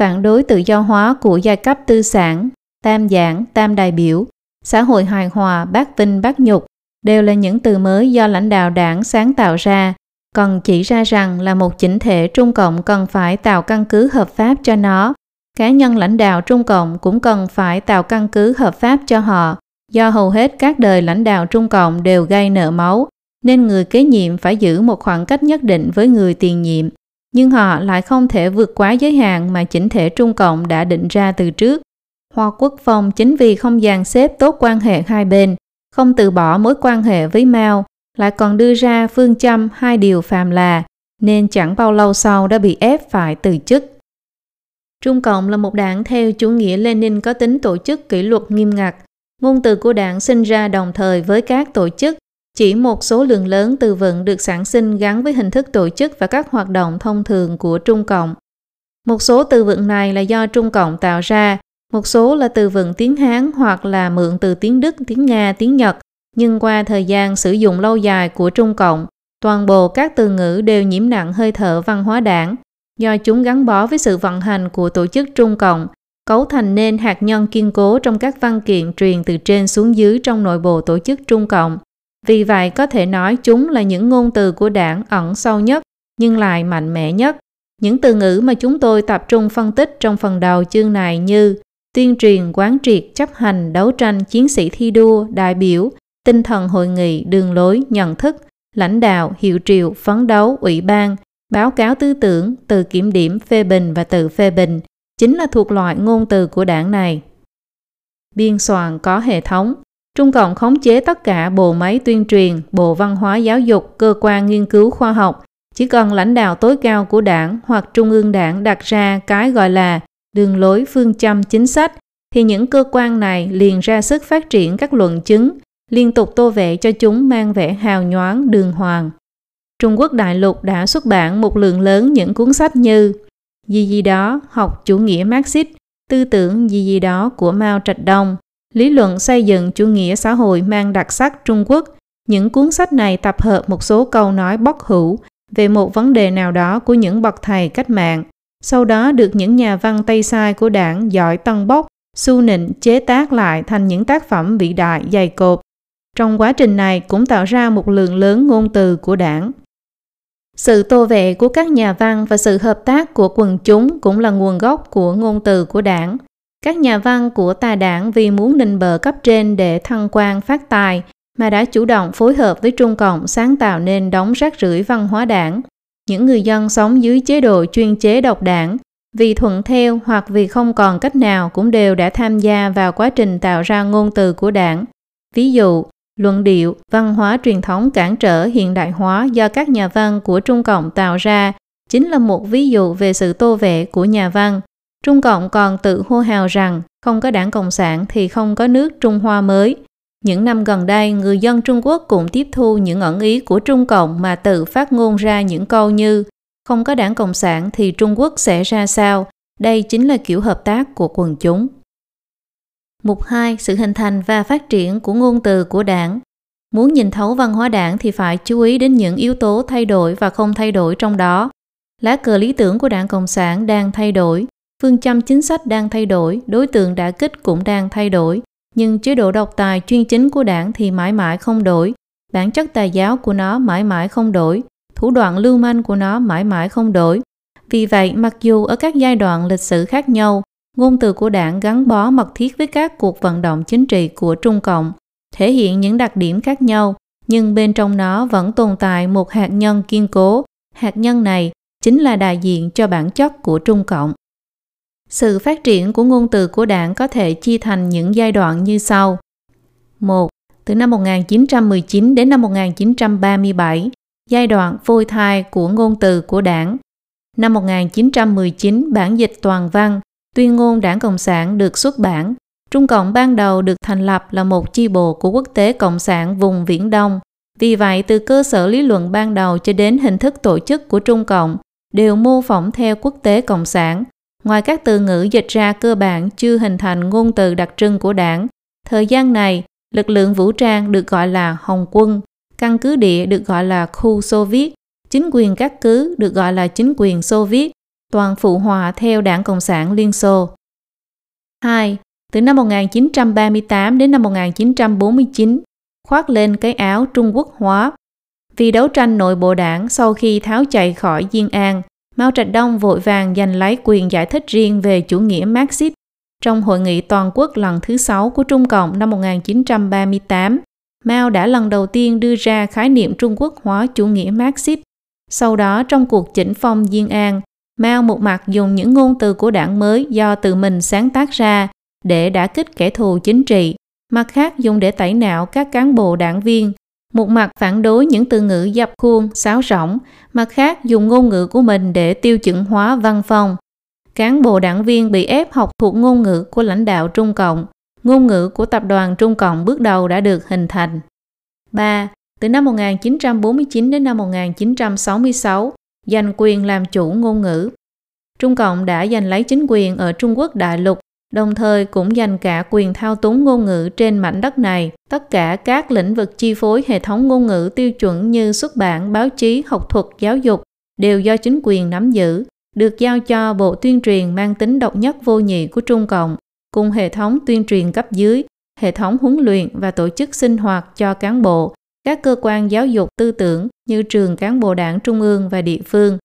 Speaker 1: phản đối tự do hóa của giai cấp tư sản, tam giảng, tam đại biểu, xã hội hài hòa, bác vinh, bác nhục, đều là những từ mới do lãnh đạo đảng sáng tạo ra. Còn chỉ ra rằng là một chỉnh thể Trung Cộng cần phải tạo căn cứ hợp pháp cho nó. Cá nhân lãnh đạo Trung Cộng cũng cần phải tạo căn cứ hợp pháp cho họ, do hầu hết các đời lãnh đạo Trung Cộng đều gây nợ máu, nên người kế nhiệm phải giữ một khoảng cách nhất định với người tiền nhiệm. Nhưng họ lại không thể vượt quá giới hạn mà chỉnh thể Trung Cộng đã định ra từ trước. Hoa Quốc Phong chính vì không dàn xếp tốt quan hệ hai bên, không từ bỏ mối quan hệ với Mao, lại còn đưa ra phương châm hai điều phàm là nên chẳng bao lâu sau đã bị ép phải từ chức. Trung Cộng là một đảng theo chủ nghĩa Lenin có tính tổ chức kỷ luật nghiêm ngặt. Ngôn từ của đảng sinh ra đồng thời với các tổ chức. Chỉ một số lượng lớn từ vựng được sản sinh gắn với hình thức tổ chức và các hoạt động thông thường của Trung Cộng. Một số từ vựng này là do Trung Cộng tạo ra, một số là từ vựng tiếng Hán hoặc là mượn từ tiếng Đức, tiếng Nga, tiếng Nhật nhưng qua thời gian sử dụng lâu dài của Trung Cộng, toàn bộ các từ ngữ đều nhiễm nặng hơi thở văn hóa đảng, do chúng gắn bó với sự vận hành của tổ chức Trung Cộng, cấu thành nên hạt nhân kiên cố trong các văn kiện truyền từ trên xuống dưới trong nội bộ tổ chức Trung Cộng. Vì vậy có thể nói chúng là những ngôn từ của đảng ẩn sâu nhất nhưng lại mạnh mẽ nhất. Những từ ngữ mà chúng tôi tập trung phân tích trong phần đầu chương này như tuyên truyền, quán triệt, chấp hành, đấu tranh, chiến sĩ thi đua, đại biểu, tinh thần hội nghị, đường lối, nhận thức, lãnh đạo, hiệu triệu, phấn đấu, ủy ban, báo cáo tư tưởng, từ kiểm điểm, phê bình và tự phê bình chính là thuộc loại ngôn từ của đảng này. Biên soạn có hệ thống Trung Cộng khống chế tất cả bộ máy tuyên truyền, bộ văn hóa giáo dục, cơ quan nghiên cứu khoa học. Chỉ cần lãnh đạo tối cao của đảng hoặc trung ương đảng đặt ra cái gọi là đường lối phương châm chính sách, thì những cơ quan này liền ra sức phát triển các luận chứng, liên tục tô vẽ cho chúng mang vẻ hào nhoáng đường hoàng. Trung Quốc đại lục đã xuất bản một lượng lớn những cuốn sách như Gì gì đó, học chủ nghĩa Marxist, tư tưởng gì gì đó của Mao Trạch Đông, lý luận xây dựng chủ nghĩa xã hội mang đặc sắc Trung Quốc. Những cuốn sách này tập hợp một số câu nói bóc hữu về một vấn đề nào đó của những bậc thầy cách mạng, sau đó được những nhà văn Tây Sai của đảng giỏi tân bốc, su nịnh chế tác lại thành những tác phẩm vĩ đại dày cộp trong quá trình này cũng tạo ra một lượng lớn ngôn từ của đảng. Sự tô vẽ của các nhà văn và sự hợp tác của quần chúng cũng là nguồn gốc của ngôn từ của đảng. Các nhà văn của tà đảng vì muốn nịnh bờ cấp trên để thăng quan phát tài mà đã chủ động phối hợp với Trung Cộng sáng tạo nên đống rác rưởi văn hóa đảng. Những người dân sống dưới chế độ chuyên chế độc đảng vì thuận theo hoặc vì không còn cách nào cũng đều đã tham gia vào quá trình tạo ra ngôn từ của đảng. Ví dụ, Luận điệu, văn hóa truyền thống cản trở hiện đại hóa do các nhà văn của Trung Cộng tạo ra chính là một ví dụ về sự tô vẽ của nhà văn. Trung Cộng còn tự hô hào rằng không có đảng Cộng sản thì không có nước Trung Hoa mới. Những năm gần đây, người dân Trung Quốc cũng tiếp thu những ẩn ý của Trung Cộng mà tự phát ngôn ra những câu như không có đảng Cộng sản thì Trung Quốc sẽ ra sao. Đây chính là kiểu hợp tác của quần chúng. Mục 2. Sự hình thành và phát triển của ngôn từ của đảng Muốn nhìn thấu văn hóa đảng thì phải chú ý đến những yếu tố thay đổi và không thay đổi trong đó. Lá cờ lý tưởng của đảng Cộng sản đang thay đổi, phương châm chính sách đang thay đổi, đối tượng đã kích cũng đang thay đổi, nhưng chế độ độc tài chuyên chính của đảng thì mãi mãi không đổi, bản chất tà giáo của nó mãi mãi không đổi, thủ đoạn lưu manh của nó mãi mãi không đổi. Vì vậy, mặc dù ở các giai đoạn lịch sử khác nhau, ngôn từ của đảng gắn bó mật thiết với các cuộc vận động chính trị của Trung Cộng, thể hiện những đặc điểm khác nhau, nhưng bên trong nó vẫn tồn tại một hạt nhân kiên cố. Hạt nhân này chính là đại diện cho bản chất của Trung Cộng. Sự phát triển của ngôn từ của đảng có thể chia thành những giai đoạn như sau. 1. Từ năm 1919 đến năm 1937, giai đoạn phôi thai của ngôn từ của đảng. Năm 1919, bản dịch toàn văn, tuyên ngôn đảng Cộng sản được xuất bản. Trung Cộng ban đầu được thành lập là một chi bộ của quốc tế Cộng sản vùng Viễn Đông. Vì vậy, từ cơ sở lý luận ban đầu cho đến hình thức tổ chức của Trung Cộng đều mô phỏng theo quốc tế Cộng sản. Ngoài các từ ngữ dịch ra cơ bản chưa hình thành ngôn từ đặc trưng của đảng, thời gian này, lực lượng vũ trang được gọi là Hồng quân, căn cứ địa được gọi là khu Xô Viết, chính quyền các cứ được gọi là chính quyền Xô Viết, toàn phụ hòa theo đảng Cộng sản Liên Xô. 2. Từ năm 1938 đến năm 1949, khoác lên cái áo Trung Quốc hóa. Vì đấu tranh nội bộ đảng sau khi tháo chạy khỏi Diên An, Mao Trạch Đông vội vàng giành lấy quyền giải thích riêng về chủ nghĩa Marxist trong hội nghị toàn quốc lần thứ sáu của Trung Cộng năm 1938. Mao đã lần đầu tiên đưa ra khái niệm Trung Quốc hóa chủ nghĩa Marxist. Sau đó trong cuộc chỉnh phong Diên An, Mao một mặt dùng những ngôn từ của đảng mới do tự mình sáng tác ra để đả kích kẻ thù chính trị, mặt khác dùng để tẩy não các cán bộ đảng viên, một mặt phản đối những từ ngữ dập khuôn, sáo rỗng, mặt khác dùng ngôn ngữ của mình để tiêu chuẩn hóa văn phòng, Cán bộ đảng viên bị ép học thuộc ngôn ngữ của lãnh đạo Trung Cộng, ngôn ngữ của tập đoàn Trung Cộng bước đầu đã được hình thành. 3. Từ năm 1949 đến năm 1966, giành quyền làm chủ ngôn ngữ. Trung Cộng đã giành lấy chính quyền ở Trung Quốc đại lục đồng thời cũng dành cả quyền thao túng ngôn ngữ trên mảnh đất này. Tất cả các lĩnh vực chi phối hệ thống ngôn ngữ tiêu chuẩn như xuất bản, báo chí, học thuật, giáo dục đều do chính quyền nắm giữ, được giao cho Bộ Tuyên truyền mang tính độc nhất vô nhị của Trung Cộng, cùng hệ thống tuyên truyền cấp dưới, hệ thống huấn luyện và tổ chức sinh hoạt cho cán bộ, các cơ quan giáo dục tư tưởng như trường cán bộ đảng trung ương và địa phương.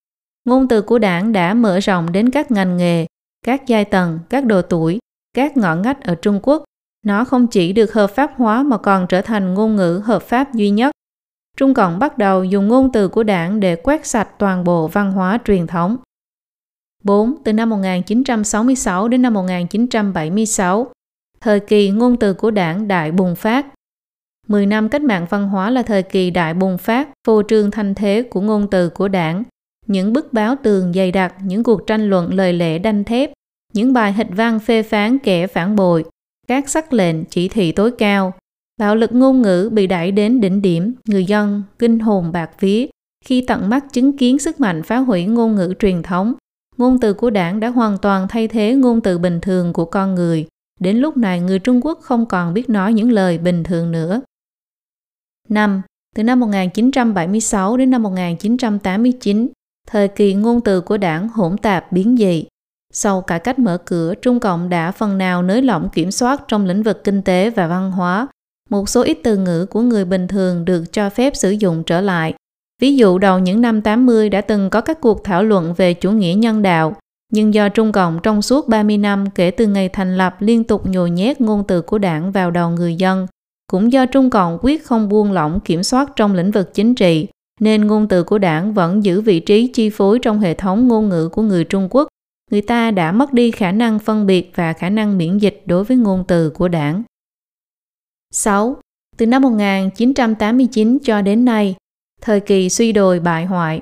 Speaker 1: Ngôn từ của đảng đã mở rộng đến các ngành nghề, các giai tầng, các độ tuổi, các ngõ ngách ở Trung Quốc. Nó không chỉ được hợp pháp hóa mà còn trở thành ngôn ngữ hợp pháp duy nhất. Trung Cộng bắt đầu dùng ngôn từ của đảng để quét sạch toàn bộ văn hóa truyền thống. 4. Từ năm 1966 đến năm 1976, thời kỳ ngôn từ của đảng đại bùng phát. 10 năm cách mạng văn hóa là thời kỳ đại bùng phát, phô trương thanh thế của ngôn từ của đảng. Những bức báo tường dày đặc, những cuộc tranh luận lời lẽ đanh thép, những bài hịch văn phê phán kẻ phản bội, các sắc lệnh chỉ thị tối cao, bạo lực ngôn ngữ bị đẩy đến đỉnh điểm, người dân kinh hồn bạc vía khi tận mắt chứng kiến sức mạnh phá hủy ngôn ngữ truyền thống. Ngôn từ của đảng đã hoàn toàn thay thế ngôn từ bình thường của con người. Đến lúc này người Trung Quốc không còn biết nói những lời bình thường nữa. 5. Từ năm 1976 đến năm 1989, thời kỳ ngôn từ của đảng hỗn tạp biến dị. Sau cải cách mở cửa, Trung Cộng đã phần nào nới lỏng kiểm soát trong lĩnh vực kinh tế và văn hóa. Một số ít từ ngữ của người bình thường được cho phép sử dụng trở lại. Ví dụ đầu những năm 80 đã từng có các cuộc thảo luận về chủ nghĩa nhân đạo, nhưng do Trung Cộng trong suốt 30 năm kể từ ngày thành lập liên tục nhồi nhét ngôn từ của đảng vào đầu người dân, cũng do Trung Cộng quyết không buông lỏng kiểm soát trong lĩnh vực chính trị, nên ngôn từ của đảng vẫn giữ vị trí chi phối trong hệ thống ngôn ngữ của người Trung Quốc người ta đã mất đi khả năng phân biệt và khả năng miễn dịch đối với ngôn từ của đảng. 6. Từ năm 1989 cho đến nay, thời kỳ suy đồi bại hoại,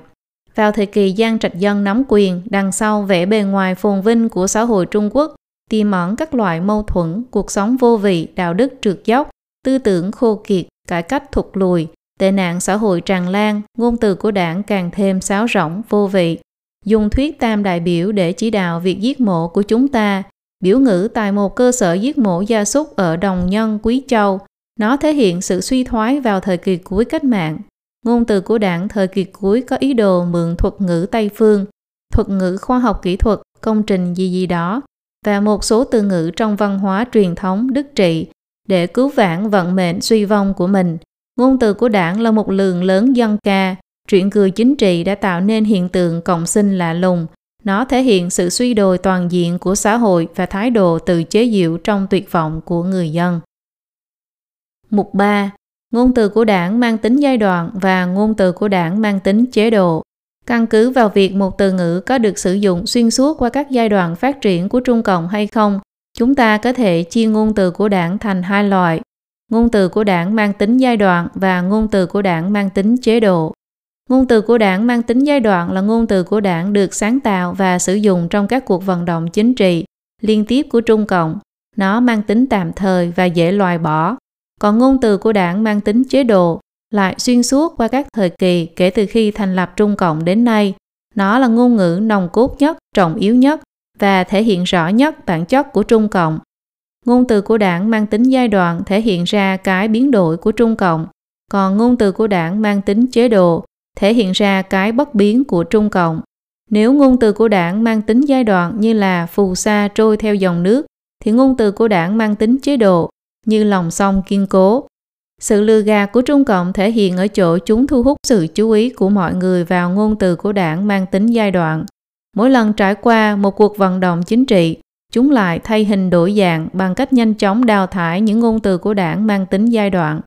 Speaker 1: Vào thời kỳ Giang Trạch Dân nắm quyền, đằng sau vẻ bề ngoài phồn vinh của xã hội Trung Quốc, tiềm ẩn các loại mâu thuẫn, cuộc sống vô vị, đạo đức trượt dốc, tư tưởng khô kiệt, cải cách thụt lùi, tệ nạn xã hội tràn lan, ngôn từ của đảng càng thêm sáo rỗng, vô vị. Dùng thuyết tam đại biểu để chỉ đạo việc giết mổ của chúng ta, biểu ngữ tại một cơ sở giết mổ gia súc ở Đồng Nhân, Quý Châu. Nó thể hiện sự suy thoái vào thời kỳ cuối cách mạng. Ngôn từ của đảng thời kỳ cuối có ý đồ mượn thuật ngữ Tây Phương, thuật ngữ khoa học kỹ thuật, công trình gì gì đó, và một số từ ngữ trong văn hóa truyền thống đức trị để cứu vãn vận mệnh suy vong của mình. Ngôn từ của đảng là một lượng lớn dân ca, truyện cười chính trị đã tạo nên hiện tượng cộng sinh lạ lùng. Nó thể hiện sự suy đồi toàn diện của xã hội và thái độ tự chế giễu trong tuyệt vọng của người dân. Mục 3. Ngôn từ của đảng mang tính giai đoạn và ngôn từ của đảng mang tính chế độ. Căn cứ vào việc một từ ngữ có được sử dụng xuyên suốt qua các giai đoạn phát triển của Trung Cộng hay không, chúng ta có thể chia ngôn từ của đảng thành hai loại. Ngôn từ của đảng mang tính giai đoạn và ngôn từ của đảng mang tính chế độ. Ngôn từ của đảng mang tính giai đoạn là ngôn từ của đảng được sáng tạo và sử dụng trong các cuộc vận động chính trị liên tiếp của Trung Cộng. Nó mang tính tạm thời và dễ loại bỏ. Còn ngôn từ của đảng mang tính chế độ lại xuyên suốt qua các thời kỳ kể từ khi thành lập Trung Cộng đến nay. Nó là ngôn ngữ nòng cốt nhất, trọng yếu nhất và thể hiện rõ nhất bản chất của Trung Cộng. Ngôn từ của đảng mang tính giai đoạn thể hiện ra cái biến đổi của Trung Cộng, còn ngôn từ của đảng mang tính chế độ thể hiện ra cái bất biến của Trung Cộng. Nếu ngôn từ của đảng mang tính giai đoạn như là phù sa trôi theo dòng nước, thì ngôn từ của đảng mang tính chế độ như lòng sông kiên cố. Sự lừa gạt của Trung Cộng thể hiện ở chỗ chúng thu hút sự chú ý của mọi người vào ngôn từ của đảng mang tính giai đoạn. Mỗi lần trải qua một cuộc vận động chính trị, chúng lại thay hình đổi dạng bằng cách nhanh chóng đào thải những ngôn từ của đảng mang tính giai đoạn.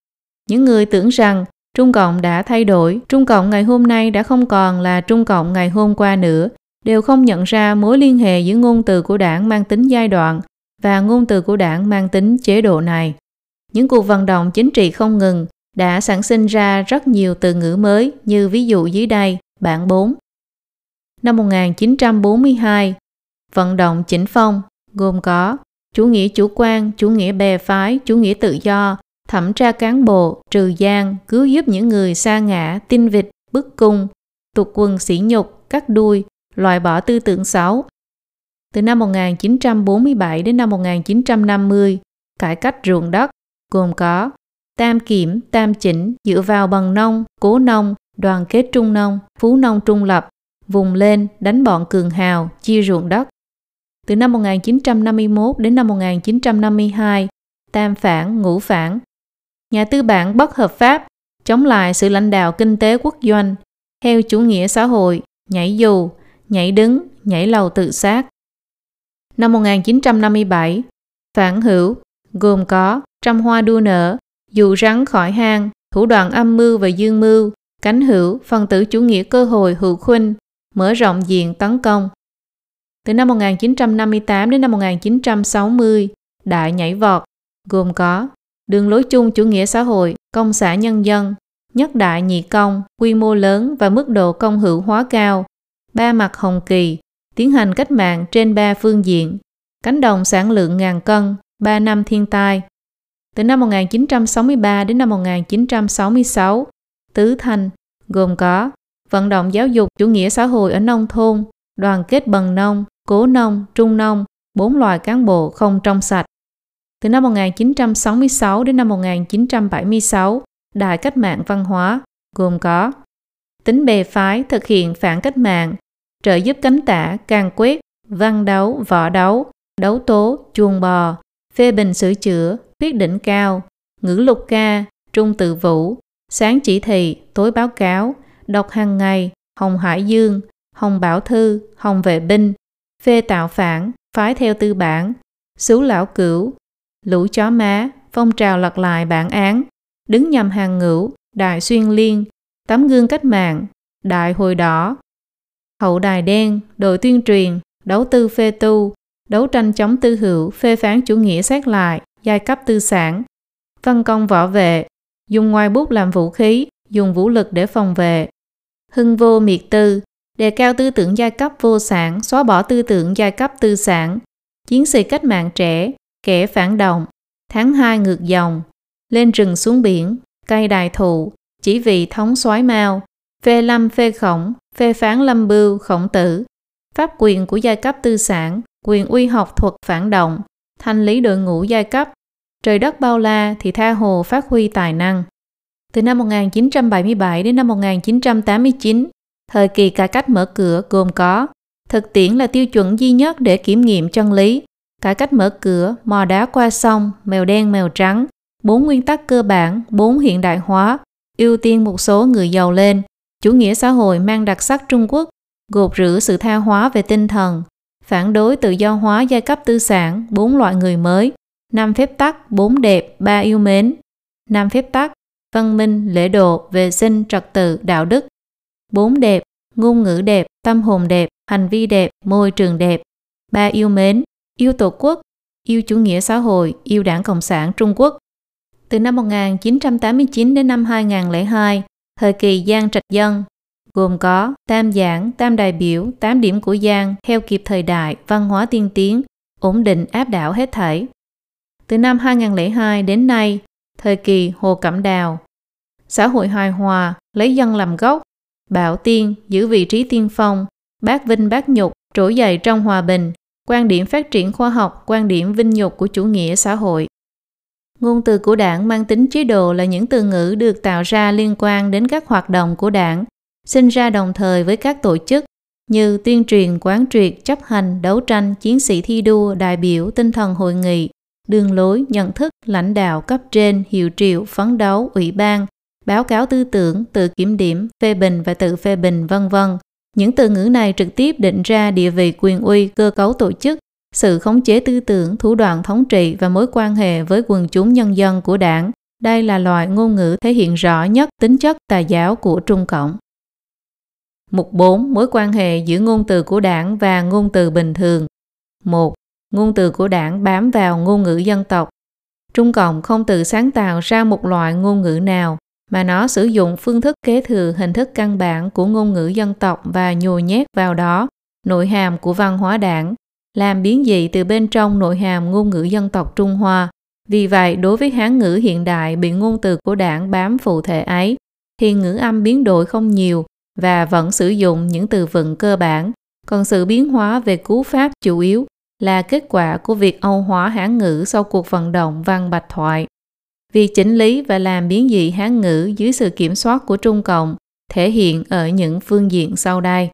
Speaker 1: Những người tưởng rằng Trung Cộng đã thay đổi, Trung Cộng ngày hôm nay đã không còn là Trung Cộng ngày hôm qua nữa, đều không nhận ra mối liên hệ giữa ngôn từ của đảng mang tính giai đoạn và ngôn từ của đảng mang tính chế độ này. Những cuộc vận động chính trị không ngừng đã sản sinh ra rất nhiều từ ngữ mới như ví dụ dưới đây, bản 4. Năm 1942, vận động chỉnh phong gồm có chủ nghĩa chủ quan, chủ nghĩa bè phái, chủ nghĩa tự do, thẩm tra cán bộ, trừ gian, cứu giúp những người xa ngã, tinh vịt, bức cung, tục quần sỉ nhục, cắt đuôi, loại bỏ tư tưởng xấu. Từ năm 1947 đến năm 1950, cải cách ruộng đất, gồm có tam kiểm, tam chỉnh, dựa vào bằng nông, cố nông, đoàn kết trung nông, phú nông trung lập, vùng lên, đánh bọn cường hào, chia ruộng đất. Từ năm 1951 đến năm 1952, tam phản, ngũ phản, nhà tư bản bất hợp pháp, chống lại sự lãnh đạo kinh tế quốc doanh, theo chủ nghĩa xã hội, nhảy dù, nhảy đứng, nhảy lầu tự sát. Năm 1957, phản hữu gồm có trăm hoa đua nở, dù rắn khỏi hang, thủ đoạn âm mưu và dương mưu, cánh hữu, phần tử chủ nghĩa cơ hội hữu khuynh, mở rộng diện tấn công. Từ năm 1958 đến năm 1960, đại nhảy vọt, gồm có đường lối chung chủ nghĩa xã hội, công xã nhân dân, nhất đại nhị công, quy mô lớn và mức độ công hữu hóa cao, ba mặt hồng kỳ, tiến hành cách mạng trên ba phương diện, cánh đồng sản lượng ngàn cân, ba năm thiên tai. Từ năm 1963 đến năm 1966, Tứ Thanh gồm có vận động giáo dục chủ nghĩa xã hội ở nông thôn, đoàn kết bần nông, cố nông, trung nông, bốn loại cán bộ không trong sạch. Từ năm 1966 đến năm 1976, Đại cách mạng văn hóa gồm có tính bề phái thực hiện phản cách mạng, trợ giúp cánh tả, can quyết văn đấu, võ đấu, đấu tố, chuồng bò, phê bình sửa chữa, quyết định cao, ngữ lục ca, trung tự vũ, sáng chỉ thị, tối báo cáo, đọc hàng ngày, hồng hải dương, hồng bảo thư, hồng vệ binh, phê tạo phản, phái theo tư bản, xú lão cửu, lũ chó má, phong trào lật lại bản án, đứng nhằm hàng ngũ, đại xuyên liên, tấm gương cách mạng, đại hồi đỏ, hậu đài đen, đội tuyên truyền, đấu tư phê tu, đấu tranh chống tư hữu, phê phán chủ nghĩa xét lại, giai cấp tư sản, phân công võ vệ, dùng ngoài bút làm vũ khí, dùng vũ lực để phòng vệ, hưng vô miệt tư, đề cao tư tưởng giai cấp vô sản, xóa bỏ tư tưởng giai cấp tư sản, chiến sĩ cách mạng trẻ, kẻ phản động, tháng 2 ngược dòng, lên rừng xuống biển, cây đài thụ, chỉ vì thống soái mao, phê lâm phê khổng, phê phán lâm bưu, khổng tử, pháp quyền của giai cấp tư sản, quyền uy học thuật phản động, thanh lý đội ngũ giai cấp, trời đất bao la thì tha hồ phát huy tài năng. Từ năm 1977 đến năm 1989, thời kỳ cải cách mở cửa gồm có thực tiễn là tiêu chuẩn duy nhất để kiểm nghiệm chân lý, cải cách mở cửa, mò đá qua sông, mèo đen mèo trắng, bốn nguyên tắc cơ bản, bốn hiện đại hóa, ưu tiên một số người giàu lên, chủ nghĩa xã hội mang đặc sắc Trung Quốc, gột rửa sự tha hóa về tinh thần, phản đối tự do hóa giai cấp tư sản, bốn loại người mới, năm phép tắc, bốn đẹp, ba yêu mến, năm phép tắc, văn minh, lễ độ, vệ sinh, trật tự, đạo đức, bốn đẹp, ngôn ngữ đẹp, tâm hồn đẹp, hành vi đẹp, môi trường đẹp, ba yêu mến, yêu tổ quốc, yêu chủ nghĩa xã hội, yêu đảng Cộng sản Trung Quốc. Từ năm 1989 đến năm 2002, thời kỳ Giang Trạch Dân, gồm có tam giảng, tam đại biểu, tám điểm của Giang theo kịp thời đại, văn hóa tiên tiến, ổn định áp đảo hết thảy. Từ năm 2002 đến nay, thời kỳ Hồ Cẩm Đào, xã hội hài hòa, lấy dân làm gốc, bảo tiên, giữ vị trí tiên phong, bác vinh bác nhục, trỗi dậy trong hòa bình, quan điểm phát triển khoa học, quan điểm vinh nhục của chủ nghĩa xã hội. Ngôn từ của đảng mang tính chế độ là những từ ngữ được tạo ra liên quan đến các hoạt động của đảng, sinh ra đồng thời với các tổ chức như tuyên truyền, quán triệt, chấp hành, đấu tranh, chiến sĩ thi đua, đại biểu, tinh thần hội nghị, đường lối, nhận thức, lãnh đạo cấp trên, hiệu triệu, phấn đấu, ủy ban, báo cáo tư tưởng, tự kiểm điểm, phê bình và tự phê bình, vân vân. Những từ ngữ này trực tiếp định ra địa vị quyền uy, cơ cấu tổ chức, sự khống chế tư tưởng, thủ đoạn thống trị và mối quan hệ với quần chúng nhân dân của đảng. Đây là loại ngôn ngữ thể hiện rõ nhất tính chất tà giáo của Trung Cộng. Mục 4. Mối quan hệ giữa ngôn từ của đảng và ngôn từ bình thường. 1. Ngôn từ của đảng bám vào ngôn ngữ dân tộc. Trung Cộng không tự sáng tạo ra một loại ngôn ngữ nào, mà nó sử dụng phương thức kế thừa hình thức căn bản của ngôn ngữ dân tộc và nhồi nhét vào đó nội hàm của văn hóa đảng, làm biến dị từ bên trong nội hàm ngôn ngữ dân tộc Trung Hoa. Vì vậy, đối với Hán ngữ hiện đại bị ngôn từ của đảng bám phụ thể ấy, thì ngữ âm biến đổi không nhiều và vẫn sử dụng những từ vựng cơ bản, còn sự biến hóa về cú pháp chủ yếu là kết quả của việc Âu hóa Hán ngữ sau cuộc vận động văn bạch thoại. Việc chỉnh lý và làm biến dị Hán ngữ dưới sự kiểm soát của Trung Cộng thể hiện ở những phương diện sau đây.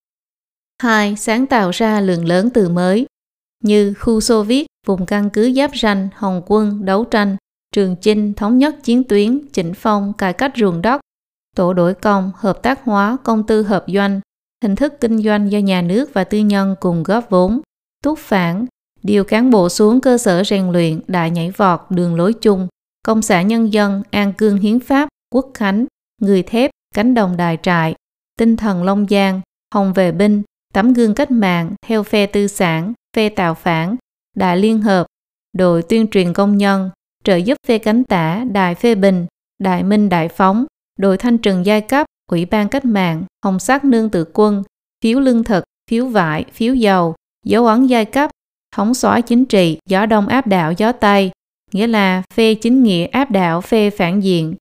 Speaker 1: 2. Sáng tạo ra lượng lớn từ mới như khu Xô Viết, vùng căn cứ giáp ranh, Hồng quân, đấu tranh, trường chinh, thống nhất chiến tuyến, chỉnh phong, cải cách ruộng đất, tổ đổi công, hợp tác hóa, công tư hợp doanh, hình thức kinh doanh do nhà nước và tư nhân cùng góp vốn, túc phản, điều cán bộ xuống cơ sở rèn luyện, đại nhảy vọt, đường lối chung, Công xã Nhân dân, An Cương Hiến Pháp, Quốc Khánh, Người Thép, Cánh Đồng Đài Trại, Tinh Thần Long Giang, Hồng Về Binh, Tấm Gương Cách Mạng, theo phe tư sản, phe tạo phản, Đại Liên Hợp, đội tuyên truyền công nhân, trợ giúp phe cánh tả, Đài Phê Bình, Đại Minh Đại Phóng, đội thanh trừng giai cấp, Ủy ban Cách mạng, Hồng Sắc Nương Tự Quân, phiếu lương thực, phiếu vải, phiếu dầu, dấu ấn giai cấp, thống soái chính trị, gió đông áp đảo gió tây, nghĩa là phê chính nghĩa áp đảo phê phản diện,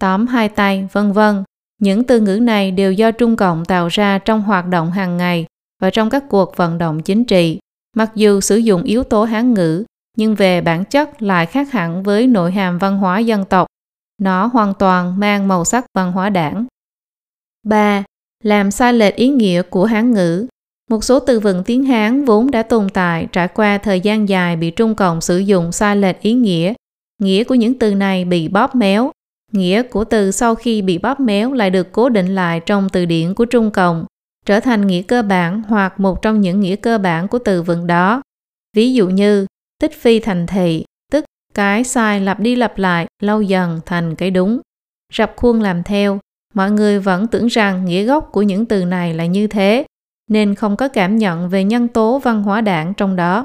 Speaker 1: tóm hai tay, vân vân. Những từ ngữ này đều do Trung Cộng tạo ra trong hoạt động hàng ngày và trong các cuộc vận động chính trị. Mặc dù sử dụng yếu tố Hán ngữ, nhưng về bản chất lại khác hẳn với nội hàm văn hóa dân tộc. Nó hoàn toàn mang màu sắc văn hóa đảng. 3. Làm sai lệch ý nghĩa của Hán ngữ một số từ vựng tiếng Hán vốn đã tồn tại trải qua thời gian dài bị Trung Cộng sử dụng sai lệch ý nghĩa. Nghĩa của những từ này bị bóp méo. Nghĩa của từ sau khi bị bóp méo lại được cố định lại trong từ điển của Trung Cộng, trở thành nghĩa cơ bản hoặc một trong những nghĩa cơ bản của từ vựng đó. Ví dụ như tích phi thành thị, tức cái sai lặp đi lặp lại lâu dần thành cái đúng. Rập khuôn làm theo, mọi người vẫn tưởng rằng nghĩa gốc của những từ này là như thế, nên không có cảm nhận về nhân tố văn hóa đảng trong đó.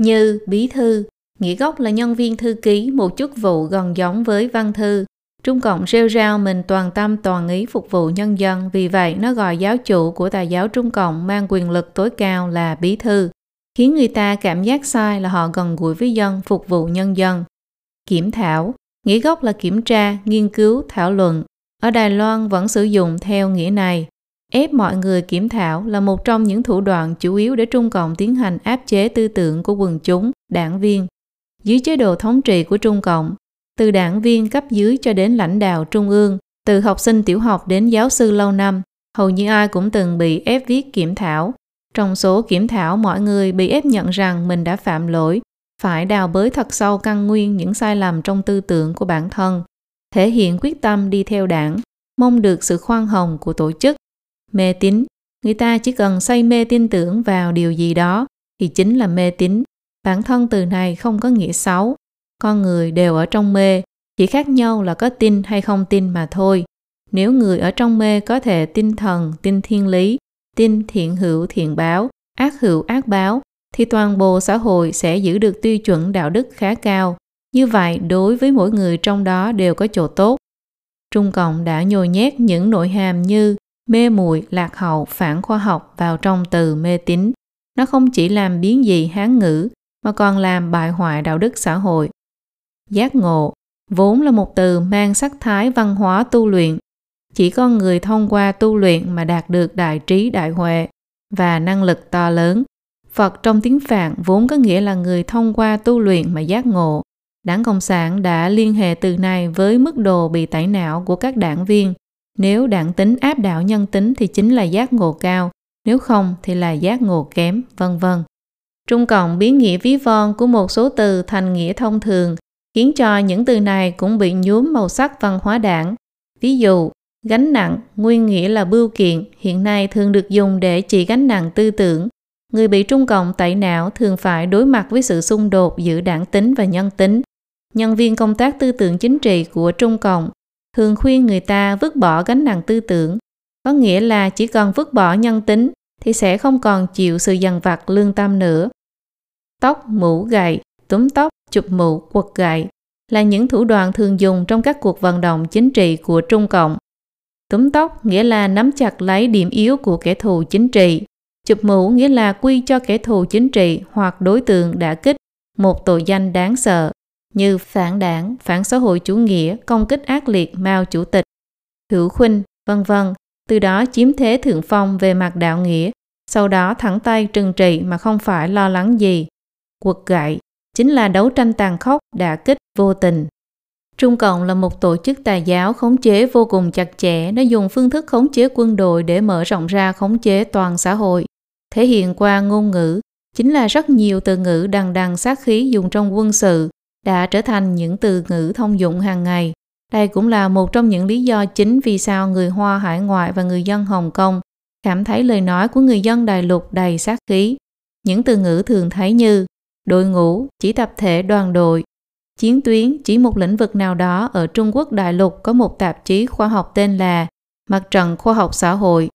Speaker 1: Như bí thư, nghĩa gốc là nhân viên thư ký một chức vụ gần giống với văn thư. Trung Cộng rêu rao mình toàn tâm toàn ý phục vụ nhân dân, vì vậy nó gọi giáo chủ của tà giáo Trung Cộng mang quyền lực tối cao là bí thư, khiến người ta cảm giác sai là họ gần gũi với dân, phục vụ nhân dân. Kiểm thảo, nghĩa gốc là kiểm tra, nghiên cứu, thảo luận. Ở Đài Loan vẫn sử dụng theo nghĩa này. Ép mọi người kiểm thảo là một trong những thủ đoạn chủ yếu để Trung Cộng tiến hành áp chế tư tưởng của quần chúng, đảng viên. Dưới chế độ thống trị của Trung Cộng, từ đảng viên cấp dưới cho đến lãnh đạo trung ương, từ học sinh tiểu học đến giáo sư lâu năm, hầu như ai cũng từng bị ép viết kiểm thảo. Trong số kiểm thảo, mọi người bị ép nhận rằng mình đã phạm lỗi, phải đào bới thật sâu căn nguyên những sai lầm trong tư tưởng của bản thân, thể hiện quyết tâm đi theo đảng, mong được sự khoan hồng của tổ chức. Mê tín, người ta chỉ cần say mê tin tưởng vào điều gì đó thì chính là mê tín. Bản thân từ này không có nghĩa xấu, con người đều ở trong mê, chỉ khác nhau là có tin hay không tin mà thôi. Nếu người ở trong mê có thể tin thần, tin thiên lý, tin thiện hữu thiện báo, ác hữu ác báo, thì toàn bộ xã hội sẽ giữ được tiêu chuẩn đạo đức khá cao. Như vậy, đối với mỗi người trong đó đều có chỗ tốt. Trung Cộng đã nhồi nhét những nội hàm như mê muội, lạc hậu, phản khoa học vào trong từ mê tín. Nó không chỉ làm biến dị hán ngữ, mà còn làm bại hoại đạo đức xã hội. Giác ngộ vốn là một từ mang sắc thái văn hóa tu luyện. Chỉ có người thông qua tu luyện mà đạt được đại trí đại huệ và năng lực to lớn. Phật trong tiếng Phạn vốn có nghĩa là người thông qua tu luyện mà giác ngộ. Đảng Cộng sản đã liên hệ từ này với mức độ bị tẩy não của các đảng viên. Nếu đảng tính áp đảo nhân tính thì chính là giác ngộ cao, nếu không thì là giác ngộ kém, vân vân. Trung Cộng biến nghĩa ví von của một số từ thành nghĩa thông thường khiến cho những từ này cũng bị nhuốm màu sắc văn hóa đảng. Ví dụ, gánh nặng, nguyên nghĩa là bưu kiện, hiện nay thường được dùng để chỉ gánh nặng tư tưởng. Người bị Trung Cộng tẩy não thường phải đối mặt với sự xung đột giữa đảng tính và nhân tính. Nhân viên công tác tư tưởng chính trị của Trung Cộng thường khuyên người ta vứt bỏ gánh nặng tư tưởng, có nghĩa là chỉ cần vứt bỏ nhân tính thì sẽ không còn chịu sự dằn vặt lương tâm nữa. Tóc, mũ, gậy, túm tóc, chụp mũ, quật gậy là những thủ đoạn thường dùng trong các cuộc vận động chính trị của Trung Cộng. Túm tóc nghĩa là nắm chặt lấy điểm yếu của kẻ thù chính trị. Chụp mũ nghĩa là quy cho kẻ thù chính trị hoặc đối tượng đã kích một tội danh đáng sợ như phản đảng, phản xã hội chủ nghĩa, công kích ác liệt Mao Chủ tịch, hữu khuynh, vân vân. Từ đó chiếm thế thượng phong về mặt đạo nghĩa, sau đó thẳng tay trừng trị mà không phải lo lắng gì. Quật gậy chính là đấu tranh tàn khốc, đã kích vô tình. Trung Cộng là một tổ chức tà giáo khống chế vô cùng chặt chẽ, nó dùng phương thức khống chế quân đội để mở rộng ra khống chế toàn xã hội. Thể hiện qua ngôn ngữ, chính là rất nhiều từ ngữ đằng đằng sát khí dùng trong quân sự, đã trở thành những từ ngữ thông dụng hàng ngày. Đây cũng là một trong những lý do chính vì sao người Hoa hải ngoại và người dân Hồng Kông cảm thấy lời nói của người dân Đại lục đầy sát khí. Những từ ngữ thường thấy như đội ngũ chỉ tập thể đoàn đội, chiến tuyến chỉ một lĩnh vực nào đó ở Trung Quốc đại lục có một tạp chí khoa học tên là Mặt trận khoa học xã hội.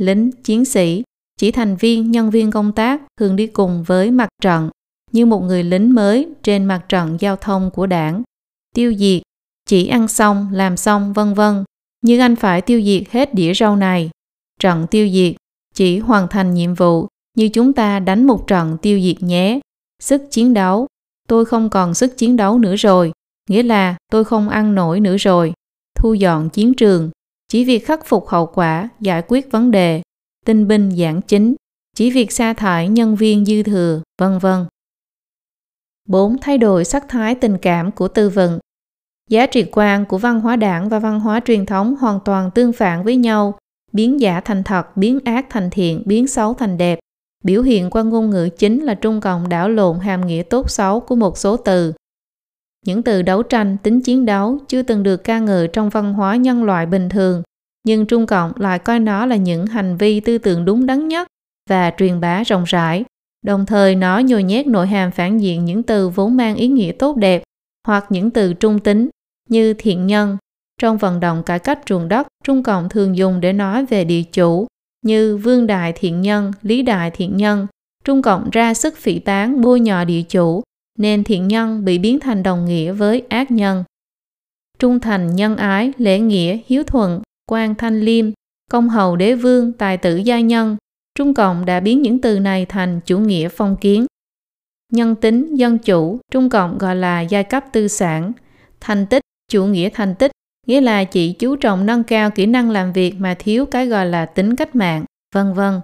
Speaker 1: Lính, chiến sĩ, chỉ thành viên, nhân viên công tác thường đi cùng với mặt trận như một người lính mới trên mặt trận giao thông của đảng. Tiêu diệt, chỉ ăn xong, làm xong, vân vân. Nhưng anh phải tiêu diệt hết đĩa rau này. Trận tiêu diệt, chỉ hoàn thành nhiệm vụ như chúng ta đánh một trận tiêu diệt nhé. Sức chiến đấu, tôi không còn sức chiến đấu nữa rồi, nghĩa là tôi không ăn nổi nữa rồi. Thu dọn chiến trường, chỉ việc khắc phục hậu quả, giải quyết vấn đề, tinh binh giảng chính, chỉ việc sa thải nhân viên dư thừa, vân vân. 4. Thay đổi sắc thái tình cảm của tư vận Giá trị quan của văn hóa đảng và văn hóa truyền thống hoàn toàn tương phản với nhau, biến giả thành thật, biến ác thành thiện, biến xấu thành đẹp. Biểu hiện qua ngôn ngữ chính là Trung Cộng đảo lộn hàm nghĩa tốt xấu của một số từ. Những từ đấu tranh, tính chiến đấu chưa từng được ca ngợi trong văn hóa nhân loại bình thường, nhưng Trung Cộng lại coi nó là những hành vi tư tưởng đúng đắn nhất và truyền bá rộng rãi. Đồng thời nó nhồi nhét nội hàm phản diện những từ vốn mang ý nghĩa tốt đẹp hoặc những từ trung tính như thiện nhân. Trong vận động cải cách ruộng đất, Trung Cộng thường dùng để nói về địa chủ, như Vương Đại Thiện Nhân, Lý Đại Thiện Nhân, Trung Cộng ra sức phỉ tán bôi nhọ địa chủ, nên thiện nhân bị biến thành đồng nghĩa với ác nhân. trung thành nhân ái, lễ nghĩa, hiếu thuận, quan thanh liêm, công hầu đế vương, tài tử gia nhân. Trung Cộng đã biến những từ này thành chủ nghĩa phong kiến. Nhân tính, dân chủ, Trung Cộng gọi là giai cấp tư sản. Thành tích, chủ nghĩa thành tích, nghĩa là chỉ chú trọng nâng cao kỹ năng làm việc mà thiếu cái gọi là tính cách mạng, vân vân.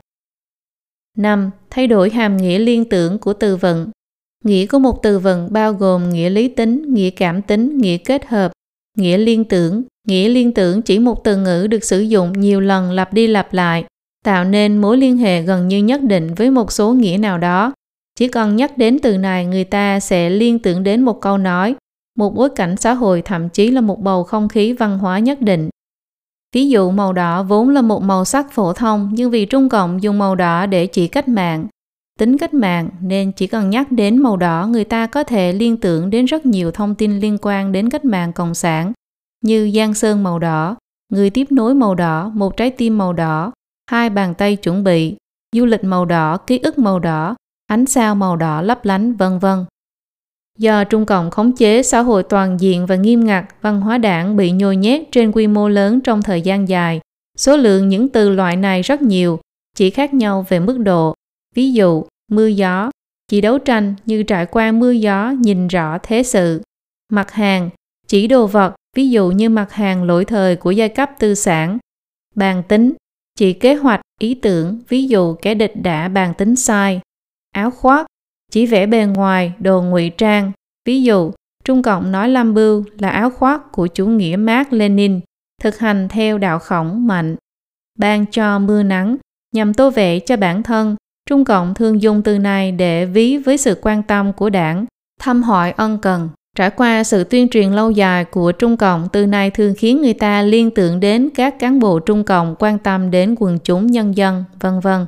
Speaker 1: 5. Thay đổi hàm nghĩa liên tưởng của từ vựng. Nghĩa của một từ vựng bao gồm nghĩa lý tính, nghĩa cảm tính, nghĩa kết hợp, nghĩa liên tưởng. Nghĩa liên tưởng chỉ một từ ngữ được sử dụng nhiều lần lặp đi lặp lại, tạo nên mối liên hệ gần như nhất định với một số nghĩa nào đó. Chỉ cần nhắc đến từ này người ta sẽ liên tưởng đến một câu nói, một bối cảnh xã hội thậm chí là một bầu không khí văn hóa nhất định. Ví dụ màu đỏ vốn là một màu sắc phổ thông nhưng vì Trung Cộng dùng màu đỏ để chỉ cách mạng, tính cách mạng nên chỉ cần nhắc đến màu đỏ người ta có thể liên tưởng đến rất nhiều thông tin liên quan đến cách mạng cộng sản như giang sơn màu đỏ, người tiếp nối màu đỏ, một trái tim màu đỏ, hai bàn tay chuẩn bị, du lịch màu đỏ, ký ức màu đỏ, ánh sao màu đỏ lấp lánh vân vân. Do Trung Cộng khống chế xã hội toàn diện và nghiêm ngặt, văn hóa đảng bị nhồi nhét trên quy mô lớn trong thời gian dài. Số lượng những từ loại này rất nhiều, chỉ khác nhau về mức độ. Ví dụ, mưa gió, chỉ đấu tranh như trải qua mưa gió nhìn rõ thế sự. Mặt hàng, chỉ đồ vật, ví dụ như mặt hàng lỗi thời của giai cấp tư sản. Bàn tính, chỉ kế hoạch, ý tưởng, ví dụ kẻ địch đã bàn tính sai. Áo khoác, chỉ vẽ bề ngoài, đồ ngụy trang. Ví dụ, Trung Cộng nói Lam Bưu là áo khoác của chủ nghĩa Mark Lenin, thực hành theo đạo khổng mạnh. Ban cho mưa nắng, nhằm tô vẽ cho bản thân, Trung Cộng thường dùng từ này để ví với sự quan tâm của đảng, thăm hỏi ân cần. Trải qua sự tuyên truyền lâu dài của Trung Cộng, từ này thường khiến người ta liên tưởng đến các cán bộ Trung Cộng quan tâm đến quần chúng nhân dân, vân vân.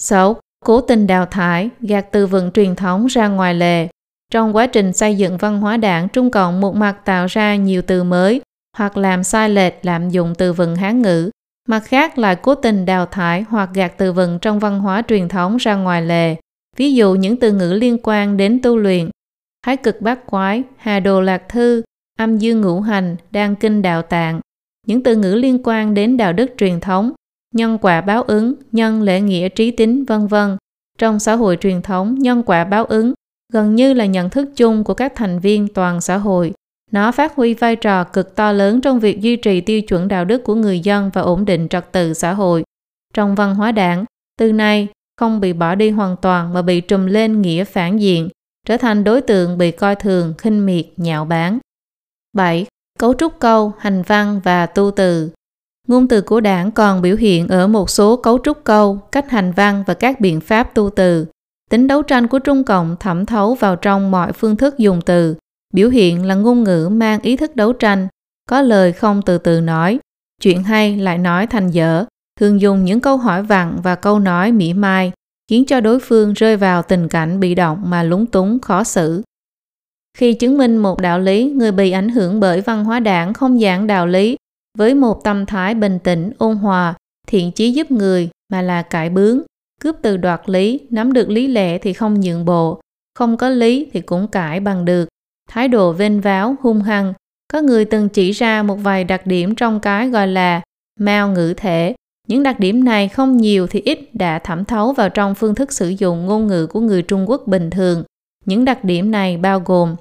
Speaker 1: 6 cố tình đào thải, gạt từ vựng truyền thống ra ngoài lề. Trong quá trình xây dựng văn hóa đảng, Trung Cộng một mặt tạo ra nhiều từ mới hoặc làm sai lệch lạm dụng từ vựng Hán ngữ, mặt khác lại cố tình đào thải hoặc gạt từ vựng trong văn hóa truyền thống ra ngoài lề. Ví dụ những từ ngữ liên quan đến tu luyện, thái cực bát quái, hà đồ lạc thư, âm dương ngũ hành, đan kinh đạo tạng. Những từ ngữ liên quan đến đạo đức truyền thống, nhân quả báo ứng, nhân lễ nghĩa trí tính, vân vân. Trong xã hội truyền thống, nhân quả báo ứng gần như là nhận thức chung của các thành viên toàn xã hội. Nó phát huy vai trò cực to lớn trong việc duy trì tiêu chuẩn đạo đức của người dân và ổn định trật tự xã hội. Trong văn hóa đảng, từ này không bị bỏ đi hoàn toàn mà bị trùm lên nghĩa phản diện, trở thành đối tượng bị coi thường, khinh miệt, nhạo báng. 7. Cấu trúc câu, hành văn và tu từ Ngôn từ của đảng còn biểu hiện ở một số cấu trúc câu, cách hành văn và các biện pháp tu từ. Tính đấu tranh của Trung Cộng thẩm thấu vào trong mọi phương thức dùng từ, biểu hiện là ngôn ngữ mang ý thức đấu tranh, có lời không từ từ nói, chuyện hay lại nói thành dở, thường dùng những câu hỏi vặn và câu nói mỉa mai, khiến cho đối phương rơi vào tình cảnh bị động mà lúng túng khó xử. Khi chứng minh một đạo lý, người bị ảnh hưởng bởi văn hóa đảng không giảng đạo lý với một tâm thái bình tĩnh, ôn hòa, thiện chí giúp người mà là cải bướng, cướp từ đoạt lý, nắm được lý lẽ thì không nhượng bộ, không có lý thì cũng cãi bằng được. Thái độ vênh váo, hung hăng, có người từng chỉ ra một vài đặc điểm trong cái gọi là mao ngữ thể. Những đặc điểm này không nhiều thì ít đã thẩm thấu vào trong phương thức sử dụng ngôn ngữ của người Trung Quốc bình thường. Những đặc điểm này bao gồm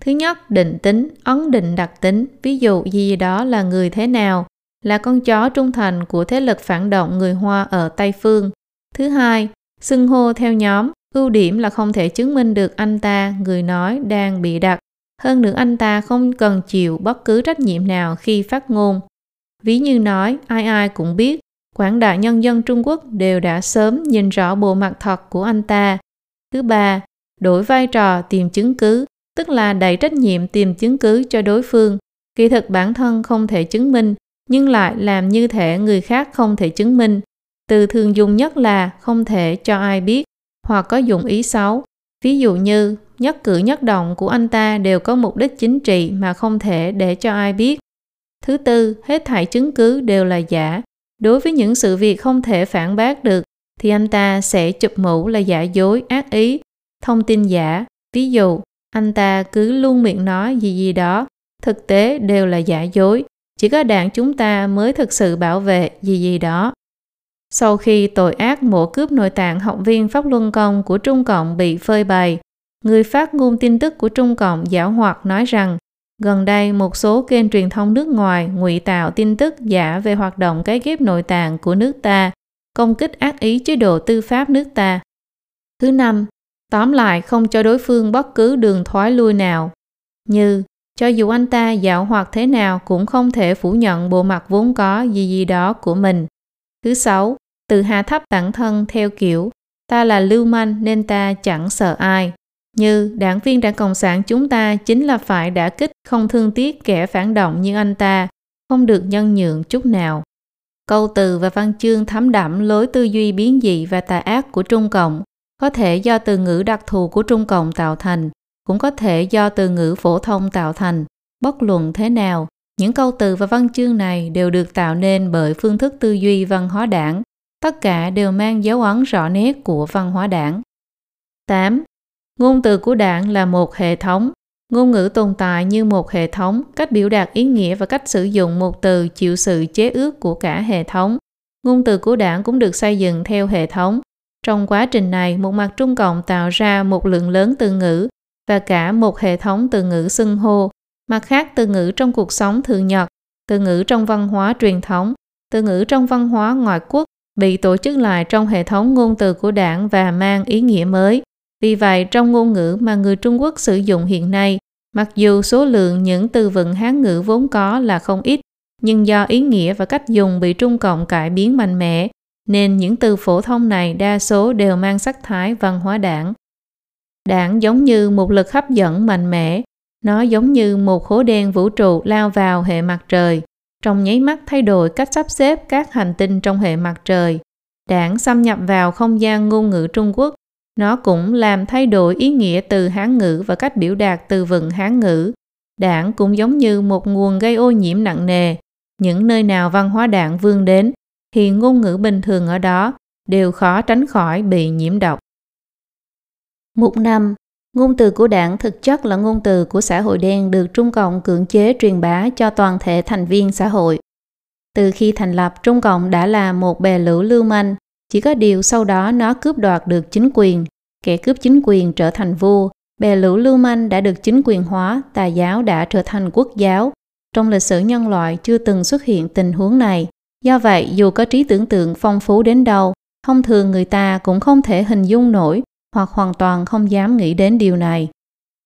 Speaker 1: Thứ nhất, định tính, ấn định đặc tính, ví dụ gì đó là người thế nào, là con chó trung thành của thế lực phản động người Hoa ở Tây Phương. Thứ hai, xưng hô theo nhóm, ưu điểm là không thể chứng minh được anh ta, người nói, đang bị đặt. Hơn nữa anh ta không cần chịu bất cứ trách nhiệm nào khi phát ngôn. Ví như nói, ai ai cũng biết, quảng đại nhân dân Trung Quốc đều đã sớm nhìn rõ bộ mặt thật của anh ta. Thứ ba, đổi vai trò tìm chứng cứ, tức là đẩy trách nhiệm tìm chứng cứ cho đối phương. Kỳ thực bản thân không thể chứng minh, nhưng lại làm như thể người khác không thể chứng minh. Từ thường dùng nhất là không thể cho ai biết, hoặc có dụng ý xấu. Ví dụ như, nhất cử nhất động của anh ta đều có mục đích chính trị mà không thể để cho ai biết. Thứ tư, hết thảy chứng cứ đều là giả. Đối với những sự việc không thể phản bác được, thì anh ta sẽ chụp mũ là giả dối, ác ý, thông tin giả. Ví dụ, anh ta cứ luôn miệng nói gì gì đó, thực tế đều là giả dối. Chỉ có đảng chúng ta mới thực sự bảo vệ gì gì đó. Sau khi tội ác mổ cướp nội tạng học viên Pháp Luân Công của Trung Cộng bị phơi bày, người phát ngôn tin tức của Trung Cộng giả hoạt nói rằng gần đây một số kênh truyền thông nước ngoài ngụy tạo tin tức giả về hoạt động cái ghép nội tạng của nước ta, công kích ác ý chế độ tư pháp nước ta. Thứ năm, tóm lại không cho đối phương bất cứ đường thoái lui nào. Như, cho dù anh ta dạo hoạt thế nào cũng không thể phủ nhận bộ mặt vốn có gì gì đó của mình. Thứ sáu, từ hạ thấp bản thân theo kiểu ta là lưu manh nên ta chẳng sợ ai. Như đảng viên đảng Cộng sản chúng ta chính là phải đã kích không thương tiếc kẻ phản động như anh ta, không được nhân nhượng chút nào. Câu từ và văn chương thấm đậm lối tư duy biến dị và tà ác của Trung Cộng có thể do từ ngữ đặc thù của Trung Cộng tạo thành, cũng có thể do từ ngữ phổ thông tạo thành. Bất luận thế nào, những câu từ và văn chương này đều được tạo nên bởi phương thức tư duy văn hóa đảng. Tất cả đều mang dấu ấn rõ nét của văn hóa đảng. 8. Ngôn từ của đảng là một hệ thống. Ngôn ngữ tồn tại như một hệ thống, cách biểu đạt ý nghĩa và cách sử dụng một từ chịu sự chế ước của cả hệ thống. Ngôn từ của đảng cũng được xây dựng theo hệ thống. Trong quá trình này, một mặt Trung Cộng tạo ra một lượng lớn từ ngữ và cả một hệ thống từ ngữ xưng hô, mặt khác từ ngữ trong cuộc sống thường nhật, từ ngữ trong văn hóa truyền thống, từ ngữ trong văn hóa ngoại quốc bị tổ chức lại trong hệ thống ngôn từ của đảng và mang ý nghĩa mới. Vì vậy, trong ngôn ngữ mà người Trung Quốc sử dụng hiện nay, mặc dù số lượng những từ vựng Hán ngữ vốn có là không ít, nhưng do ý nghĩa và cách dùng bị Trung Cộng cải biến mạnh mẽ, nên những từ phổ thông này đa số đều mang sắc thái văn hóa đảng. Đảng giống như một lực hấp dẫn mạnh mẽ, nó giống như một khối đen vũ trụ lao vào hệ mặt trời, trong nháy mắt thay đổi cách sắp xếp các hành tinh trong hệ mặt trời. Đảng xâm nhập vào không gian ngôn ngữ Trung Quốc, nó cũng làm thay đổi ý nghĩa từ Hán ngữ và cách biểu đạt từ vựng Hán ngữ. Đảng cũng giống như một nguồn gây ô nhiễm nặng nề. Những nơi nào văn hóa đảng vươn đến, thì ngôn ngữ bình thường ở đó đều khó tránh khỏi bị nhiễm độc. Mục 5. Ngôn từ của đảng thực chất là ngôn từ của xã hội đen được Trung Cộng cưỡng chế truyền bá cho toàn thể thành viên xã hội. Từ khi thành lập, Trung Cộng đã là một bè lũ lưu manh, chỉ có điều sau đó nó cướp đoạt được chính quyền. Kẻ cướp chính quyền trở thành vua, bè lũ lưu manh đã được chính quyền hóa, tà giáo đã trở thành quốc giáo. Trong lịch sử nhân loại chưa từng xuất hiện tình huống này. Do vậy, dù có trí tưởng tượng phong phú đến đâu, thông thường người ta cũng không thể hình dung nổi hoặc hoàn toàn không dám nghĩ đến điều này.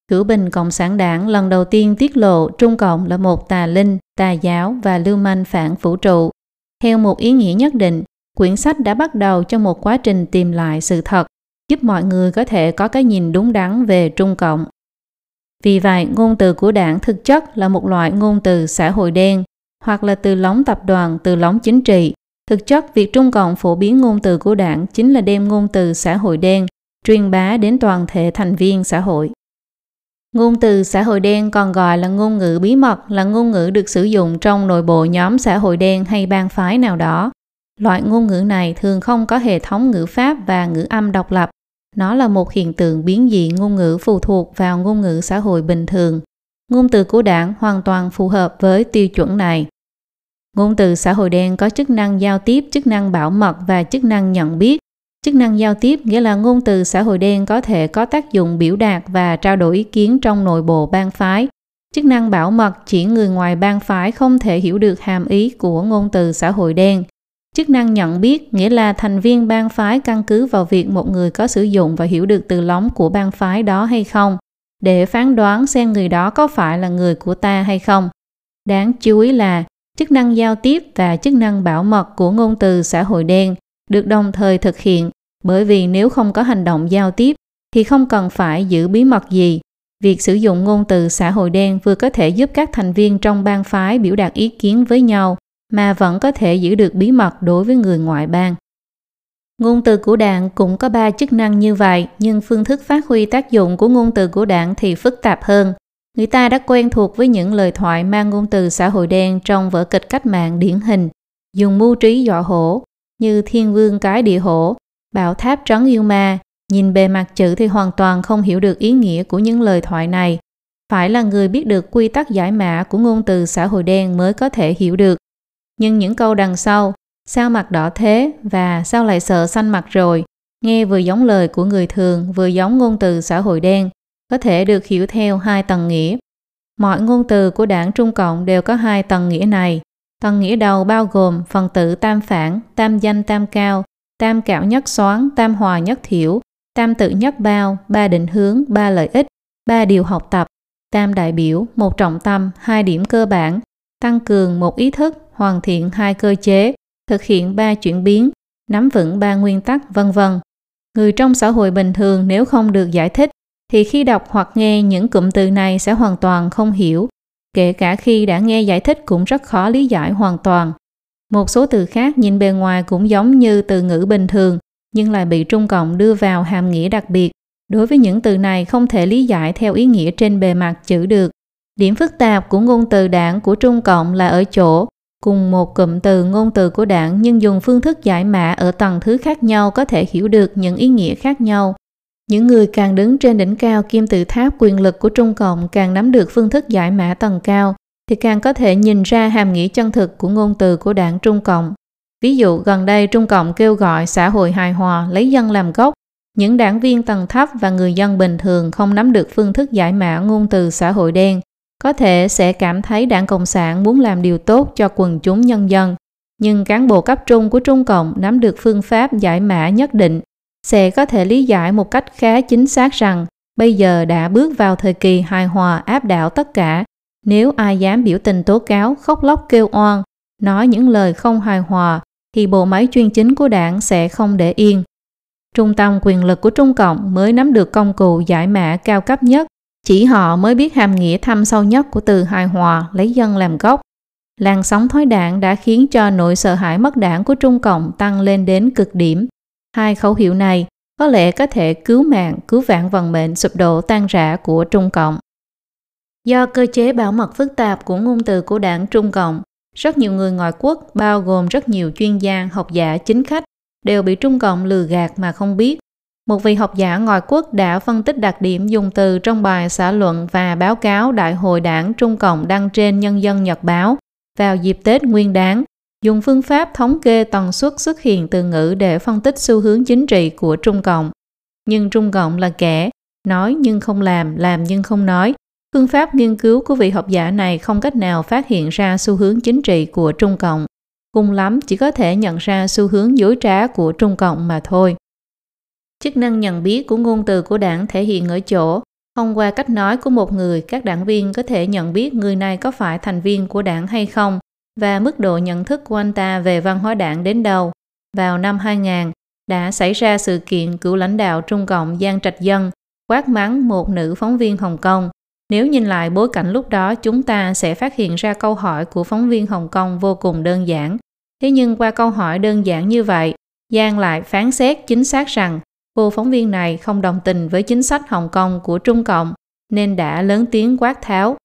Speaker 1: Cửu Bình Cộng sản đảng lần đầu tiên tiết lộ Trung Cộng là một tà linh, tà giáo và lưu manh phản vũ trụ. Theo một ý nghĩa nhất định, quyển sách đã bắt đầu cho một quá trình tìm lại sự thật, giúp mọi người có thể có cái nhìn đúng đắn về Trung Cộng. Vì vậy, ngôn từ của đảng thực chất là một loại ngôn từ xã hội đen, hoặc là từ lóng tập đoàn, từ lóng chính trị. Thực chất, việc Trung Cộng phổ biến ngôn từ của đảng chính là đem ngôn từ xã hội đen truyền bá đến toàn thể thành viên xã hội. Ngôn từ xã hội đen còn gọi là ngôn ngữ bí mật là ngôn ngữ được sử dụng trong nội bộ nhóm xã hội đen hay bang phái nào đó. Loại ngôn ngữ này thường không có hệ thống ngữ pháp và ngữ âm độc lập. Nó là một hiện tượng biến dị ngôn ngữ phụ thuộc vào ngôn ngữ xã hội bình thường. Ngôn từ của đảng hoàn toàn phù hợp với tiêu chuẩn này. Ngôn từ xã hội đen có chức năng giao tiếp, chức năng bảo mật và chức năng nhận biết. Chức năng giao tiếp nghĩa là ngôn từ xã hội đen có thể có tác dụng biểu đạt và trao đổi ý kiến trong nội bộ bang phái. Chức năng bảo mật chỉ người ngoài bang phái không thể hiểu được hàm ý của ngôn từ xã hội đen. Chức năng nhận biết nghĩa là thành viên bang phái căn cứ vào việc một người có sử dụng và hiểu được từ lóng của bang phái đó hay không, để phán đoán xem người đó có phải là người của ta hay không. Đáng chú ý là chức năng giao tiếp và chức năng bảo mật của ngôn từ xã hội đen được đồng thời thực hiện bởi vì nếu không có hành động giao tiếp thì không cần phải giữ bí mật gì. Việc sử dụng ngôn từ xã hội đen vừa có thể giúp các thành viên trong bang phái biểu đạt ý kiến với nhau mà vẫn có thể giữ được bí mật đối với người ngoại bang. Ngôn từ của đảng cũng có ba chức năng như vậy, nhưng phương thức phát huy tác dụng của ngôn từ của đảng thì phức tạp hơn. Người ta đã quen thuộc với những lời thoại mang ngôn từ xã hội đen trong vở kịch cách mạng điển hình, dùng mưu trí dọa hổ, như thiên vương cái địa hổ, bảo tháp trấn yêu ma, nhìn bề mặt chữ thì hoàn toàn không hiểu được ý nghĩa của những lời thoại này. phải là người biết được quy tắc giải mã của ngôn từ xã hội đen mới có thể hiểu được. Nhưng những câu đằng sau, sao mặt đỏ thế và sao lại sợ xanh mặt rồi, nghe vừa giống lời của người thường vừa giống ngôn từ xã hội đen, có thể được hiểu theo hai tầng nghĩa. Mọi ngôn từ của đảng Trung Cộng đều có hai tầng nghĩa này. Tầng nghĩa đầu bao gồm phần tử tam phản, tam danh tam cao, tam cạo nhất xoán, tam hòa nhất thiểu, tam tự nhất bao, ba định hướng, ba lợi ích, ba điều học tập, tam đại biểu, một trọng tâm, hai điểm cơ bản, tăng cường một ý thức, hoàn thiện hai cơ chế, thực hiện ba chuyển biến, nắm vững ba nguyên tắc, vân vân. Người trong xã hội bình thường nếu không được giải thích thì khi đọc hoặc nghe những cụm từ này sẽ hoàn toàn không hiểu, kể cả khi đã nghe giải thích cũng rất khó lý giải hoàn toàn. Một số từ khác nhìn bề ngoài cũng giống như từ ngữ bình thường, nhưng lại bị Trung Cộng đưa vào hàm nghĩa đặc biệt. Đối với những từ này không thể lý giải theo ý nghĩa trên bề mặt chữ được. Điểm phức tạp của ngôn từ đảng của Trung Cộng là ở chỗ, cùng một cụm từ ngôn từ của đảng nhưng dùng phương thức giải mã ở tầng thứ khác nhau có thể hiểu được những ý nghĩa khác nhau. Những người càng đứng trên đỉnh cao kim tự tháp quyền lực của Trung Cộng càng nắm được phương thức giải mã tầng cao, thì càng có thể nhìn ra hàm nghĩa chân thực của ngôn từ của đảng Trung Cộng. Ví dụ gần đây Trung Cộng kêu gọi xã hội hài hòa lấy dân làm gốc, những đảng viên tầng thấp và người dân bình thường không nắm được phương thức giải mã ngôn từ xã hội đen, có thể sẽ cảm thấy đảng Cộng sản muốn làm điều tốt cho quần chúng nhân dân. Nhưng cán bộ cấp trung của Trung Cộng nắm được phương pháp giải mã nhất định sẽ có thể lý giải một cách khá chính xác rằng bây giờ đã bước vào thời kỳ hài hòa áp đảo tất cả. Nếu ai dám biểu tình tố cáo, khóc lóc kêu oan, nói những lời không hài hòa, thì bộ máy chuyên chính của đảng sẽ không để yên. Trung tâm quyền lực của Trung Cộng mới nắm được công cụ giải mã cao cấp nhất, chỉ họ mới biết hàm nghĩa thâm sâu nhất của từ hài hòa lấy dân làm gốc. Làn sóng thói đảng đã khiến cho nỗi sợ hãi mất đảng của Trung Cộng tăng lên đến cực điểm. Hai khẩu hiệu này có lẽ có thể cứu mạng, cứu vãn vận mệnh sụp đổ tan rã của Trung Cộng. Do cơ chế bảo mật phức tạp của ngôn từ của đảng Trung Cộng, rất nhiều người ngoại quốc, bao gồm rất nhiều chuyên gia, học giả, chính khách, đều bị Trung Cộng lừa gạt mà không biết. Một vị học giả ngoại quốc đã phân tích đặc điểm dùng từ trong bài xã luận và báo cáo Đại hội đảng Trung Cộng đăng trên Nhân dân Nhật Báo vào dịp Tết Nguyên đáng dùng phương pháp thống kê tần suất xuất hiện từ ngữ để phân tích xu hướng chính trị của Trung Cộng. Nhưng Trung Cộng là kẻ nói nhưng không làm, làm nhưng không nói. Phương pháp nghiên cứu của vị học giả này không cách nào phát hiện ra xu hướng chính trị của Trung Cộng. Cùng lắm chỉ có thể nhận ra xu hướng dối trá của Trung Cộng mà thôi. Chức năng nhận biết của ngôn từ của đảng thể hiện ở chỗ thông qua cách nói của một người, các đảng viên có thể nhận biết người này có phải thành viên của đảng hay không và mức độ nhận thức của anh ta về văn hóa đảng đến đâu. Vào năm 2000, đã xảy ra sự kiện cựu lãnh đạo Trung Cộng Giang Trạch Dân quát mắng một nữ phóng viên Hồng Kông. Nếu nhìn lại bối cảnh lúc đó, chúng ta sẽ phát hiện ra câu hỏi của phóng viên Hồng Kông vô cùng đơn giản. Thế nhưng qua câu hỏi đơn giản như vậy, Giang lại phán xét chính xác rằng cô phóng viên này không đồng tình với chính sách Hồng Kông của Trung Cộng nên đã lớn tiếng quát tháo.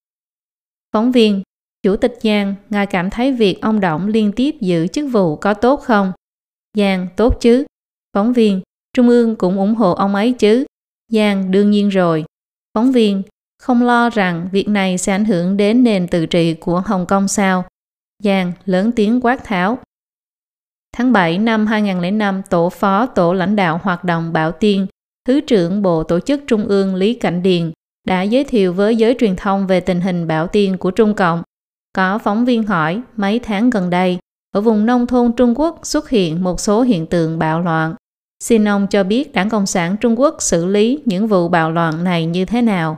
Speaker 1: Phóng viên, Chủ tịch Giang, ngài cảm thấy việc ông Động liên tiếp giữ chức vụ có tốt không? Giang, tốt chứ. Phóng viên, Trung ương cũng ủng hộ ông ấy chứ. Giang, đương nhiên rồi. Phóng viên, không lo rằng việc này sẽ ảnh hưởng đến nền tự trị của Hồng Kông sao? Giang, lớn tiếng quát tháo. Tháng 7 năm 2005, Tổ phó Tổ lãnh đạo hoạt động Bảo Tiên, Thứ trưởng Bộ Tổ chức Trung ương Lý Cảnh Điền đã giới thiệu với giới truyền thông về tình hình Bảo Tiên của Trung Cộng có phóng viên hỏi mấy tháng gần đây, ở vùng nông thôn Trung Quốc xuất hiện một số hiện tượng bạo loạn. Xin ông cho biết Đảng Cộng sản Trung Quốc xử lý những vụ bạo loạn này như thế nào?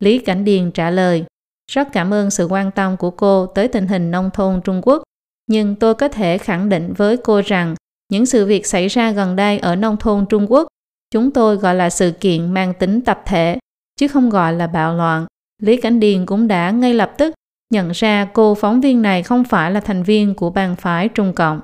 Speaker 1: Lý Cảnh Điền trả lời, rất cảm ơn sự quan tâm của cô tới tình hình nông thôn Trung Quốc, nhưng tôi có thể khẳng định với cô rằng những sự việc xảy ra gần đây ở nông thôn Trung Quốc, chúng tôi gọi là sự kiện mang tính tập thể, chứ không gọi là bạo loạn. Lý Cảnh Điền cũng đã ngay lập tức nhận ra cô phóng viên này không phải là thành viên của bang phái Trung Cộng.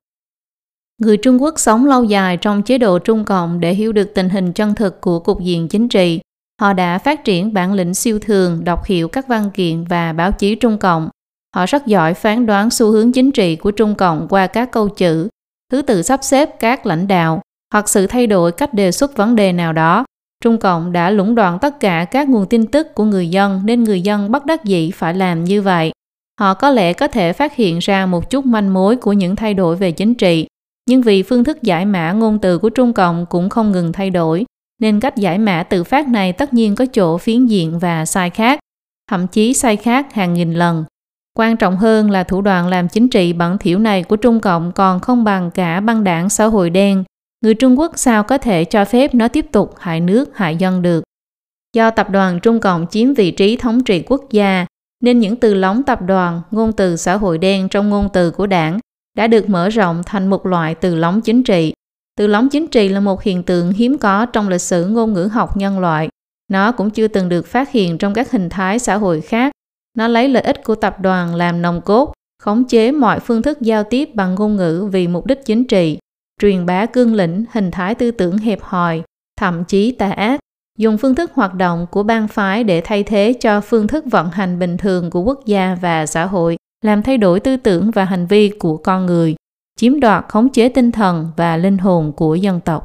Speaker 1: Người Trung Quốc sống lâu dài trong chế độ Trung Cộng để hiểu được tình hình chân thực của cục diện chính trị. Họ đã phát triển bản lĩnh siêu thường, đọc hiểu các văn kiện và báo chí Trung Cộng. Họ rất giỏi phán đoán xu hướng chính trị của Trung Cộng qua các câu chữ, thứ tự sắp xếp các lãnh đạo hoặc sự thay đổi cách đề xuất vấn đề nào đó. Trung Cộng đã lũng đoạn tất cả các nguồn tin tức của người dân nên người dân bất đắc dĩ phải làm như vậy. Họ có lẽ có thể phát hiện ra một chút manh mối của những thay đổi về chính trị, nhưng vì phương thức giải mã ngôn từ của Trung Cộng cũng không ngừng thay đổi, nên cách giải mã tự phát này tất nhiên có chỗ phiến diện và sai khác, thậm chí sai khác hàng nghìn lần. Quan trọng hơn là thủ đoạn làm chính trị bẩn thiểu này của Trung Cộng còn không bằng cả băng đảng xã hội đen. Người Trung Quốc sao có thể cho phép nó tiếp tục hại nước, hại dân được. Do tập đoàn Trung Cộng chiếm vị trí thống trị quốc gia, nên những từ lóng tập đoàn, ngôn từ xã hội đen trong ngôn từ của đảng đã được mở rộng thành một loại từ lóng chính trị. Từ lóng chính trị là một hiện tượng hiếm có trong lịch sử ngôn ngữ học nhân loại. Nó cũng chưa từng được phát hiện trong các hình thái xã hội khác. Nó lấy lợi ích của tập đoàn làm nòng cốt, khống chế mọi phương thức giao tiếp bằng ngôn ngữ vì mục đích chính trị, truyền bá cương lĩnh, hình thái tư tưởng hẹp hòi, thậm chí tà ác, dùng phương thức hoạt động của bang phái để thay thế cho phương thức vận hành bình thường của quốc gia và xã hội, làm thay đổi tư tưởng và hành vi của con người, chiếm đoạt khống chế tinh thần và linh hồn của dân tộc.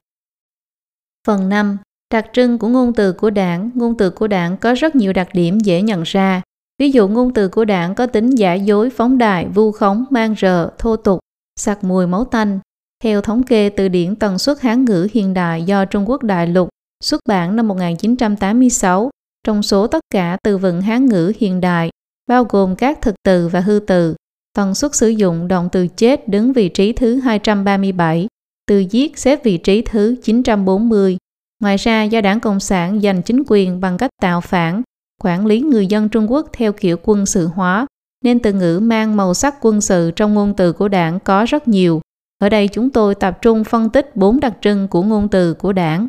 Speaker 1: Phần 5. Đặc trưng của ngôn từ của đảng Ngôn từ của đảng có rất nhiều đặc điểm dễ nhận ra. Ví dụ ngôn từ của đảng có tính giả dối, phóng đại, vu khống, mang rờ, thô tục, sặc mùi máu tanh. Theo thống kê từ điển tần suất Hán ngữ hiện đại do Trung Quốc đại lục xuất bản năm 1986, trong số tất cả từ vựng Hán ngữ hiện đại, bao gồm các thực từ và hư từ, tần suất sử dụng động từ chết đứng vị trí thứ 237, từ giết xếp vị trí thứ 940. Ngoài ra, do đảng Cộng sản giành chính quyền bằng cách tạo phản, quản lý người dân Trung Quốc theo kiểu quân sự hóa, nên từ ngữ mang màu sắc quân sự trong ngôn từ của đảng có rất nhiều. Ở đây chúng tôi tập trung phân tích bốn đặc trưng của ngôn từ của đảng.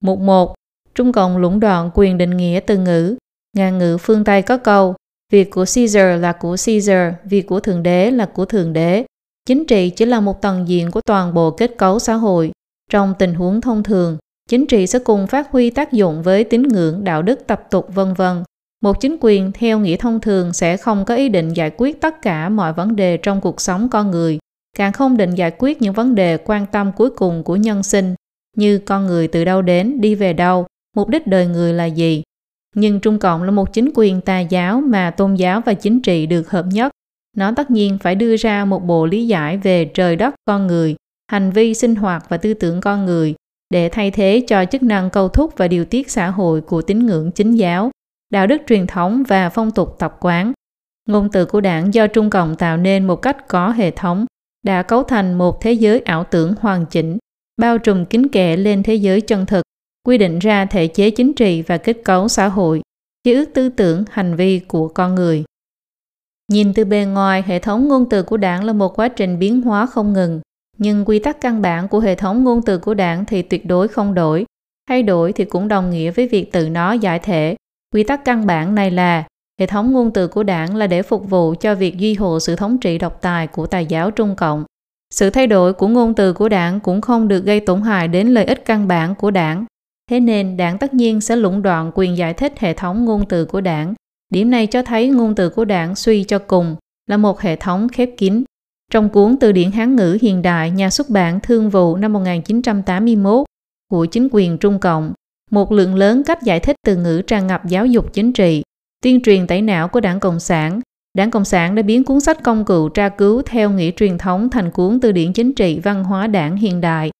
Speaker 1: Mục 1. Trung Cộng lũng đoạn quyền định nghĩa từ ngữ. Ngàn ngữ phương Tây có câu, việc của Caesar là của Caesar, việc của Thượng Đế là của Thượng Đế. Chính trị chỉ là một tầng diện của toàn bộ kết cấu xã hội. Trong tình huống thông thường, chính trị sẽ cùng phát huy tác dụng với tín ngưỡng, đạo đức, tập tục vân vân. Một chính quyền theo nghĩa thông thường sẽ không có ý định giải quyết tất cả mọi vấn đề trong cuộc sống con người, càng không định giải quyết những vấn đề quan tâm cuối cùng của nhân sinh như con người từ đâu đến, đi về đâu, mục đích đời người là gì. Nhưng Trung Cộng là một chính quyền tà giáo mà tôn giáo và chính trị được hợp nhất. Nó tất nhiên phải đưa ra một bộ lý giải về trời đất con người, hành vi sinh hoạt và tư tưởng con người để thay thế cho chức năng câu thúc và điều tiết xã hội của tín ngưỡng chính giáo, đạo đức truyền thống và phong tục tập quán. Ngôn từ của đảng do Trung Cộng tạo nên một cách có hệ thống đã cấu thành một thế giới ảo tưởng hoàn chỉnh bao trùm kín kẽ lên thế giới chân thực, quy định ra thể chế chính trị và kết cấu xã hội, ký ức tư tưởng, hành vi của con người. Nhìn từ bề ngoài, hệ thống ngôn từ của đảng là một quá trình biến hóa không ngừng, nhưng quy tắc căn bản của hệ thống ngôn từ của đảng thì tuyệt đối không đổi. Thay đổi thì cũng đồng nghĩa với việc tự nó giải thể. Quy tắc căn bản này là, hệ thống ngôn từ của đảng là để phục vụ cho việc duy hộ sự thống trị độc tài của tài giáo Trung Cộng sự thay đổi của ngôn từ của đảng cũng không được gây tổn hại đến lợi ích căn bản của đảng. Thế nên đảng tất nhiên sẽ lũng đoạn quyền giải thích hệ thống ngôn từ của đảng. Điểm này cho thấy ngôn từ của đảng suy cho cùng là một hệ thống khép kín. Trong cuốn Từ điển Hán ngữ hiện đại nhà xuất bản Thương vụ năm 1981 của chính quyền Trung Cộng, một lượng lớn cách giải thích từ ngữ tràn ngập giáo dục chính trị, tuyên truyền tẩy não của đảng Cộng sản Đảng Cộng sản đã biến cuốn sách công cụ tra cứu theo nghĩa truyền thống thành cuốn từ điển chính trị văn hóa đảng hiện đại.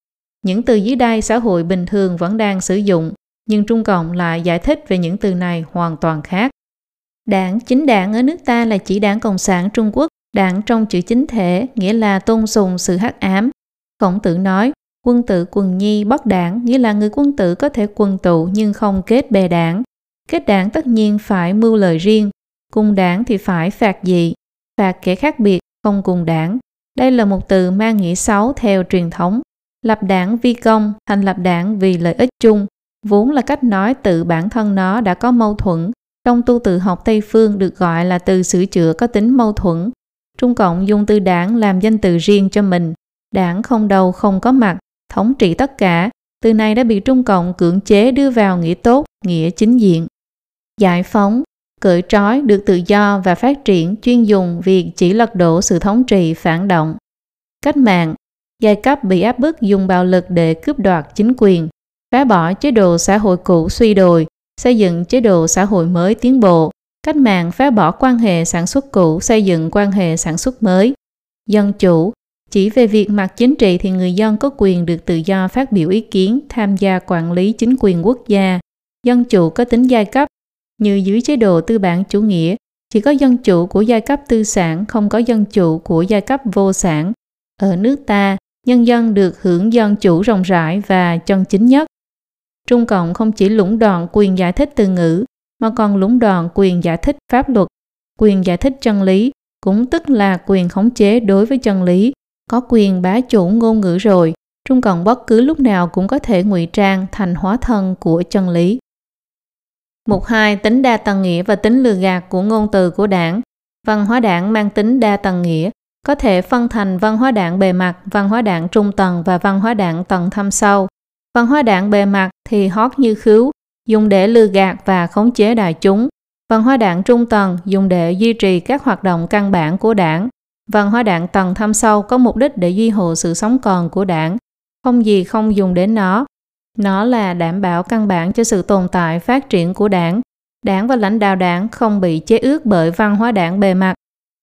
Speaker 1: Những từ dưới đây xã hội bình thường vẫn đang sử dụng, nhưng Trung Cộng lại giải thích về những từ này hoàn toàn khác. Đảng, chính đảng ở nước ta là chỉ đảng Cộng sản Trung Quốc, đảng trong chữ chính thể, nghĩa là tôn sùng sự hắc ám. Khổng tử nói, quân tử quần nhi bất đảng, nghĩa là người quân tử có thể quần tụ nhưng không kết bè đảng. Kết đảng tất nhiên phải mưu lời riêng, Cùng đảng thì phải phạt gì? Phạt kẻ khác biệt, không cùng đảng. Đây là một từ mang nghĩa xấu theo truyền thống. Lập đảng vi công, thành lập đảng vì lợi ích chung, vốn là cách nói tự bản thân nó đã có mâu thuẫn. Trong tu tự học Tây Phương được gọi là từ sửa chữa có tính mâu thuẫn. Trung Cộng dùng từ đảng làm danh từ riêng cho mình. Đảng không đầu không có mặt, thống trị tất cả. Từ này đã bị Trung Cộng cưỡng chế đưa vào nghĩa tốt, nghĩa chính diện. Giải phóng, cởi trói được tự do và phát triển chuyên dùng việc chỉ lật đổ sự thống trị phản động. Cách mạng, giai cấp bị áp bức dùng bạo lực để cướp đoạt chính quyền. phá bỏ chế độ xã hội cũ suy đồi, xây dựng chế độ xã hội mới tiến bộ, cách mạng phá bỏ quan hệ sản xuất cũ, xây dựng quan hệ sản xuất mới. Dân chủ, chỉ về việc mặt chính trị thì người dân có quyền được tự do phát biểu ý kiến, tham gia quản lý chính quyền quốc gia. Dân chủ có tính giai cấp, như dưới chế độ tư bản chủ nghĩa, chỉ có dân chủ của giai cấp tư sản, không có dân chủ của giai cấp vô sản. Ở nước ta, nhân dân được hưởng dân chủ rộng rãi và chân chính nhất. Trung Cộng không chỉ lũng đoạn quyền giải thích từ ngữ, mà còn lũng đoạn quyền giải thích pháp luật, quyền giải thích chân lý, cũng tức là quyền khống chế đối với chân lý, có quyền bá chủ ngôn ngữ rồi, Trung Cộng bất cứ lúc nào cũng có thể ngụy trang thành hóa thân của chân lý. Mục 2. Tính đa tầng nghĩa và tính lừa gạt của ngôn từ của đảng. Văn hóa đảng mang tính đa tầng nghĩa, có thể phân thành văn hóa đảng bề mặt, văn hóa đảng trung tầng và văn hóa đảng tầng thâm sâu. Văn hóa đảng bề mặt thì hót như khứu, dùng để lừa gạt và khống chế đại chúng. Văn hóa đảng trung tầng dùng để duy trì các hoạt động căn bản của đảng. Văn hóa đảng tầng thâm sâu có mục đích để duy hộ sự sống còn của đảng. Không gì không dùng đến nó. Nó là đảm bảo căn bản cho sự tồn tại phát triển của đảng. Đảng và lãnh đạo đảng không bị chế ước bởi văn hóa đảng bề mặt.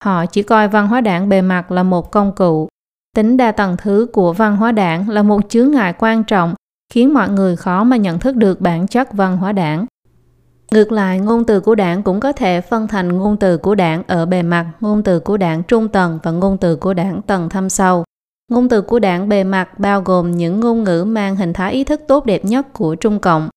Speaker 1: Họ chỉ coi văn hóa đảng bề mặt là một công cụ. Tính đa tầng thứ của văn hóa đảng là một chướng ngại quan trọng khiến mọi người khó mà nhận thức được bản chất văn hóa đảng. Ngược lại, ngôn từ của đảng cũng có thể phân thành ngôn từ của đảng ở bề mặt, ngôn từ của đảng trung tầng và ngôn từ của đảng tầng thâm sâu. Ngôn từ của đảng bề mặt bao gồm những ngôn ngữ mang hình thái ý thức tốt đẹp nhất của Trung Cộng.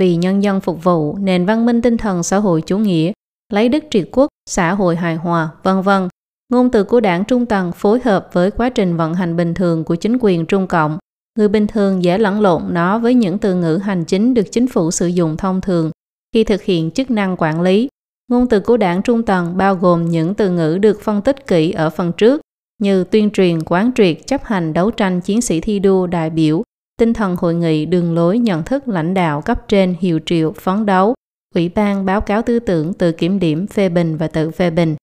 Speaker 1: Vì nhân dân phục vụ, nền văn minh tinh thần xã hội chủ nghĩa, lấy đức triệt quốc, xã hội hài hòa, vân vân. Ngôn từ của đảng trung tầng phối hợp với quá trình vận hành bình thường của chính quyền Trung Cộng. Người bình thường dễ lẫn lộn nó với những từ ngữ hành chính được chính phủ sử dụng thông thường khi thực hiện chức năng quản lý. Ngôn từ của đảng trung tầng bao gồm những từ ngữ được phân tích kỹ ở phần trước như tuyên truyền, quán triệt, chấp hành, đấu tranh, chiến sĩ thi đua, đại biểu, tinh thần hội nghị, đường lối, nhận thức lãnh đạo cấp trên, hiệu triệu, phấn đấu, ủy ban, báo cáo tư tưởng, tự kiểm điểm, phê bình và tự phê bình.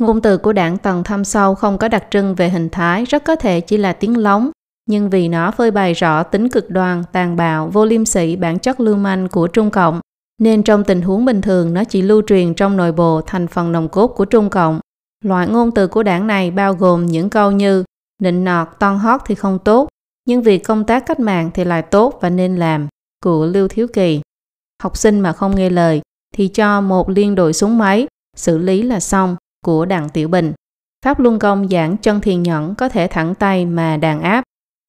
Speaker 1: Ngôn từ của đảng tầng thâm sâu không có đặc trưng về hình thái, rất có thể chỉ là tiếng lóng, nhưng vì nó phơi bày rõ tính cực đoan, tàn bạo, vô liêm sỉ, bản chất lưu manh của Trung Cộng, nên trong tình huống bình thường nó chỉ lưu truyền trong nội bộ thành phần nồng cốt của Trung Cộng. Loại ngôn từ của đảng này bao gồm những câu như nịnh nọt, ton hót thì không tốt, nhưng vì công tác cách mạng thì lại tốt và nên làm, của Lưu Thiếu Kỳ. Học sinh mà không nghe lời thì cho một liên đội súng máy, xử lý là xong, của Đặng Tiểu Bình. Pháp Luân Công giảng chân thiền nhẫn có thể thẳng tay mà đàn áp,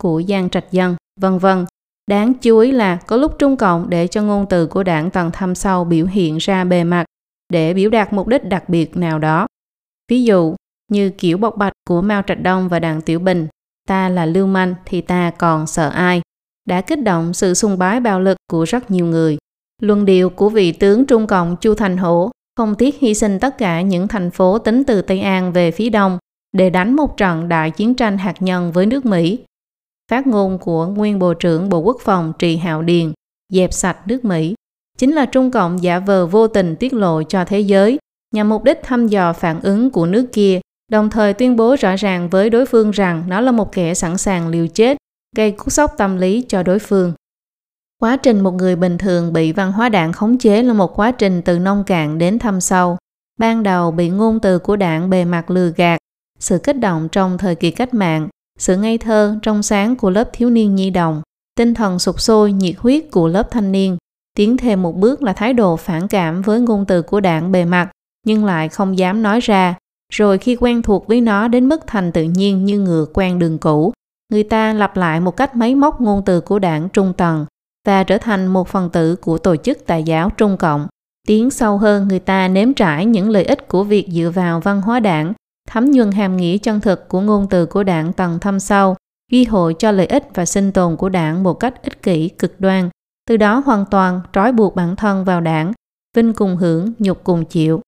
Speaker 1: của Giang Trạch Dân, vân vân. Đáng chú ý là có lúc Trung Cộng để cho ngôn từ của đảng tầng thâm sâu biểu hiện ra bề mặt để biểu đạt mục đích đặc biệt nào đó. Ví dụ, như kiểu bộc bạch của Mao Trạch Đông và Đặng Tiểu Bình, ta là lưu manh thì ta còn sợ ai, đã kích động sự sùng bái bạo lực của rất nhiều người. Luân điệu của vị tướng Trung Cộng Chu Thành Hổ không tiếc hy sinh tất cả những thành phố tính từ Tây An về phía đông để đánh một trận đại chiến tranh hạt nhân với nước Mỹ phát ngôn của nguyên Bộ trưởng Bộ Quốc phòng Trì Hạo Điền, dẹp sạch nước Mỹ, chính là Trung Cộng giả vờ vô tình tiết lộ cho thế giới nhằm mục đích thăm dò phản ứng của nước kia, đồng thời tuyên bố rõ ràng với đối phương rằng nó là một kẻ sẵn sàng liều chết, gây cú sốc tâm lý cho đối phương. Quá trình một người bình thường bị văn hóa đảng khống chế là một quá trình từ nông cạn đến thâm sâu. Ban đầu bị ngôn từ của đảng bề mặt lừa gạt, sự kích động trong thời kỳ cách mạng, sự ngây thơ, trong sáng của lớp thiếu niên nhi đồng, tinh thần sụp sôi, nhiệt huyết của lớp thanh niên, tiến thêm một bước là thái độ phản cảm với ngôn từ của đảng bề mặt, nhưng lại không dám nói ra. Rồi khi quen thuộc với nó đến mức thành tự nhiên như ngựa quen đường cũ, người ta lặp lại một cách máy móc ngôn từ của đảng trung tầng và trở thành một phần tử của tổ chức tài giáo Trung Cộng. Tiến sâu hơn người ta nếm trải những lợi ích của việc dựa vào văn hóa đảng thấm nhuần hàm nghĩa chân thực của ngôn từ của đảng tầng thâm sâu, ghi hội cho lợi ích và sinh tồn của đảng một cách ích kỷ, cực đoan, từ đó hoàn toàn trói buộc bản thân vào đảng, vinh cùng hưởng, nhục cùng chịu.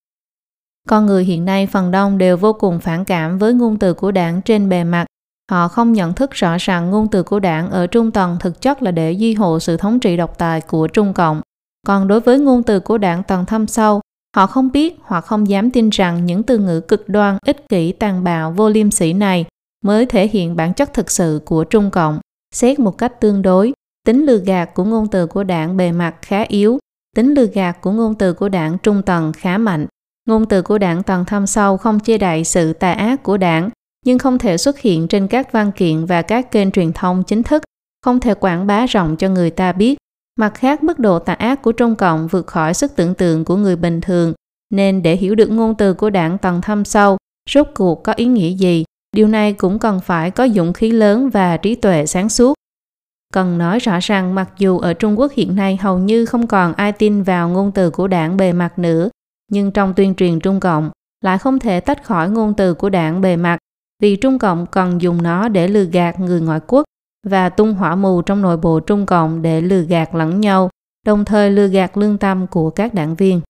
Speaker 1: Con người hiện nay phần đông đều vô cùng phản cảm với ngôn từ của đảng trên bề mặt. Họ không nhận thức rõ ràng ngôn từ của đảng ở trung tầng thực chất là để duy hộ sự thống trị độc tài của Trung Cộng. Còn đối với ngôn từ của đảng tầng thâm sâu, Họ không biết hoặc không dám tin rằng những từ ngữ cực đoan, ích kỷ, tàn bạo, vô liêm sỉ này mới thể hiện bản chất thực sự của Trung Cộng. Xét một cách tương đối, tính lừa gạt của ngôn từ của đảng bề mặt khá yếu, tính lừa gạt của ngôn từ của đảng trung tầng khá mạnh. Ngôn từ của đảng tầng thâm sâu không che đậy sự tà ác của đảng, nhưng không thể xuất hiện trên các văn kiện và các kênh truyền thông chính thức, không thể quảng bá rộng cho người ta biết. Mặt khác, mức độ tà ác của Trung Cộng vượt khỏi sức tưởng tượng của người bình thường, nên để hiểu được ngôn từ của đảng tầng thâm sâu, rốt cuộc có ý nghĩa gì, điều này cũng cần phải có dũng khí lớn và trí tuệ sáng suốt. Cần nói rõ rằng mặc dù ở Trung Quốc hiện nay hầu như không còn ai tin vào ngôn từ của đảng bề mặt nữa, nhưng trong tuyên truyền Trung Cộng lại không thể tách khỏi ngôn từ của đảng bề mặt vì Trung Cộng cần dùng nó để lừa gạt người ngoại quốc và tung hỏa mù trong nội bộ Trung Cộng để lừa gạt lẫn nhau, đồng thời lừa gạt lương tâm của các đảng viên.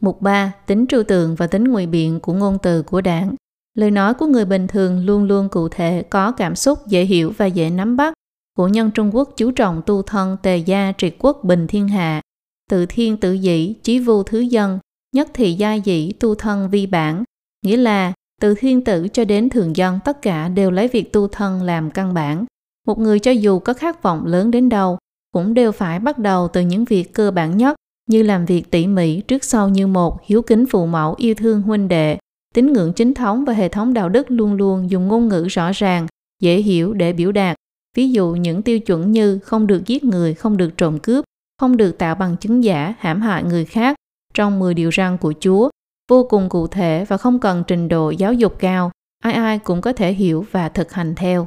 Speaker 1: Mục 3. Tính trừu tượng và tính ngụy biện của ngôn từ của đảng. Lời nói của người bình thường luôn luôn cụ thể, có cảm xúc, dễ hiểu và dễ nắm bắt. Cổ nhân Trung Quốc chú trọng tu thân, tề gia, triệt quốc, bình thiên hạ, tự thiên tự dĩ, chí vu thứ dân, nhất thị gia dĩ, tu thân vi bản, nghĩa là từ thiên tử cho đến thường dân tất cả đều lấy việc tu thân làm căn bản. Một người cho dù có khát vọng lớn đến đâu, cũng đều phải bắt đầu từ những việc cơ bản nhất như làm việc tỉ mỉ trước sau như một, hiếu kính phụ mẫu, yêu thương huynh đệ, tín ngưỡng chính thống và hệ thống đạo đức luôn luôn dùng ngôn ngữ rõ ràng, dễ hiểu để biểu đạt. Ví dụ những tiêu chuẩn như không được giết người, không được trộm cướp, không được tạo bằng chứng giả, hãm hại người khác trong 10 điều răn của Chúa, vô cùng cụ thể và không cần trình độ giáo dục cao, ai ai cũng có thể hiểu và thực hành theo.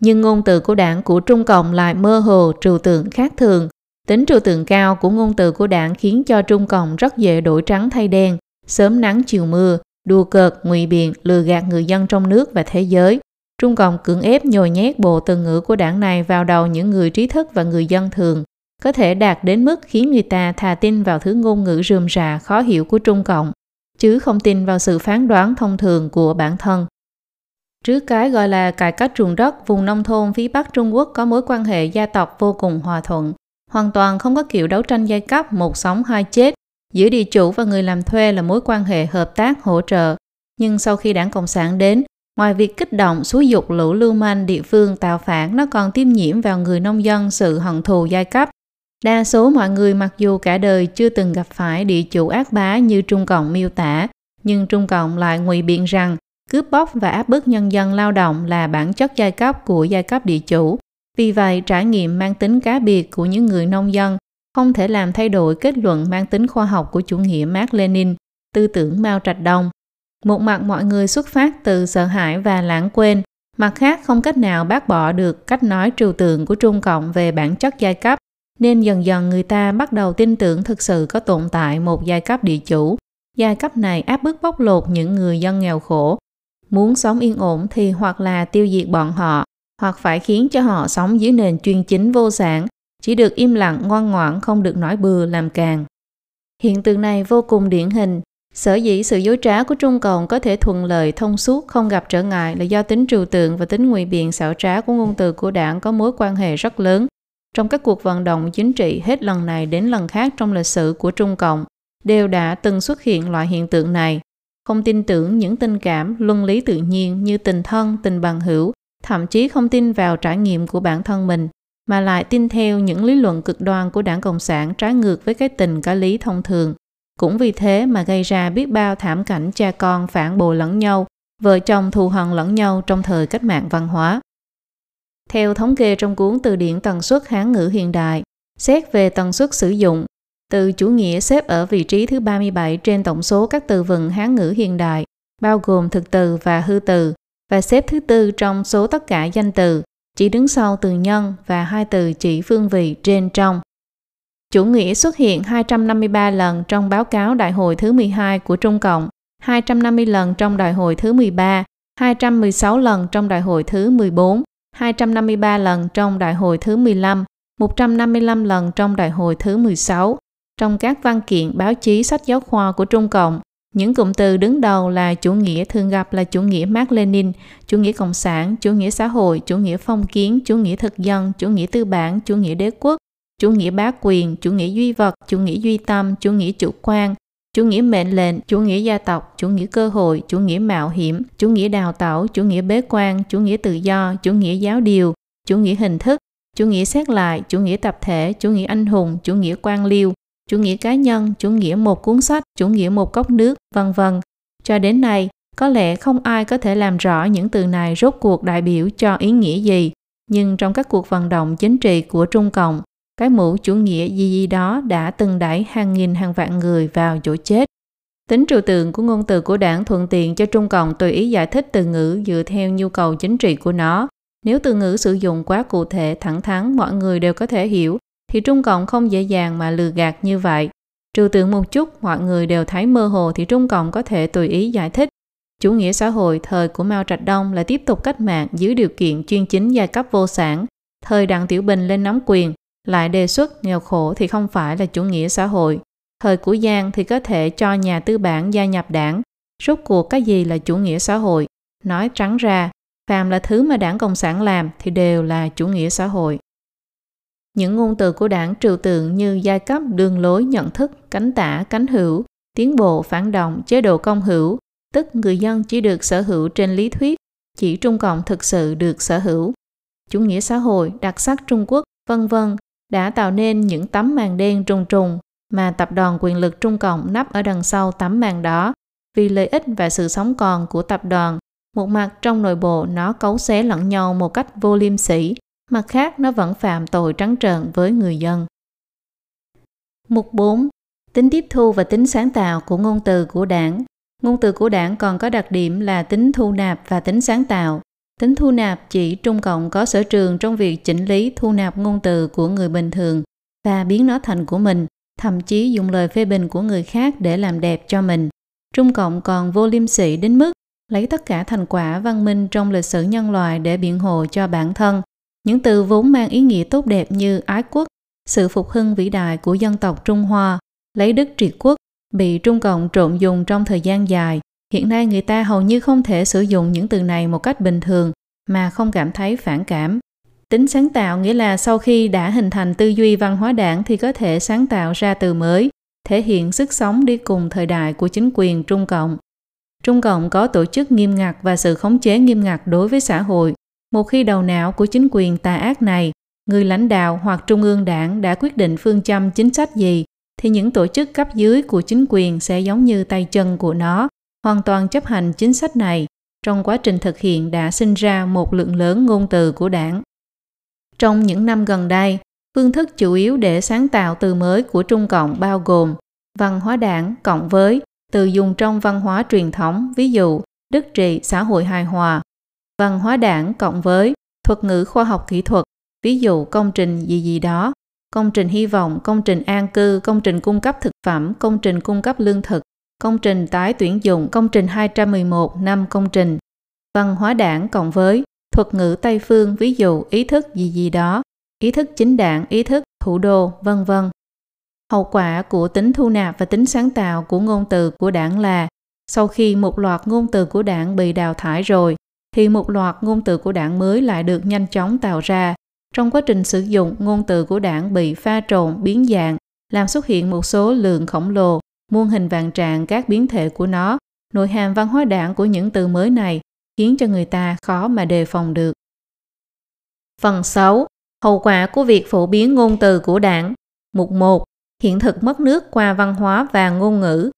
Speaker 1: Nhưng ngôn từ của đảng của Trung Cộng lại mơ hồ trừu tượng khác thường. Tính trừu tượng cao của ngôn từ của đảng khiến cho Trung Cộng rất dễ đổi trắng thay đen, sớm nắng chiều mưa, đùa cợt, ngụy biện, lừa gạt người dân trong nước và thế giới. Trung Cộng cưỡng ép nhồi nhét bộ từ ngữ của đảng này vào đầu những người trí thức và người dân thường, có thể đạt đến mức khiến người ta thà tin vào thứ ngôn ngữ rườm rà khó hiểu của Trung Cộng chứ không tin vào sự phán đoán thông thường của bản thân. Trước cái gọi là cải cách ruộng đất, vùng nông thôn phía Bắc Trung Quốc có mối quan hệ gia tộc vô cùng hòa thuận, hoàn toàn không có kiểu đấu tranh giai cấp một sống hai chết, giữa địa chủ và người làm thuê là mối quan hệ hợp tác hỗ trợ. Nhưng sau khi đảng Cộng sản đến, ngoài việc kích động xúi dục lũ lưu manh địa phương tạo phản, nó còn tiêm nhiễm vào người nông dân sự hận thù giai cấp, Đa số mọi người mặc dù cả đời chưa từng gặp phải địa chủ ác bá như Trung Cộng miêu tả, nhưng Trung Cộng lại ngụy biện rằng cướp bóc và áp bức nhân dân lao động là bản chất giai cấp của giai cấp địa chủ. Vì vậy, trải nghiệm mang tính cá biệt của những người nông dân không thể làm thay đổi kết luận mang tính khoa học của chủ nghĩa Mark Lenin, tư tưởng Mao Trạch Đông. Một mặt mọi người xuất phát từ sợ hãi và lãng quên, mặt khác không cách nào bác bỏ được cách nói trừu tượng của Trung Cộng về bản chất giai cấp nên dần dần người ta bắt đầu tin tưởng thực sự có tồn tại một giai cấp địa chủ. Giai cấp này áp bức bóc lột những người dân nghèo khổ. Muốn sống yên ổn thì hoặc là tiêu diệt bọn họ, hoặc phải khiến cho họ sống dưới nền chuyên chính vô sản, chỉ được im lặng ngoan ngoãn không được nói bừa làm càng. Hiện tượng này vô cùng điển hình. Sở dĩ sự dối trá của Trung Cộng có thể thuận lợi thông suốt không gặp trở ngại là do tính trừu tượng và tính ngụy biện xảo trá của ngôn từ của đảng có mối quan hệ rất lớn trong các cuộc vận động chính trị hết lần này đến lần khác trong lịch sử của Trung Cộng, đều đã từng xuất hiện loại hiện tượng này. Không tin tưởng những tình cảm, luân lý tự nhiên như tình thân, tình bằng hữu, thậm chí không tin vào trải nghiệm của bản thân mình, mà lại tin theo những lý luận cực đoan của đảng Cộng sản trái ngược với cái tình cả lý thông thường. Cũng vì thế mà gây ra biết bao thảm cảnh cha con phản bội lẫn nhau, vợ chồng thù hận lẫn nhau trong thời cách mạng văn hóa. Theo thống kê trong cuốn từ điển tần suất Hán ngữ hiện đại, xét về tần suất sử dụng, từ chủ nghĩa xếp ở vị trí thứ 37 trên tổng số các từ vựng Hán ngữ hiện đại, bao gồm thực từ và hư từ, và xếp thứ tư trong số tất cả danh từ, chỉ đứng sau từ nhân và hai từ chỉ phương vị trên trong. Chủ nghĩa xuất hiện 253 lần trong báo cáo đại hội thứ 12 của Trung Cộng, 250 lần trong đại hội thứ 13, 216 lần trong đại hội thứ 14, 253 lần trong đại hội thứ 15, 155 lần trong đại hội thứ 16. Trong các văn kiện báo chí sách giáo khoa của Trung Cộng, những cụm từ đứng đầu là chủ nghĩa thường gặp là chủ nghĩa Mark Lenin, chủ nghĩa cộng sản, chủ nghĩa xã hội, chủ nghĩa phong kiến, chủ nghĩa thực dân, chủ nghĩa tư bản, chủ nghĩa đế quốc, chủ nghĩa bá quyền, chủ nghĩa duy vật, chủ nghĩa duy tâm, chủ nghĩa chủ quan, chủ nghĩa mệnh lệnh, chủ nghĩa gia tộc, chủ nghĩa cơ hội, chủ nghĩa mạo hiểm, chủ nghĩa đào tạo, chủ nghĩa bế quan, chủ nghĩa tự do, chủ nghĩa giáo điều, chủ nghĩa hình thức, chủ nghĩa xét lại, chủ nghĩa tập thể, chủ nghĩa anh hùng, chủ nghĩa quan liêu, chủ nghĩa cá nhân, chủ nghĩa một cuốn sách, chủ nghĩa một cốc nước, vân vân. Cho đến nay, có lẽ không ai có thể làm rõ những từ này rốt cuộc đại biểu cho ý nghĩa gì, nhưng trong các cuộc vận động chính trị của Trung Cộng, cái mũ chủ nghĩa gì gì đó đã từng đẩy hàng nghìn hàng vạn người vào chỗ chết. Tính trừu tượng của ngôn từ của đảng thuận tiện cho Trung Cộng tùy ý giải thích từ ngữ dựa theo nhu cầu chính trị của nó. Nếu từ ngữ sử dụng quá cụ thể, thẳng thắn, mọi người đều có thể hiểu, thì Trung Cộng không dễ dàng mà lừa gạt như vậy. Trừu tượng một chút, mọi người đều thấy mơ hồ thì Trung Cộng có thể tùy ý giải thích. Chủ nghĩa xã hội thời của Mao Trạch Đông là tiếp tục cách mạng dưới điều kiện chuyên chính giai cấp vô sản. Thời Đặng Tiểu Bình lên nắm quyền, lại đề xuất nghèo khổ thì không phải là chủ nghĩa xã hội. Thời của Giang thì có thể cho nhà tư bản gia nhập đảng. Rốt cuộc cái gì là chủ nghĩa xã hội? Nói trắng ra, phàm là thứ mà đảng Cộng sản làm thì đều là chủ nghĩa xã hội. Những ngôn từ của đảng trừu tượng như giai cấp, đường lối, nhận thức, cánh tả, cánh hữu, tiến bộ, phản động, chế độ công hữu, tức người dân chỉ được sở hữu trên lý thuyết, chỉ Trung Cộng thực sự được sở hữu. Chủ nghĩa xã hội, đặc sắc Trung Quốc, vân vân đã tạo nên những tấm màn đen trùng trùng mà tập đoàn quyền lực Trung Cộng nắp ở đằng sau tấm màn đó vì lợi ích và sự sống còn của tập đoàn. Một mặt trong nội bộ nó cấu xé lẫn nhau một cách vô liêm sỉ, mặt khác nó vẫn phạm tội trắng trợn với người dân. Mục 4. Tính tiếp thu và tính sáng tạo của ngôn từ của đảng. Ngôn từ của đảng còn có đặc điểm là tính thu nạp và tính sáng tạo. Tính thu nạp chỉ Trung Cộng có sở trường trong việc chỉnh lý thu nạp ngôn từ của người bình thường và biến nó thành của mình, thậm chí dùng lời phê bình của người khác để làm đẹp cho mình. Trung Cộng còn vô liêm sỉ đến mức lấy tất cả thành quả văn minh trong lịch sử nhân loại để biện hộ cho bản thân. Những từ vốn mang ý nghĩa tốt đẹp như ái quốc, sự phục hưng vĩ đại của dân tộc Trung Hoa, lấy đức triệt quốc, bị Trung Cộng trộn dùng trong thời gian dài. Hiện nay người ta hầu như không thể sử dụng những từ này một cách bình thường mà không cảm thấy phản cảm. Tính sáng tạo nghĩa là sau khi đã hình thành tư duy văn hóa đảng thì có thể sáng tạo ra từ mới, thể hiện sức sống đi cùng thời đại của chính quyền Trung Cộng. Trung Cộng có tổ chức nghiêm ngặt và sự khống chế nghiêm ngặt đối với xã hội. Một khi đầu não của chính quyền tà ác này, người lãnh đạo hoặc trung ương đảng đã quyết định phương châm chính sách gì, thì những tổ chức cấp dưới của chính quyền sẽ giống như tay chân của nó, hoàn toàn chấp hành chính sách này. Trong quá trình thực hiện đã sinh ra một lượng lớn ngôn từ của đảng. Trong những năm gần đây, phương thức chủ yếu để sáng tạo từ mới của Trung Cộng bao gồm văn hóa đảng cộng với từ dùng trong văn hóa truyền thống, ví dụ đức trị xã hội hài hòa, văn hóa đảng cộng với thuật ngữ khoa học kỹ thuật, ví dụ công trình gì gì đó, công trình hy vọng, công trình an cư, công trình cung cấp thực phẩm, công trình cung cấp lương thực, công trình tái tuyển dụng, công trình 211 năm công trình, văn hóa đảng cộng với thuật ngữ Tây phương ví dụ ý thức gì gì đó, ý thức chính đảng, ý thức thủ đô, vân vân. Hậu quả của tính thu nạp và tính sáng tạo của ngôn từ của đảng là sau khi một loạt ngôn từ của đảng bị đào thải rồi, thì một loạt ngôn từ của đảng mới lại được nhanh chóng tạo ra. Trong quá trình sử dụng, ngôn từ của đảng bị pha trộn, biến dạng, làm xuất hiện một số lượng khổng lồ, muôn hình vạn trạng các biến thể của nó. Nội hàm văn hóa đảng của những từ mới này khiến cho người ta khó mà đề phòng được. Phần 6. Hậu quả của việc phổ biến ngôn từ của đảng Mục 1. Hiện thực mất nước qua văn hóa và ngôn ngữ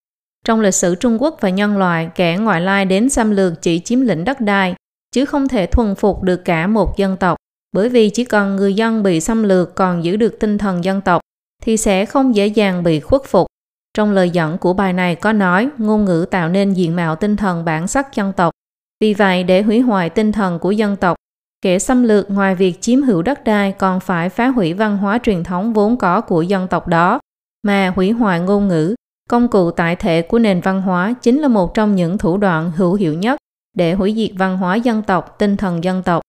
Speaker 1: Trong lịch sử Trung Quốc và nhân loại, kẻ ngoại lai đến xâm lược chỉ chiếm lĩnh đất đai, chứ không thể thuần phục được cả một dân tộc. Bởi vì chỉ cần người dân bị xâm lược còn giữ được tinh thần dân tộc, thì sẽ không dễ dàng bị khuất phục. Trong lời dẫn của bài này có nói ngôn ngữ tạo nên diện mạo tinh thần bản sắc dân tộc, vì vậy, để hủy hoại tinh thần của dân tộc, kẻ xâm lược ngoài việc chiếm hữu đất đai còn phải phá hủy văn hóa truyền thống vốn có của dân tộc đó, mà hủy hoại ngôn ngữ, công cụ tại thể của nền văn hóa chính là một trong những thủ đoạn hữu hiệu nhất để hủy diệt văn hóa dân tộc, tinh thần dân tộc.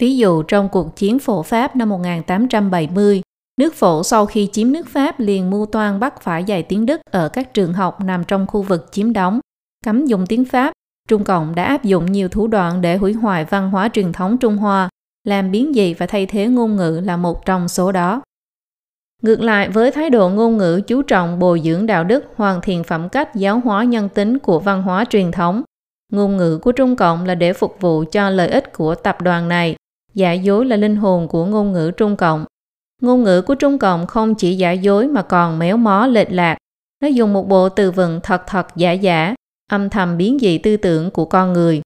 Speaker 1: Ví dụ trong cuộc chiến phổ Pháp năm 1870, nước phổ sau khi chiếm nước Pháp liền mưu toan bắt phải dạy tiếng Đức ở các trường học nằm trong khu vực chiếm đóng, cấm dùng tiếng Pháp Trung Cộng đã áp dụng nhiều thủ đoạn để hủy hoại văn hóa truyền thống Trung Hoa, làm biến dị và thay thế ngôn ngữ là một trong số đó. Ngược lại với thái độ ngôn ngữ chú trọng bồi dưỡng đạo đức, hoàn thiện phẩm cách giáo hóa nhân tính của văn hóa truyền thống, ngôn ngữ của Trung Cộng là để phục vụ cho lợi ích của tập đoàn này, Giả dối là linh hồn của ngôn ngữ Trung Cộng. Ngôn ngữ của Trung Cộng không chỉ giả dối mà còn méo mó lệch lạc. Nó dùng một bộ từ vựng thật thật giả giả, âm thầm biến dị tư tưởng của con người.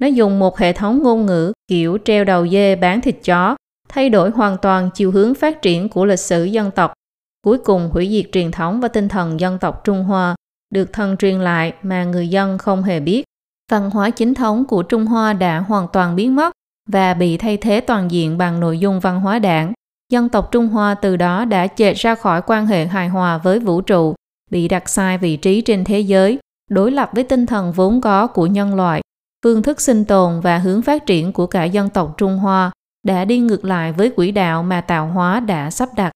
Speaker 1: Nó dùng một hệ thống ngôn ngữ kiểu treo đầu dê bán thịt chó, thay đổi hoàn toàn chiều hướng phát triển của lịch sử dân tộc, cuối cùng hủy diệt truyền thống và tinh thần dân tộc Trung Hoa, được thần truyền lại mà người dân không hề biết. Văn hóa chính thống của Trung Hoa đã hoàn toàn biến mất và bị thay thế toàn diện bằng nội dung văn hóa đảng. Dân tộc Trung Hoa từ đó đã chệch ra khỏi quan hệ hài hòa với vũ trụ, bị đặt sai vị trí trên thế giới, đối lập với tinh thần vốn có của nhân loại. Phương thức sinh tồn và hướng phát triển của cả dân tộc Trung Hoa đã đi ngược lại với quỹ đạo mà tạo hóa đã sắp đặt.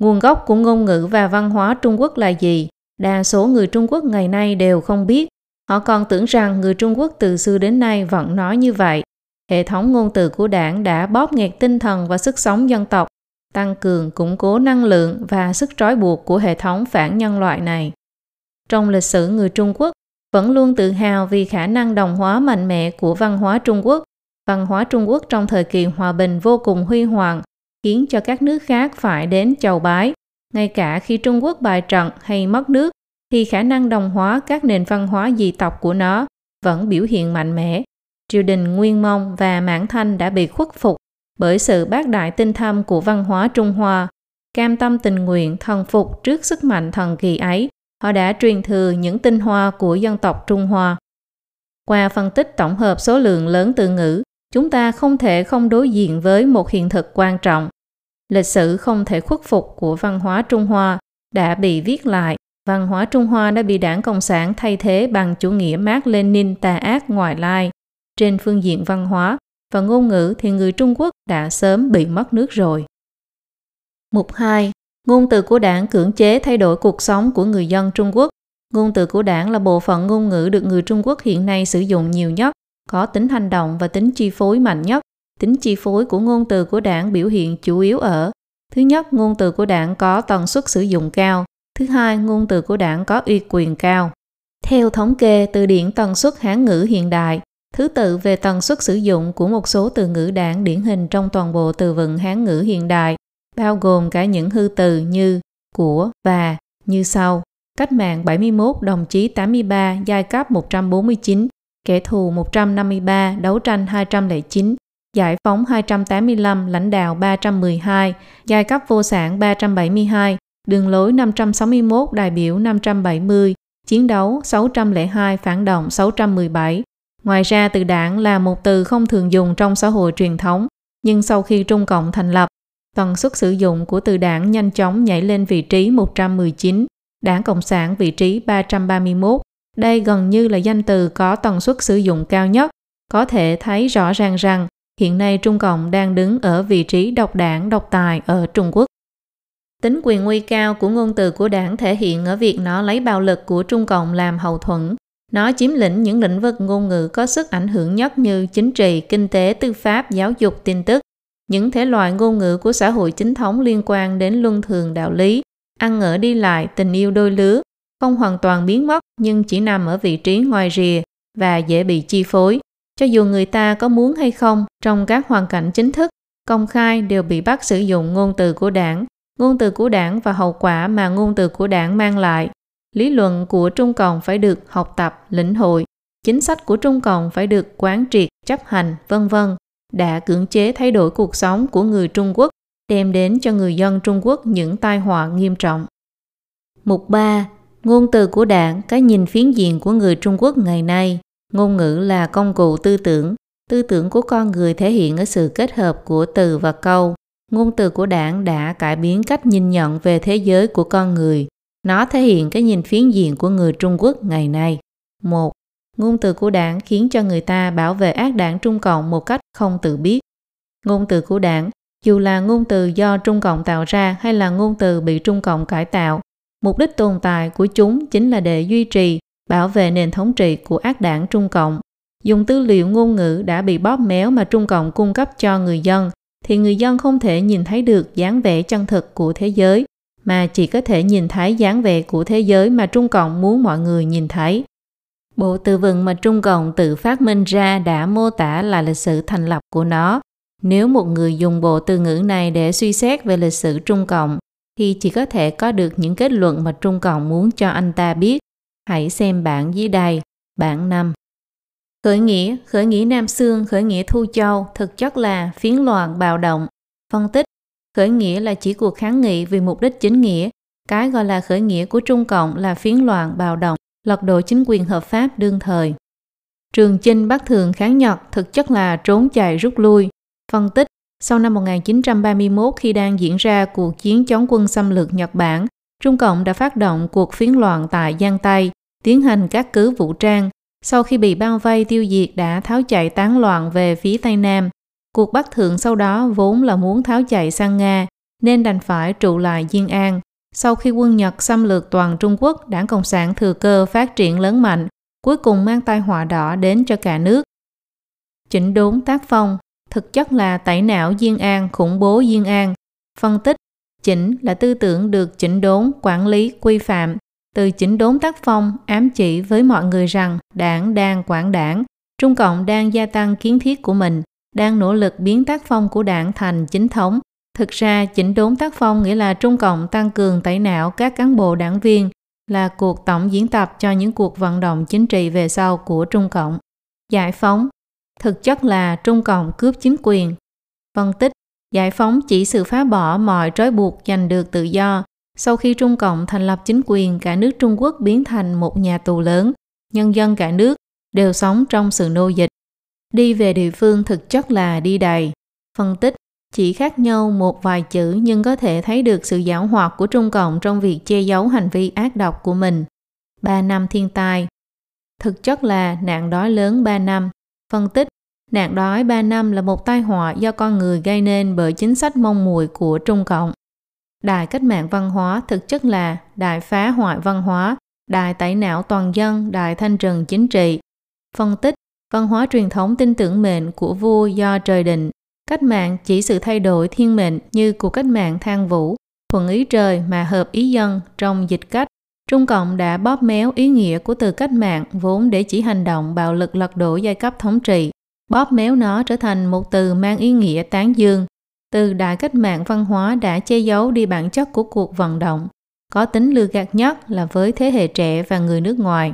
Speaker 1: Nguồn gốc của ngôn ngữ và văn hóa Trung Quốc là gì? Đa số người Trung Quốc ngày nay đều không biết. Họ còn tưởng rằng người Trung Quốc từ xưa đến nay vẫn nói như vậy. Hệ thống ngôn từ của đảng đã bóp nghẹt tinh thần và sức sống dân tộc, tăng cường củng cố năng lượng và sức trói buộc của hệ thống phản nhân loại này. Trong lịch sử người Trung Quốc, vẫn luôn tự hào vì khả năng đồng hóa mạnh mẽ của văn hóa Trung Quốc. Văn hóa Trung Quốc trong thời kỳ hòa bình vô cùng huy hoàng, khiến cho các nước khác phải đến chầu bái. Ngay cả khi Trung Quốc bại trận hay mất nước, thì khả năng đồng hóa các nền văn hóa dị tộc của nó vẫn biểu hiện mạnh mẽ. Triều đình Nguyên Mông và Mãn Thanh đã bị khuất phục bởi sự bác đại tinh thâm của văn hóa Trung Hoa. Cam tâm tình nguyện thần phục trước sức mạnh thần kỳ ấy, họ đã truyền thừa những tinh hoa của dân tộc Trung Hoa. Qua phân tích tổng hợp số lượng lớn từ ngữ, chúng ta không thể không đối diện với một hiện thực quan trọng. Lịch sử không thể khuất phục của văn hóa Trung Hoa đã bị viết lại. Văn hóa Trung Hoa đã bị đảng Cộng sản thay thế bằng chủ nghĩa mác lenin tà ác ngoại lai. Trên phương diện văn hóa và ngôn ngữ thì người Trung Quốc đã sớm bị mất nước rồi. Mục 2. Ngôn từ của đảng cưỡng chế thay đổi cuộc sống của người dân Trung Quốc. Ngôn từ của đảng là bộ phận ngôn ngữ được người Trung Quốc hiện nay sử dụng nhiều nhất, có tính hành động và tính chi phối mạnh nhất. Tính chi phối của ngôn từ của đảng biểu hiện chủ yếu ở Thứ nhất, ngôn từ của đảng có tần suất sử dụng cao. Thứ hai, ngôn từ của đảng có uy quyền cao. Theo thống kê từ điển tần suất Hán ngữ hiện đại, thứ tự về tần suất sử dụng của một số từ ngữ đảng điển hình trong toàn bộ từ vựng Hán ngữ hiện đại, bao gồm cả những hư từ như của và như sau. Cách mạng 71, đồng chí 83, giai cấp 149, kẻ thù 153, đấu tranh 209, giải phóng 285, lãnh đạo 312, giai cấp vô sản 372, đường lối 561, đại biểu 570, chiến đấu 602, phản động 617. Ngoài ra từ đảng là một từ không thường dùng trong xã hội truyền thống, nhưng sau khi Trung Cộng thành lập, tần suất sử dụng của từ đảng nhanh chóng nhảy lên vị trí 119, đảng Cộng sản vị trí 331. Đây gần như là danh từ có tần suất sử dụng cao nhất. Có thể thấy rõ ràng rằng hiện nay Trung Cộng đang đứng ở vị trí độc đảng độc tài ở Trung Quốc. Tính quyền nguy cao của ngôn từ của đảng thể hiện ở việc nó lấy bạo lực của Trung Cộng làm hậu thuẫn. Nó chiếm lĩnh những lĩnh vực ngôn ngữ có sức ảnh hưởng nhất như chính trị, kinh tế, tư pháp, giáo dục, tin tức. Những thể loại ngôn ngữ của xã hội chính thống liên quan đến luân thường đạo lý, ăn ở đi lại, tình yêu đôi lứa, không hoàn toàn biến mất nhưng chỉ nằm ở vị trí ngoài rìa và dễ bị chi phối. Cho dù người ta có muốn hay không, trong các hoàn cảnh chính thức, công khai đều bị bắt sử dụng ngôn từ của đảng, ngôn từ của đảng và hậu quả mà ngôn từ của đảng mang lại. Lý luận của Trung Cộng phải được học tập, lĩnh hội, chính sách của Trung Cộng phải được quán triệt, chấp hành, vân vân, đã cưỡng chế thay đổi cuộc sống của người Trung Quốc, đem đến cho người dân Trung Quốc những tai họa nghiêm trọng. Mục 3. Ngôn từ của đảng, cái nhìn phiến diện của người Trung Quốc ngày nay. Ngôn ngữ là công cụ tư tưởng. Tư tưởng của con người thể hiện ở sự kết hợp của từ và câu. Ngôn từ của đảng đã cải biến cách nhìn nhận về thế giới của con người. Nó thể hiện cái nhìn phiến diện của người Trung Quốc ngày nay. Một, Ngôn từ của đảng khiến cho người ta bảo vệ ác đảng Trung Cộng một cách không tự biết. Ngôn từ của đảng, dù là ngôn từ do Trung Cộng tạo ra hay là ngôn từ bị Trung Cộng cải tạo, mục đích tồn tại của chúng chính là để duy trì bảo vệ nền thống trị của ác đảng Trung Cộng. Dùng tư liệu ngôn ngữ đã bị bóp méo mà Trung Cộng cung cấp cho người dân, thì người dân không thể nhìn thấy được dáng vẻ chân thực của thế giới, mà chỉ có thể nhìn thấy dáng vẻ của thế giới mà Trung Cộng muốn mọi người nhìn thấy. Bộ từ vựng mà Trung Cộng tự phát minh ra đã mô tả là lịch sử thành lập của nó. Nếu một người dùng bộ từ ngữ này để suy xét về lịch sử Trung Cộng, thì chỉ có thể có được những kết luận mà Trung Cộng muốn cho anh ta biết. Hãy xem bản dưới đây, bản 5. Khởi nghĩa, khởi nghĩa Nam Sương, khởi nghĩa Thu Châu thực chất là phiến loạn bạo động. Phân tích, khởi nghĩa là chỉ cuộc kháng nghị vì mục đích chính nghĩa. Cái gọi là khởi nghĩa của Trung Cộng là phiến loạn bạo động, lật đổ chính quyền hợp pháp đương thời. Trường Chinh bắt Thường kháng Nhật thực chất là trốn chạy rút lui. Phân tích, sau năm 1931 khi đang diễn ra cuộc chiến chống quân xâm lược Nhật Bản, Trung Cộng đã phát động cuộc phiến loạn tại Giang Tây, tiến hành các cứ vũ trang. Sau khi bị bao vây tiêu diệt đã tháo chạy tán loạn về phía Tây Nam. Cuộc Bắc Thượng sau đó vốn là muốn tháo chạy sang Nga, nên đành phải trụ lại Diên An. Sau khi quân Nhật xâm lược toàn Trung Quốc, đảng Cộng sản thừa cơ phát triển lớn mạnh, cuối cùng mang tai họa đỏ đến cho cả nước. Chỉnh đốn tác phong, thực chất là tẩy não Diên An, khủng bố Diên An. Phân tích, chỉnh là tư tưởng được chỉnh đốn, quản lý, quy phạm. Từ chỉnh đốn tác phong ám chỉ với mọi người rằng đảng đang quản đảng, Trung Cộng đang gia tăng kiến thiết của mình, đang nỗ lực biến tác phong của đảng thành chính thống. Thực ra, chỉnh đốn tác phong nghĩa là Trung Cộng tăng cường tẩy não các cán bộ đảng viên, là cuộc tổng diễn tập cho những cuộc vận động chính trị về sau của Trung Cộng. Giải phóng thực chất là Trung Cộng cướp chính quyền. Phân tích, giải phóng chỉ sự phá bỏ mọi trói buộc giành được tự do. Sau khi Trung Cộng thành lập chính quyền, cả nước Trung Quốc biến thành một nhà tù lớn. Nhân dân cả nước đều sống trong sự nô dịch. Đi về địa phương thực chất là đi đầy. Phân tích, chỉ khác nhau một vài chữ nhưng có thể thấy được sự giảo hoạt của Trung Cộng trong việc che giấu hành vi ác độc của mình. 3 năm thiên tai Thực chất là nạn đói lớn 3 năm. Phân tích, nạn đói 3 năm là một tai họa do con người gây nên bởi chính sách mong mùi của Trung Cộng. Đài cách mạng văn hóa thực chất là đài phá hoại văn hóa, đài tẩy não toàn dân, đài thanh trừng chính trị. Phân tích, văn hóa truyền thống tin tưởng mệnh của vua do trời định. Cách mạng chỉ sự thay đổi thiên mệnh như cuộc cách mạng thang vũ, thuận ý trời mà hợp ý dân trong dịch cách Trung Cộng đã bóp méo ý nghĩa của từ cách mạng vốn để chỉ hành động bạo lực lật đổ giai cấp thống trị, bóp méo nó trở thành một từ mang ý nghĩa tán dương. Từ đại cách mạng văn hóa đã che giấu đi bản chất của cuộc vận động, có tính lừa gạt nhất là với thế hệ trẻ và người nước ngoài.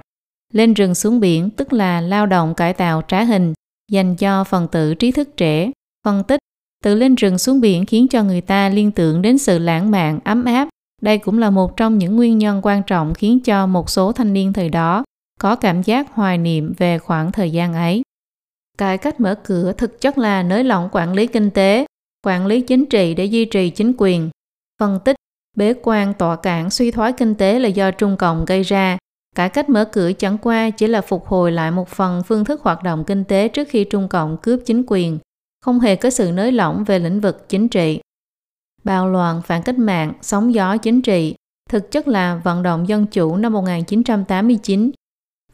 Speaker 1: Lên rừng xuống biển tức là lao động cải tạo trá hình, dành cho phần tử trí thức trẻ, phân tích. Từ lên rừng xuống biển khiến cho người ta liên tưởng đến sự lãng mạn, ấm áp đây cũng là một trong những nguyên nhân quan trọng khiến cho một số thanh niên thời đó có cảm giác hoài niệm về khoảng thời gian ấy. Cải cách mở cửa thực chất là nới lỏng quản lý kinh tế, quản lý chính trị để duy trì chính quyền. Phân tích, bế quan tọa cản suy thoái kinh tế là do Trung Cộng gây ra. Cải cách mở cửa chẳng qua chỉ là phục hồi lại một phần phương thức hoạt động kinh tế trước khi Trung Cộng cướp chính quyền, không hề có sự nới lỏng về lĩnh vực chính trị. Bạo loạn phản cách mạng, sóng gió chính trị, thực chất là vận động dân chủ năm 1989.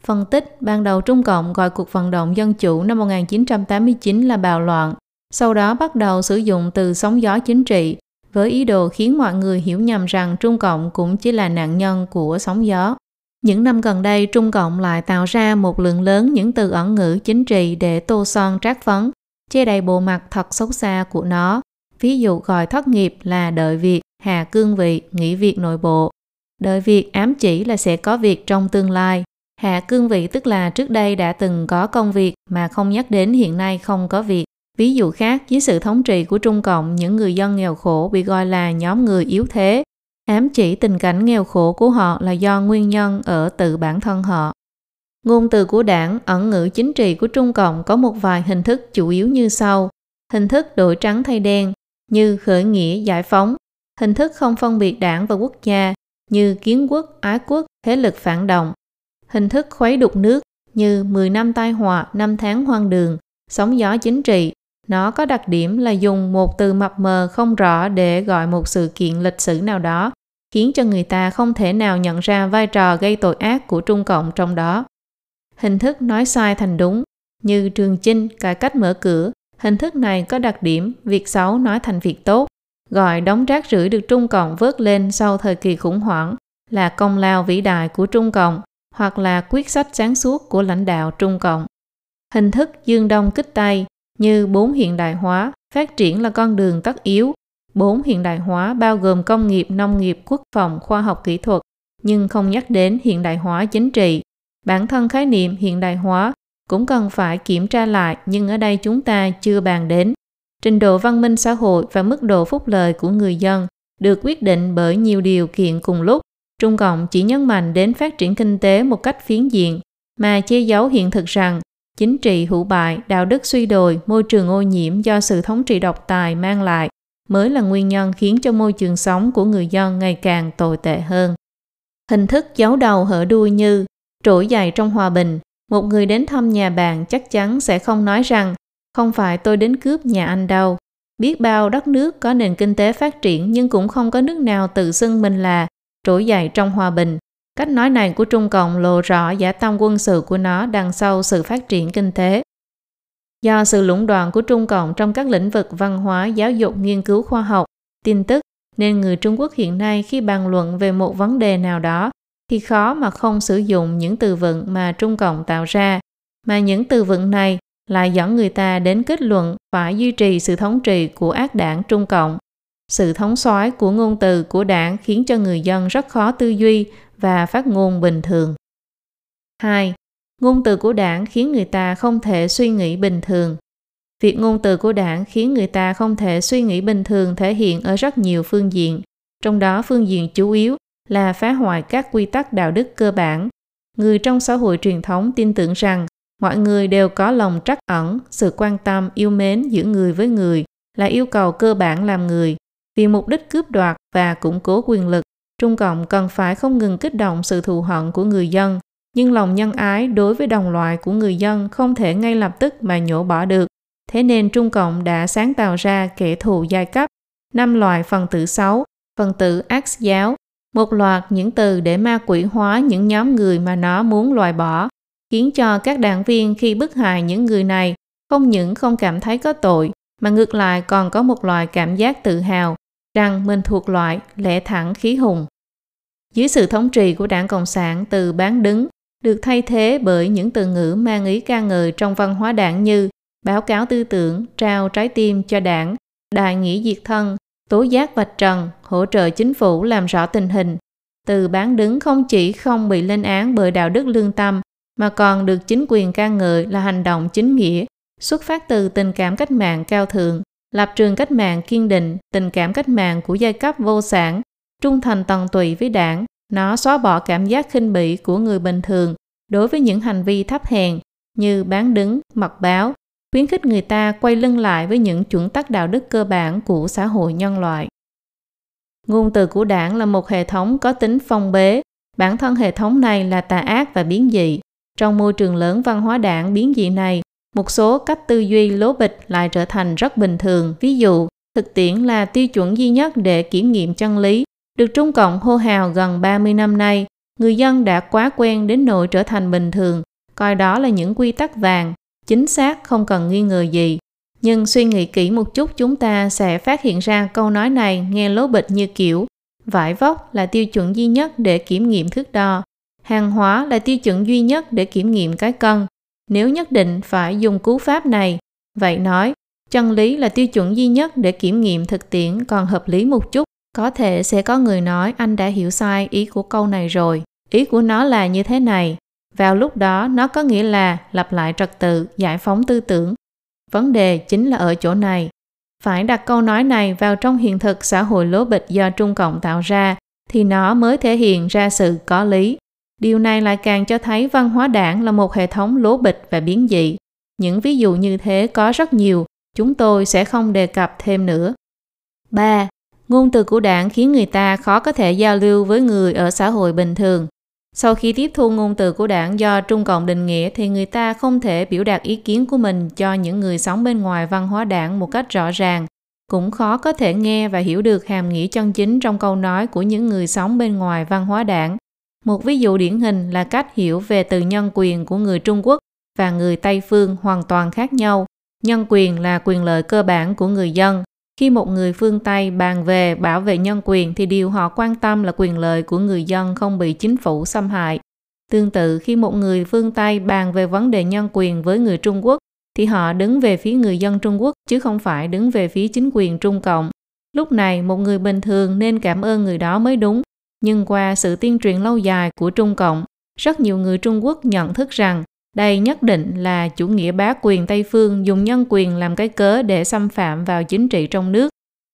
Speaker 1: Phân tích, ban đầu Trung Cộng gọi cuộc vận động dân chủ năm 1989 là bạo loạn, sau đó bắt đầu sử dụng từ sóng gió chính trị với ý đồ khiến mọi người hiểu nhầm rằng Trung Cộng cũng chỉ là nạn nhân của sóng gió. Những năm gần đây, Trung Cộng lại tạo ra một lượng lớn những từ ẩn ngữ chính trị để tô son trát phấn, che đầy bộ mặt thật xấu xa của nó, Ví dụ gọi thất nghiệp là đợi việc, hà cương vị, nghỉ việc nội bộ. Đợi việc ám chỉ là sẽ có việc trong tương lai. Hạ cương vị tức là trước đây đã từng có công việc mà không nhắc đến hiện nay không có việc. Ví dụ khác, dưới sự thống trị của Trung Cộng, những người dân nghèo khổ bị gọi là nhóm người yếu thế. Ám chỉ tình cảnh nghèo khổ của họ là do nguyên nhân ở tự bản thân họ. Ngôn từ của đảng, ẩn ngữ chính trị của Trung Cộng có một vài hình thức chủ yếu như sau. Hình thức đổi trắng thay đen, như khởi nghĩa giải phóng, hình thức không phân biệt đảng và quốc gia như kiến quốc, ái quốc, thế lực phản động, hình thức khuấy đục nước như 10 năm tai họa, 5 tháng hoang đường, sóng gió chính trị. Nó có đặc điểm là dùng một từ mập mờ không rõ để gọi một sự kiện lịch sử nào đó, khiến cho người ta không thể nào nhận ra vai trò gây tội ác của Trung Cộng trong đó. Hình thức nói sai thành đúng, như Trường Chinh cải cách mở cửa, Hình thức này có đặc điểm việc xấu nói thành việc tốt, gọi đống rác rưởi được Trung Cộng vớt lên sau thời kỳ khủng hoảng là công lao vĩ đại của Trung Cộng hoặc là quyết sách sáng suốt của lãnh đạo Trung Cộng. Hình thức dương đông kích tây như bốn hiện đại hóa, Phát triển là con đường tất yếu. 4. Hiện đại hóa bao gồm công nghiệp, nông nghiệp, quốc phòng, khoa học kỹ thuật, nhưng không nhắc đến hiện đại hóa chính trị. Bản thân khái niệm hiện đại hóa cũng cần phải kiểm tra lại nhưng ở đây chúng ta chưa bàn đến. Trình độ văn minh xã hội và mức độ phúc lợi của người dân được quyết định bởi nhiều điều kiện cùng lúc. Trung Cộng chỉ nhấn mạnh đến phát triển kinh tế một cách phiến diện mà che giấu hiện thực rằng chính trị hữu bại, đạo đức suy đồi, môi trường ô nhiễm do sự thống trị độc tài mang lại mới là nguyên nhân khiến cho môi trường sống của người dân ngày càng tồi tệ hơn. Hình thức giấu đầu hở đuôi như trỗi dậy trong hòa bình, một người đến thăm nhà bạn chắc chắn sẽ không nói rằng không phải tôi đến cướp nhà anh đâu. Biết bao đất nước có nền kinh tế phát triển nhưng cũng không có nước nào tự xưng mình là trỗi dậy trong hòa bình. Cách nói này của Trung Cộng lộ rõ giả tâm quân sự của nó đằng sau sự phát triển kinh tế. Do sự lũng đoạn của Trung Cộng trong các lĩnh vực văn hóa, giáo dục, nghiên cứu khoa học, tin tức, nên người Trung Quốc hiện nay khi bàn luận về một vấn đề nào đó thì khó mà không sử dụng những từ vựng mà Trung Cộng tạo ra, mà những từ vựng này lại dẫn người ta đến kết luận phải duy trì sự thống trị của ác đảng Trung Cộng. Sự thống soái của ngôn từ của đảng khiến cho người dân rất khó tư duy và phát ngôn bình thường. 2. Ngôn từ của đảng khiến người ta không thể suy nghĩ bình thường. Việc ngôn từ của đảng khiến người ta không thể suy nghĩ bình thường thể hiện ở rất nhiều phương diện, trong đó phương diện chủ yếu là phá hoại các quy tắc đạo đức cơ bản. Người trong xã hội truyền thống tin tưởng rằng mọi người đều có lòng trắc ẩn, sự quan tâm, yêu mến giữa người với người là yêu cầu cơ bản làm người. Vì mục đích cướp đoạt và củng cố quyền lực, Trung Cộng cần phải không ngừng kích động sự thù hận của người dân, nhưng lòng nhân ái đối với đồng loại của người dân không thể ngay lập tức mà nhổ bỏ được. Thế nên Trung Cộng đã sáng tạo ra kẻ thù giai cấp, năm loại phần tử xấu, phần tử ác giáo, một loạt những từ để ma quỷ hóa những nhóm người mà nó muốn loại bỏ, khiến cho các đảng viên khi bức hại những người này không những không cảm thấy có tội, mà ngược lại còn có một loại cảm giác tự hào rằng mình thuộc loại lẽ thẳng khí hùng. Dưới sự thống trị của đảng Cộng sản từ bán đứng được thay thế bởi những từ ngữ mang ý ca ngợi trong văn hóa đảng như báo cáo tư tưởng, trao trái tim cho đảng, đại nghĩa diệt thân, tố giác vạch trần, hỗ trợ chính phủ làm rõ tình hình. Từ bán đứng không chỉ không bị lên án bởi đạo đức lương tâm, mà còn được chính quyền ca ngợi là hành động chính nghĩa, xuất phát từ tình cảm cách mạng cao thượng, lập trường cách mạng kiên định, tình cảm cách mạng của giai cấp vô sản, trung thành tận tụy với đảng, nó xóa bỏ cảm giác khinh bỉ của người bình thường đối với những hành vi thấp hèn như bán đứng, mặc báo, khuyến khích người ta quay lưng lại với những chuẩn tắc đạo đức cơ bản của xã hội nhân loại. Ngôn từ của đảng là một hệ thống có tính phong bế, bản thân hệ thống này là tà ác và biến dị. Trong môi trường lớn văn hóa đảng biến dị này, một số cách tư duy lố bịch lại trở thành rất bình thường. Ví dụ, thực tiễn là tiêu chuẩn duy nhất để kiểm nghiệm chân lý. Được Trung Cộng hô hào gần 30 năm nay, người dân đã quá quen đến nỗi trở thành bình thường, coi đó là những quy tắc vàng, chính xác không cần nghi ngờ gì. Nhưng suy nghĩ kỹ một chút chúng ta sẽ phát hiện ra câu nói này nghe lố bịch như kiểu vải vóc là tiêu chuẩn duy nhất để kiểm nghiệm thước đo, hàng hóa là tiêu chuẩn duy nhất để kiểm nghiệm cái cân. Nếu nhất định phải dùng cú pháp này, vậy nói chân lý là tiêu chuẩn duy nhất để kiểm nghiệm thực tiễn còn hợp lý một chút. Có thể sẽ có người nói anh đã hiểu sai ý của câu này rồi. Ý của nó là như thế này. Vào lúc đó nó có nghĩa là lặp lại trật tự, giải phóng tư tưởng. Vấn đề chính là ở chỗ này. Phải đặt câu nói này vào trong hiện thực xã hội lố bịch do Trung Cộng tạo ra thì nó mới thể hiện ra sự có lý. Điều này lại càng cho thấy văn hóa đảng là một hệ thống lố bịch và biến dị. Những ví dụ như thế có rất nhiều, chúng tôi sẽ không đề cập thêm nữa. 3. Ngôn từ của đảng khiến người ta khó có thể giao lưu với người ở xã hội bình thường. Sau khi tiếp thu ngôn từ của đảng do Trung Cộng định nghĩa thì người ta không thể biểu đạt ý kiến của mình cho những người sống bên ngoài văn hóa đảng một cách rõ ràng, cũng khó có thể nghe và hiểu được hàm nghĩa chân chính trong câu nói của những người sống bên ngoài văn hóa đảng. Một ví dụ điển hình là cách hiểu về từ nhân quyền của người Trung Quốc và người Tây phương hoàn toàn khác nhau. Nhân quyền là quyền lợi cơ bản của người dân, khi một người phương Tây bàn về bảo vệ nhân quyền thì điều họ quan tâm là quyền lợi của người dân không bị chính phủ xâm hại. Tương tự khi một người phương Tây bàn về vấn đề nhân quyền với người Trung Quốc thì họ đứng về phía người dân Trung Quốc chứ không phải đứng về phía chính quyền Trung Cộng. Lúc này một người bình thường nên cảm ơn người đó mới đúng, nhưng qua sự tuyên truyền lâu dài của Trung Cộng, rất nhiều người Trung Quốc nhận thức rằng đây nhất định là chủ nghĩa bá quyền Tây phương dùng nhân quyền làm cái cớ để xâm phạm vào chính trị trong nước.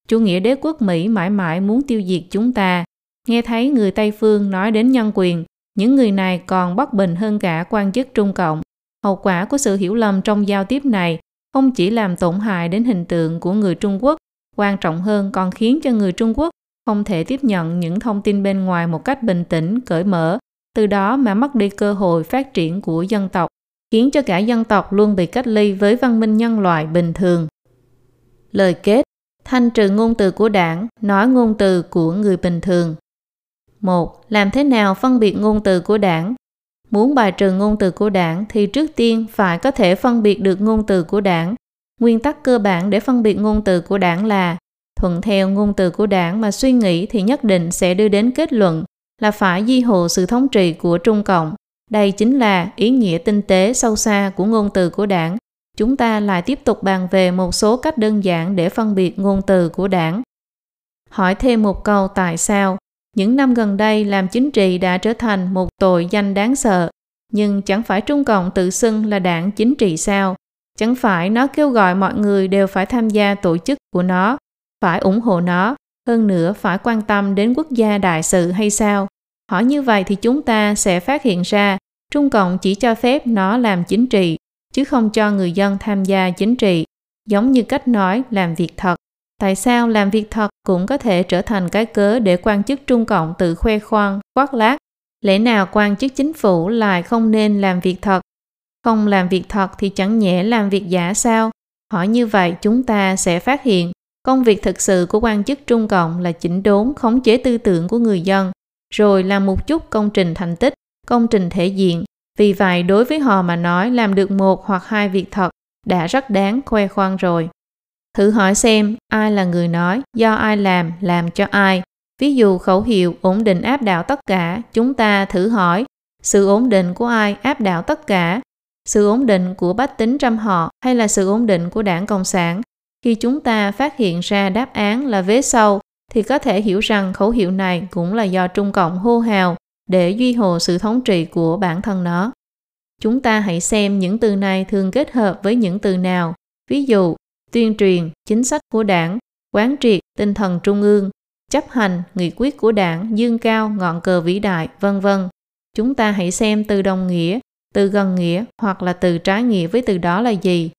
Speaker 1: Chủ nghĩa đế quốc Mỹ mãi mãi muốn tiêu diệt chúng ta. Nghe thấy người Tây phương nói đến nhân quyền, những người này còn bất bình hơn cả quan chức Trung Cộng. Hậu quả của sự hiểu lầm trong giao tiếp này không chỉ làm tổn hại đến hình tượng của người Trung Quốc, quan trọng hơn còn khiến cho người Trung Quốc không thể tiếp nhận những thông tin bên ngoài một cách bình tĩnh, cởi mở, từ đó mà mất đi cơ hội phát triển của dân tộc, khiến cho cả dân tộc luôn bị cách ly với văn minh nhân loại bình thường. Lời kết Thanh trừ ngôn từ của đảng, nói ngôn từ của người bình thường. 1. Làm thế nào phân biệt ngôn từ của đảng? Muốn bài trừ ngôn từ của đảng thì trước tiên phải có thể phân biệt được ngôn từ của đảng. Nguyên tắc cơ bản để phân biệt ngôn từ của đảng là thuận theo ngôn từ của đảng mà suy nghĩ thì nhất định sẽ đưa đến kết luận là phải duy hộ sự thống trị của Trung Cộng. Đây chính là ý nghĩa tinh tế sâu xa của ngôn từ của đảng. Chúng ta lại tiếp tục bàn về một số cách đơn giản để phân biệt ngôn từ của đảng. Hỏi thêm một câu tại sao? Những năm gần đây làm chính trị đã trở thành một tội danh đáng sợ, nhưng chẳng phải Trung Cộng tự xưng là đảng chính trị sao? Chẳng phải nó kêu gọi mọi người đều phải tham gia tổ chức của nó, phải ủng hộ nó, hơn nữa phải quan tâm đến quốc gia đại sự hay sao? Hỏi như vậy thì chúng ta sẽ phát hiện ra Trung Cộng chỉ cho phép nó làm chính trị, chứ không cho người dân tham gia chính trị, giống như cách nói làm việc thật. Tại sao làm việc thật cũng có thể trở thành cái cớ để quan chức Trung Cộng tự khoe khoang, quát lác? Lẽ nào quan chức chính phủ lại không nên làm việc thật? Không làm việc thật thì chẳng nhẽ làm việc giả sao? Hỏi như vậy chúng ta sẽ phát hiện công việc thực sự của quan chức Trung Cộng là chỉnh đốn khống chế tư tưởng của người dân, rồi làm một chút công trình thành tích, công trình thể diện. Vì vậy đối với họ mà nói làm được một hoặc hai việc thật đã rất đáng khoe khoang rồi. Thử hỏi xem ai là người nói, do ai làm, làm cho ai. Ví dụ khẩu hiệu ổn định áp đảo tất cả, chúng ta thử hỏi sự ổn định của ai áp đảo tất cả, sự ổn định của bách tính trăm họ hay là sự ổn định của đảng Cộng sản. Khi chúng ta phát hiện ra đáp án là vế sau, thì có thể hiểu rằng khẩu hiệu này cũng là do Trung Cộng hô hào để duy hồ sự thống trị của bản thân nó. Chúng ta hãy xem những từ này thường kết hợp với những từ nào. Ví dụ, tuyên truyền chính sách của đảng, quán triệt tinh thần trung ương, chấp hành nghị quyết của đảng, dương cao ngọn cờ vĩ đại, vân vân. Chúng ta hãy xem từ đồng nghĩa, từ gần nghĩa hoặc là từ trái nghĩa với từ đó là gì.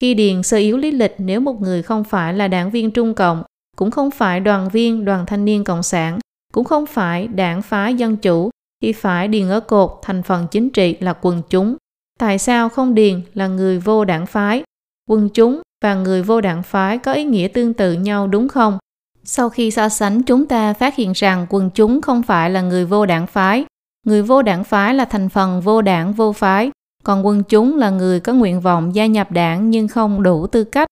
Speaker 1: Khi điền sơ yếu lý lịch nếu một người không phải là đảng viên Trung Cộng, cũng không phải đoàn viên đoàn thanh niên Cộng sản, cũng không phải đảng phái dân chủ, thì phải điền ở cột thành phần chính trị là quần chúng. Tại sao không điền là người vô đảng phái? Quần chúng và người vô đảng phái có ý nghĩa tương tự nhau đúng không? Sau khi so sánh chúng ta phát hiện rằng quần chúng không phải là người vô đảng phái. Người vô đảng phái là thành phần vô đảng vô phái, còn quân chúng là người có nguyện vọng gia nhập đảng nhưng không đủ tư cách.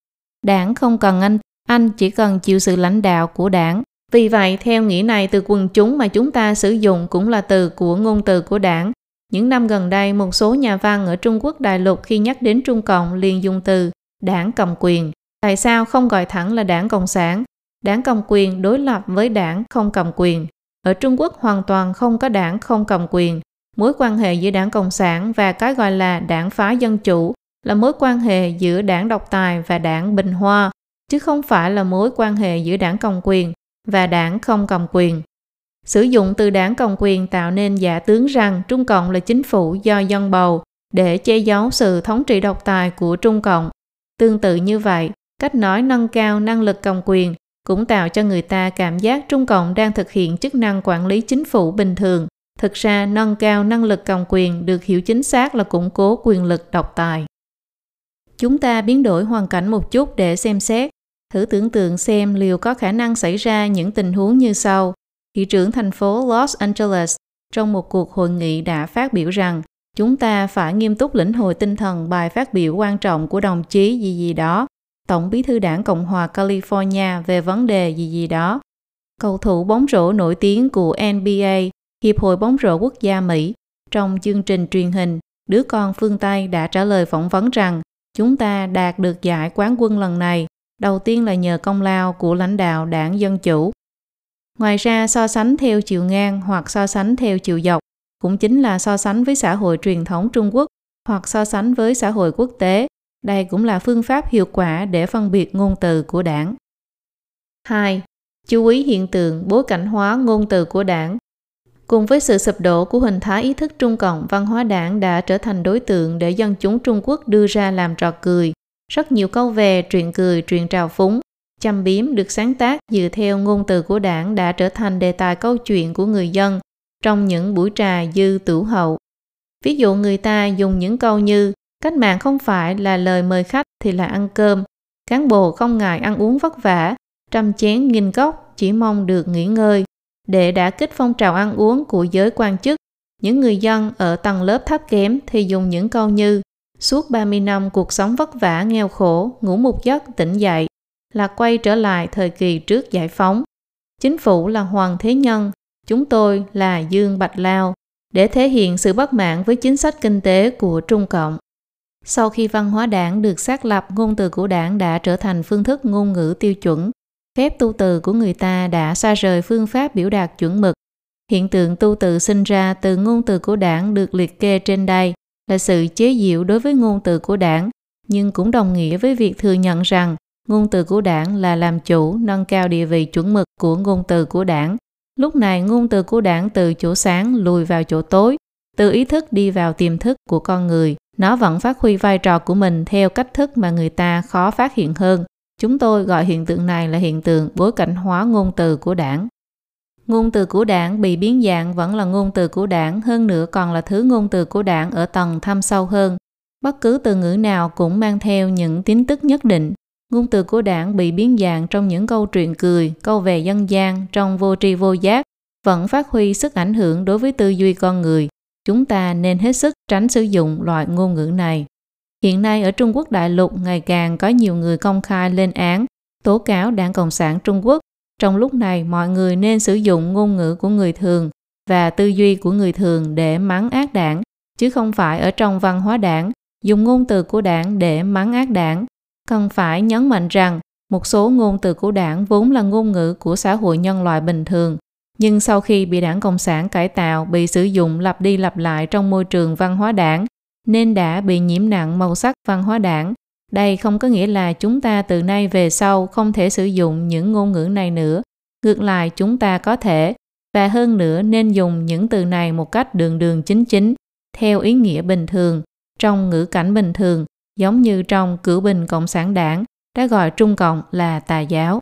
Speaker 1: Đảng không cần anh, anh chỉ cần chịu sự lãnh đạo của đảng. Vì vậy, theo nghĩa này từ quần chúng mà chúng ta sử dụng cũng là từ của ngôn từ của đảng. Những năm gần đây, một số nhà văn ở Trung Quốc đại lục khi nhắc đến Trung Cộng liền dùng từ đảng cầm quyền. Tại sao không gọi thẳng là đảng Cộng sản? Đảng cầm quyền đối lập với đảng không cầm quyền. Ở Trung Quốc hoàn toàn không có đảng không cầm quyền. Mối quan hệ giữa đảng Cộng sản và cái gọi là đảng phá dân chủ là mối quan hệ giữa đảng độc tài và đảng bình hoa, chứ không phải là mối quan hệ giữa đảng cầm quyền và đảng không cầm quyền. Sử dụng từ đảng cầm quyền tạo nên giả tướng rằng Trung Cộng là chính phủ do dân bầu để che giấu sự thống trị độc tài của Trung Cộng. Tương tự như vậy, cách nói nâng cao năng lực cầm quyền cũng tạo cho người ta cảm giác Trung Cộng đang thực hiện chức năng quản lý chính phủ bình thường. Thực ra, nâng cao năng lực cầm quyền được hiểu chính xác là củng cố quyền lực độc tài. Chúng ta biến đổi hoàn cảnh một chút để xem xét. Thử tưởng tượng xem liệu có khả năng xảy ra những tình huống như sau. Thị trưởng thành phố Los Angeles trong một cuộc hội nghị đã phát biểu rằng chúng ta phải nghiêm túc lĩnh hội tinh thần bài phát biểu quan trọng của đồng chí gì gì đó Tổng bí thư đảng Cộng hòa California về vấn đề gì gì đó. Cầu thủ bóng rổ nổi tiếng của NBA, Hiệp hội bóng rổ quốc gia Mỹ, trong chương trình truyền hình, đứa con phương Tây đã trả lời phỏng vấn rằng chúng ta đạt được giải quán quân lần này đầu tiên là nhờ công lao của lãnh đạo đảng Dân Chủ. Ngoài ra so sánh theo chiều ngang hoặc so sánh theo chiều dọc cũng chính là so sánh với xã hội truyền thống Trung Quốc hoặc so sánh với xã hội quốc tế. Đây cũng là phương pháp hiệu quả để phân biệt ngôn từ của đảng. 2. Chú ý hiện tượng bối cảnh hóa ngôn từ của đảng. Cùng với sự sụp đổ của hình thái ý thức Trung Cộng, văn hóa đảng đã trở thành đối tượng để dân chúng Trung Quốc đưa ra làm trò cười. Rất nhiều câu về, truyện cười, truyện trào phúng, châm biếm được sáng tác dựa theo ngôn từ của đảng đã trở thành đề tài câu chuyện của người dân trong những buổi trà dư tửu hậu. Ví dụ người ta dùng những câu như cách mạng không phải là lời mời khách thì là ăn cơm, cán bộ không ngại ăn uống vất vả, trăm chén nghìn cốc chỉ mong được nghỉ ngơi. Để đã kích phong trào ăn uống của giới quan chức, những người dân ở tầng lớp thấp kém thì dùng những câu như suốt 30 năm cuộc sống vất vả nghèo khổ, ngủ một giấc tỉnh dậy, là quay trở lại thời kỳ trước giải phóng. Chính phủ là Hoàng Thế Nhân, chúng tôi là Dương Bạch Lao, để thể hiện sự bất mãn với chính sách kinh tế của Trung Cộng. Sau khi văn hóa đảng được xác lập, ngôn từ của đảng đã trở thành phương thức ngôn ngữ tiêu chuẩn. Phép tu từ của người ta đã xa rời phương pháp biểu đạt chuẩn mực. Hiện tượng tu từ sinh ra từ ngôn từ của đảng được liệt kê trên đây là sự chế diệu đối với ngôn từ của đảng, nhưng cũng đồng nghĩa với việc thừa nhận rằng ngôn từ của đảng là làm chủ nâng cao địa vị chuẩn mực của ngôn từ của đảng. Lúc này ngôn từ của đảng từ chỗ sáng lùi vào chỗ tối, từ ý thức đi vào tiềm thức của con người. Nó vẫn phát huy vai trò của mình theo cách thức mà người ta khó phát hiện hơn. Chúng tôi gọi hiện tượng này là hiện tượng bối cảnh hóa ngôn từ của đảng. Ngôn từ của đảng bị biến dạng vẫn là ngôn từ của đảng, hơn nữa còn là thứ ngôn từ của đảng ở tầng thâm sâu hơn. Bất cứ từ ngữ nào cũng mang theo những tín tức nhất định. Ngôn từ của đảng bị biến dạng trong những câu chuyện cười, câu về dân gian, trong vô tri vô giác, vẫn phát huy sức ảnh hưởng đối với tư duy con người. Chúng ta nên hết sức tránh sử dụng loại ngôn ngữ này. Hiện nay ở Trung Quốc đại lục ngày càng có nhiều người công khai lên án, tố cáo Đảng Cộng sản Trung Quốc trong lúc này, mọi người nên sử dụng ngôn ngữ của người thường và tư duy của người thường để mắng ác đảng, chứ không phải ở trong văn hóa đảng, dùng ngôn từ của đảng để mắng ác đảng. Cần phải nhấn mạnh rằng, một số ngôn từ của đảng vốn là ngôn ngữ của xã hội nhân loại bình thường, nhưng sau khi bị đảng Cộng sản cải tạo bị sử dụng lặp đi lặp lại trong môi trường văn hóa đảng, nên đã bị nhiễm nặng màu sắc văn hóa đảng đây không có nghĩa là chúng ta từ nay về sau không thể sử dụng những ngôn ngữ này nữa. Ngược lại chúng ta có thể và hơn nữa nên dùng những từ này một cách đường đường chính chính, theo ý nghĩa bình thường, trong ngữ cảnh bình thường, giống như trong cửa bình Cộng sản đảng đã gọi Trung Cộng là tà giáo.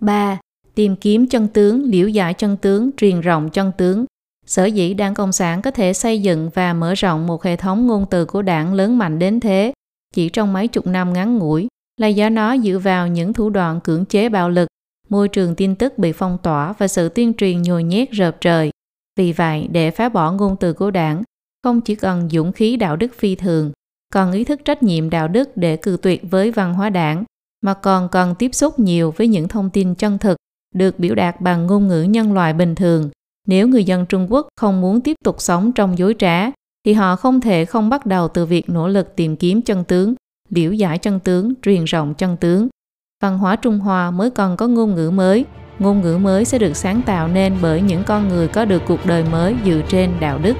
Speaker 1: 3. Tìm kiếm chân tướng, liễu giải chân tướng, truyền rộng chân tướng. Sở dĩ Đảng Cộng sản có thể xây dựng và mở rộng một hệ thống ngôn từ của đảng lớn mạnh đến thế chỉ trong mấy chục năm ngắn ngủi là do nó dựa vào những thủ đoạn cưỡng chế bạo lực, môi trường tin tức bị phong tỏa và sự tuyên truyền nhồi nhét rợp trời. Vì vậy, để phá bỏ ngôn từ của đảng, không chỉ cần dũng khí đạo đức phi thường, còn ý thức trách nhiệm đạo đức để cư tuyệt với văn hóa đảng, mà còn cần tiếp xúc nhiều với những thông tin chân thực được biểu đạt bằng ngôn ngữ nhân loại bình thường. Nếu người dân Trung Quốc không muốn tiếp tục sống trong dối trá, thì họ không thể không bắt đầu từ việc nỗ lực tìm kiếm chân tướng, liễu giải chân tướng, truyền rộng chân tướng. Văn hóa Trung Hoa mới còn có ngôn ngữ mới, ngôn ngữ mới sẽ được sáng tạo nên bởi những con người có được cuộc đời mới dựa trên đạo đức.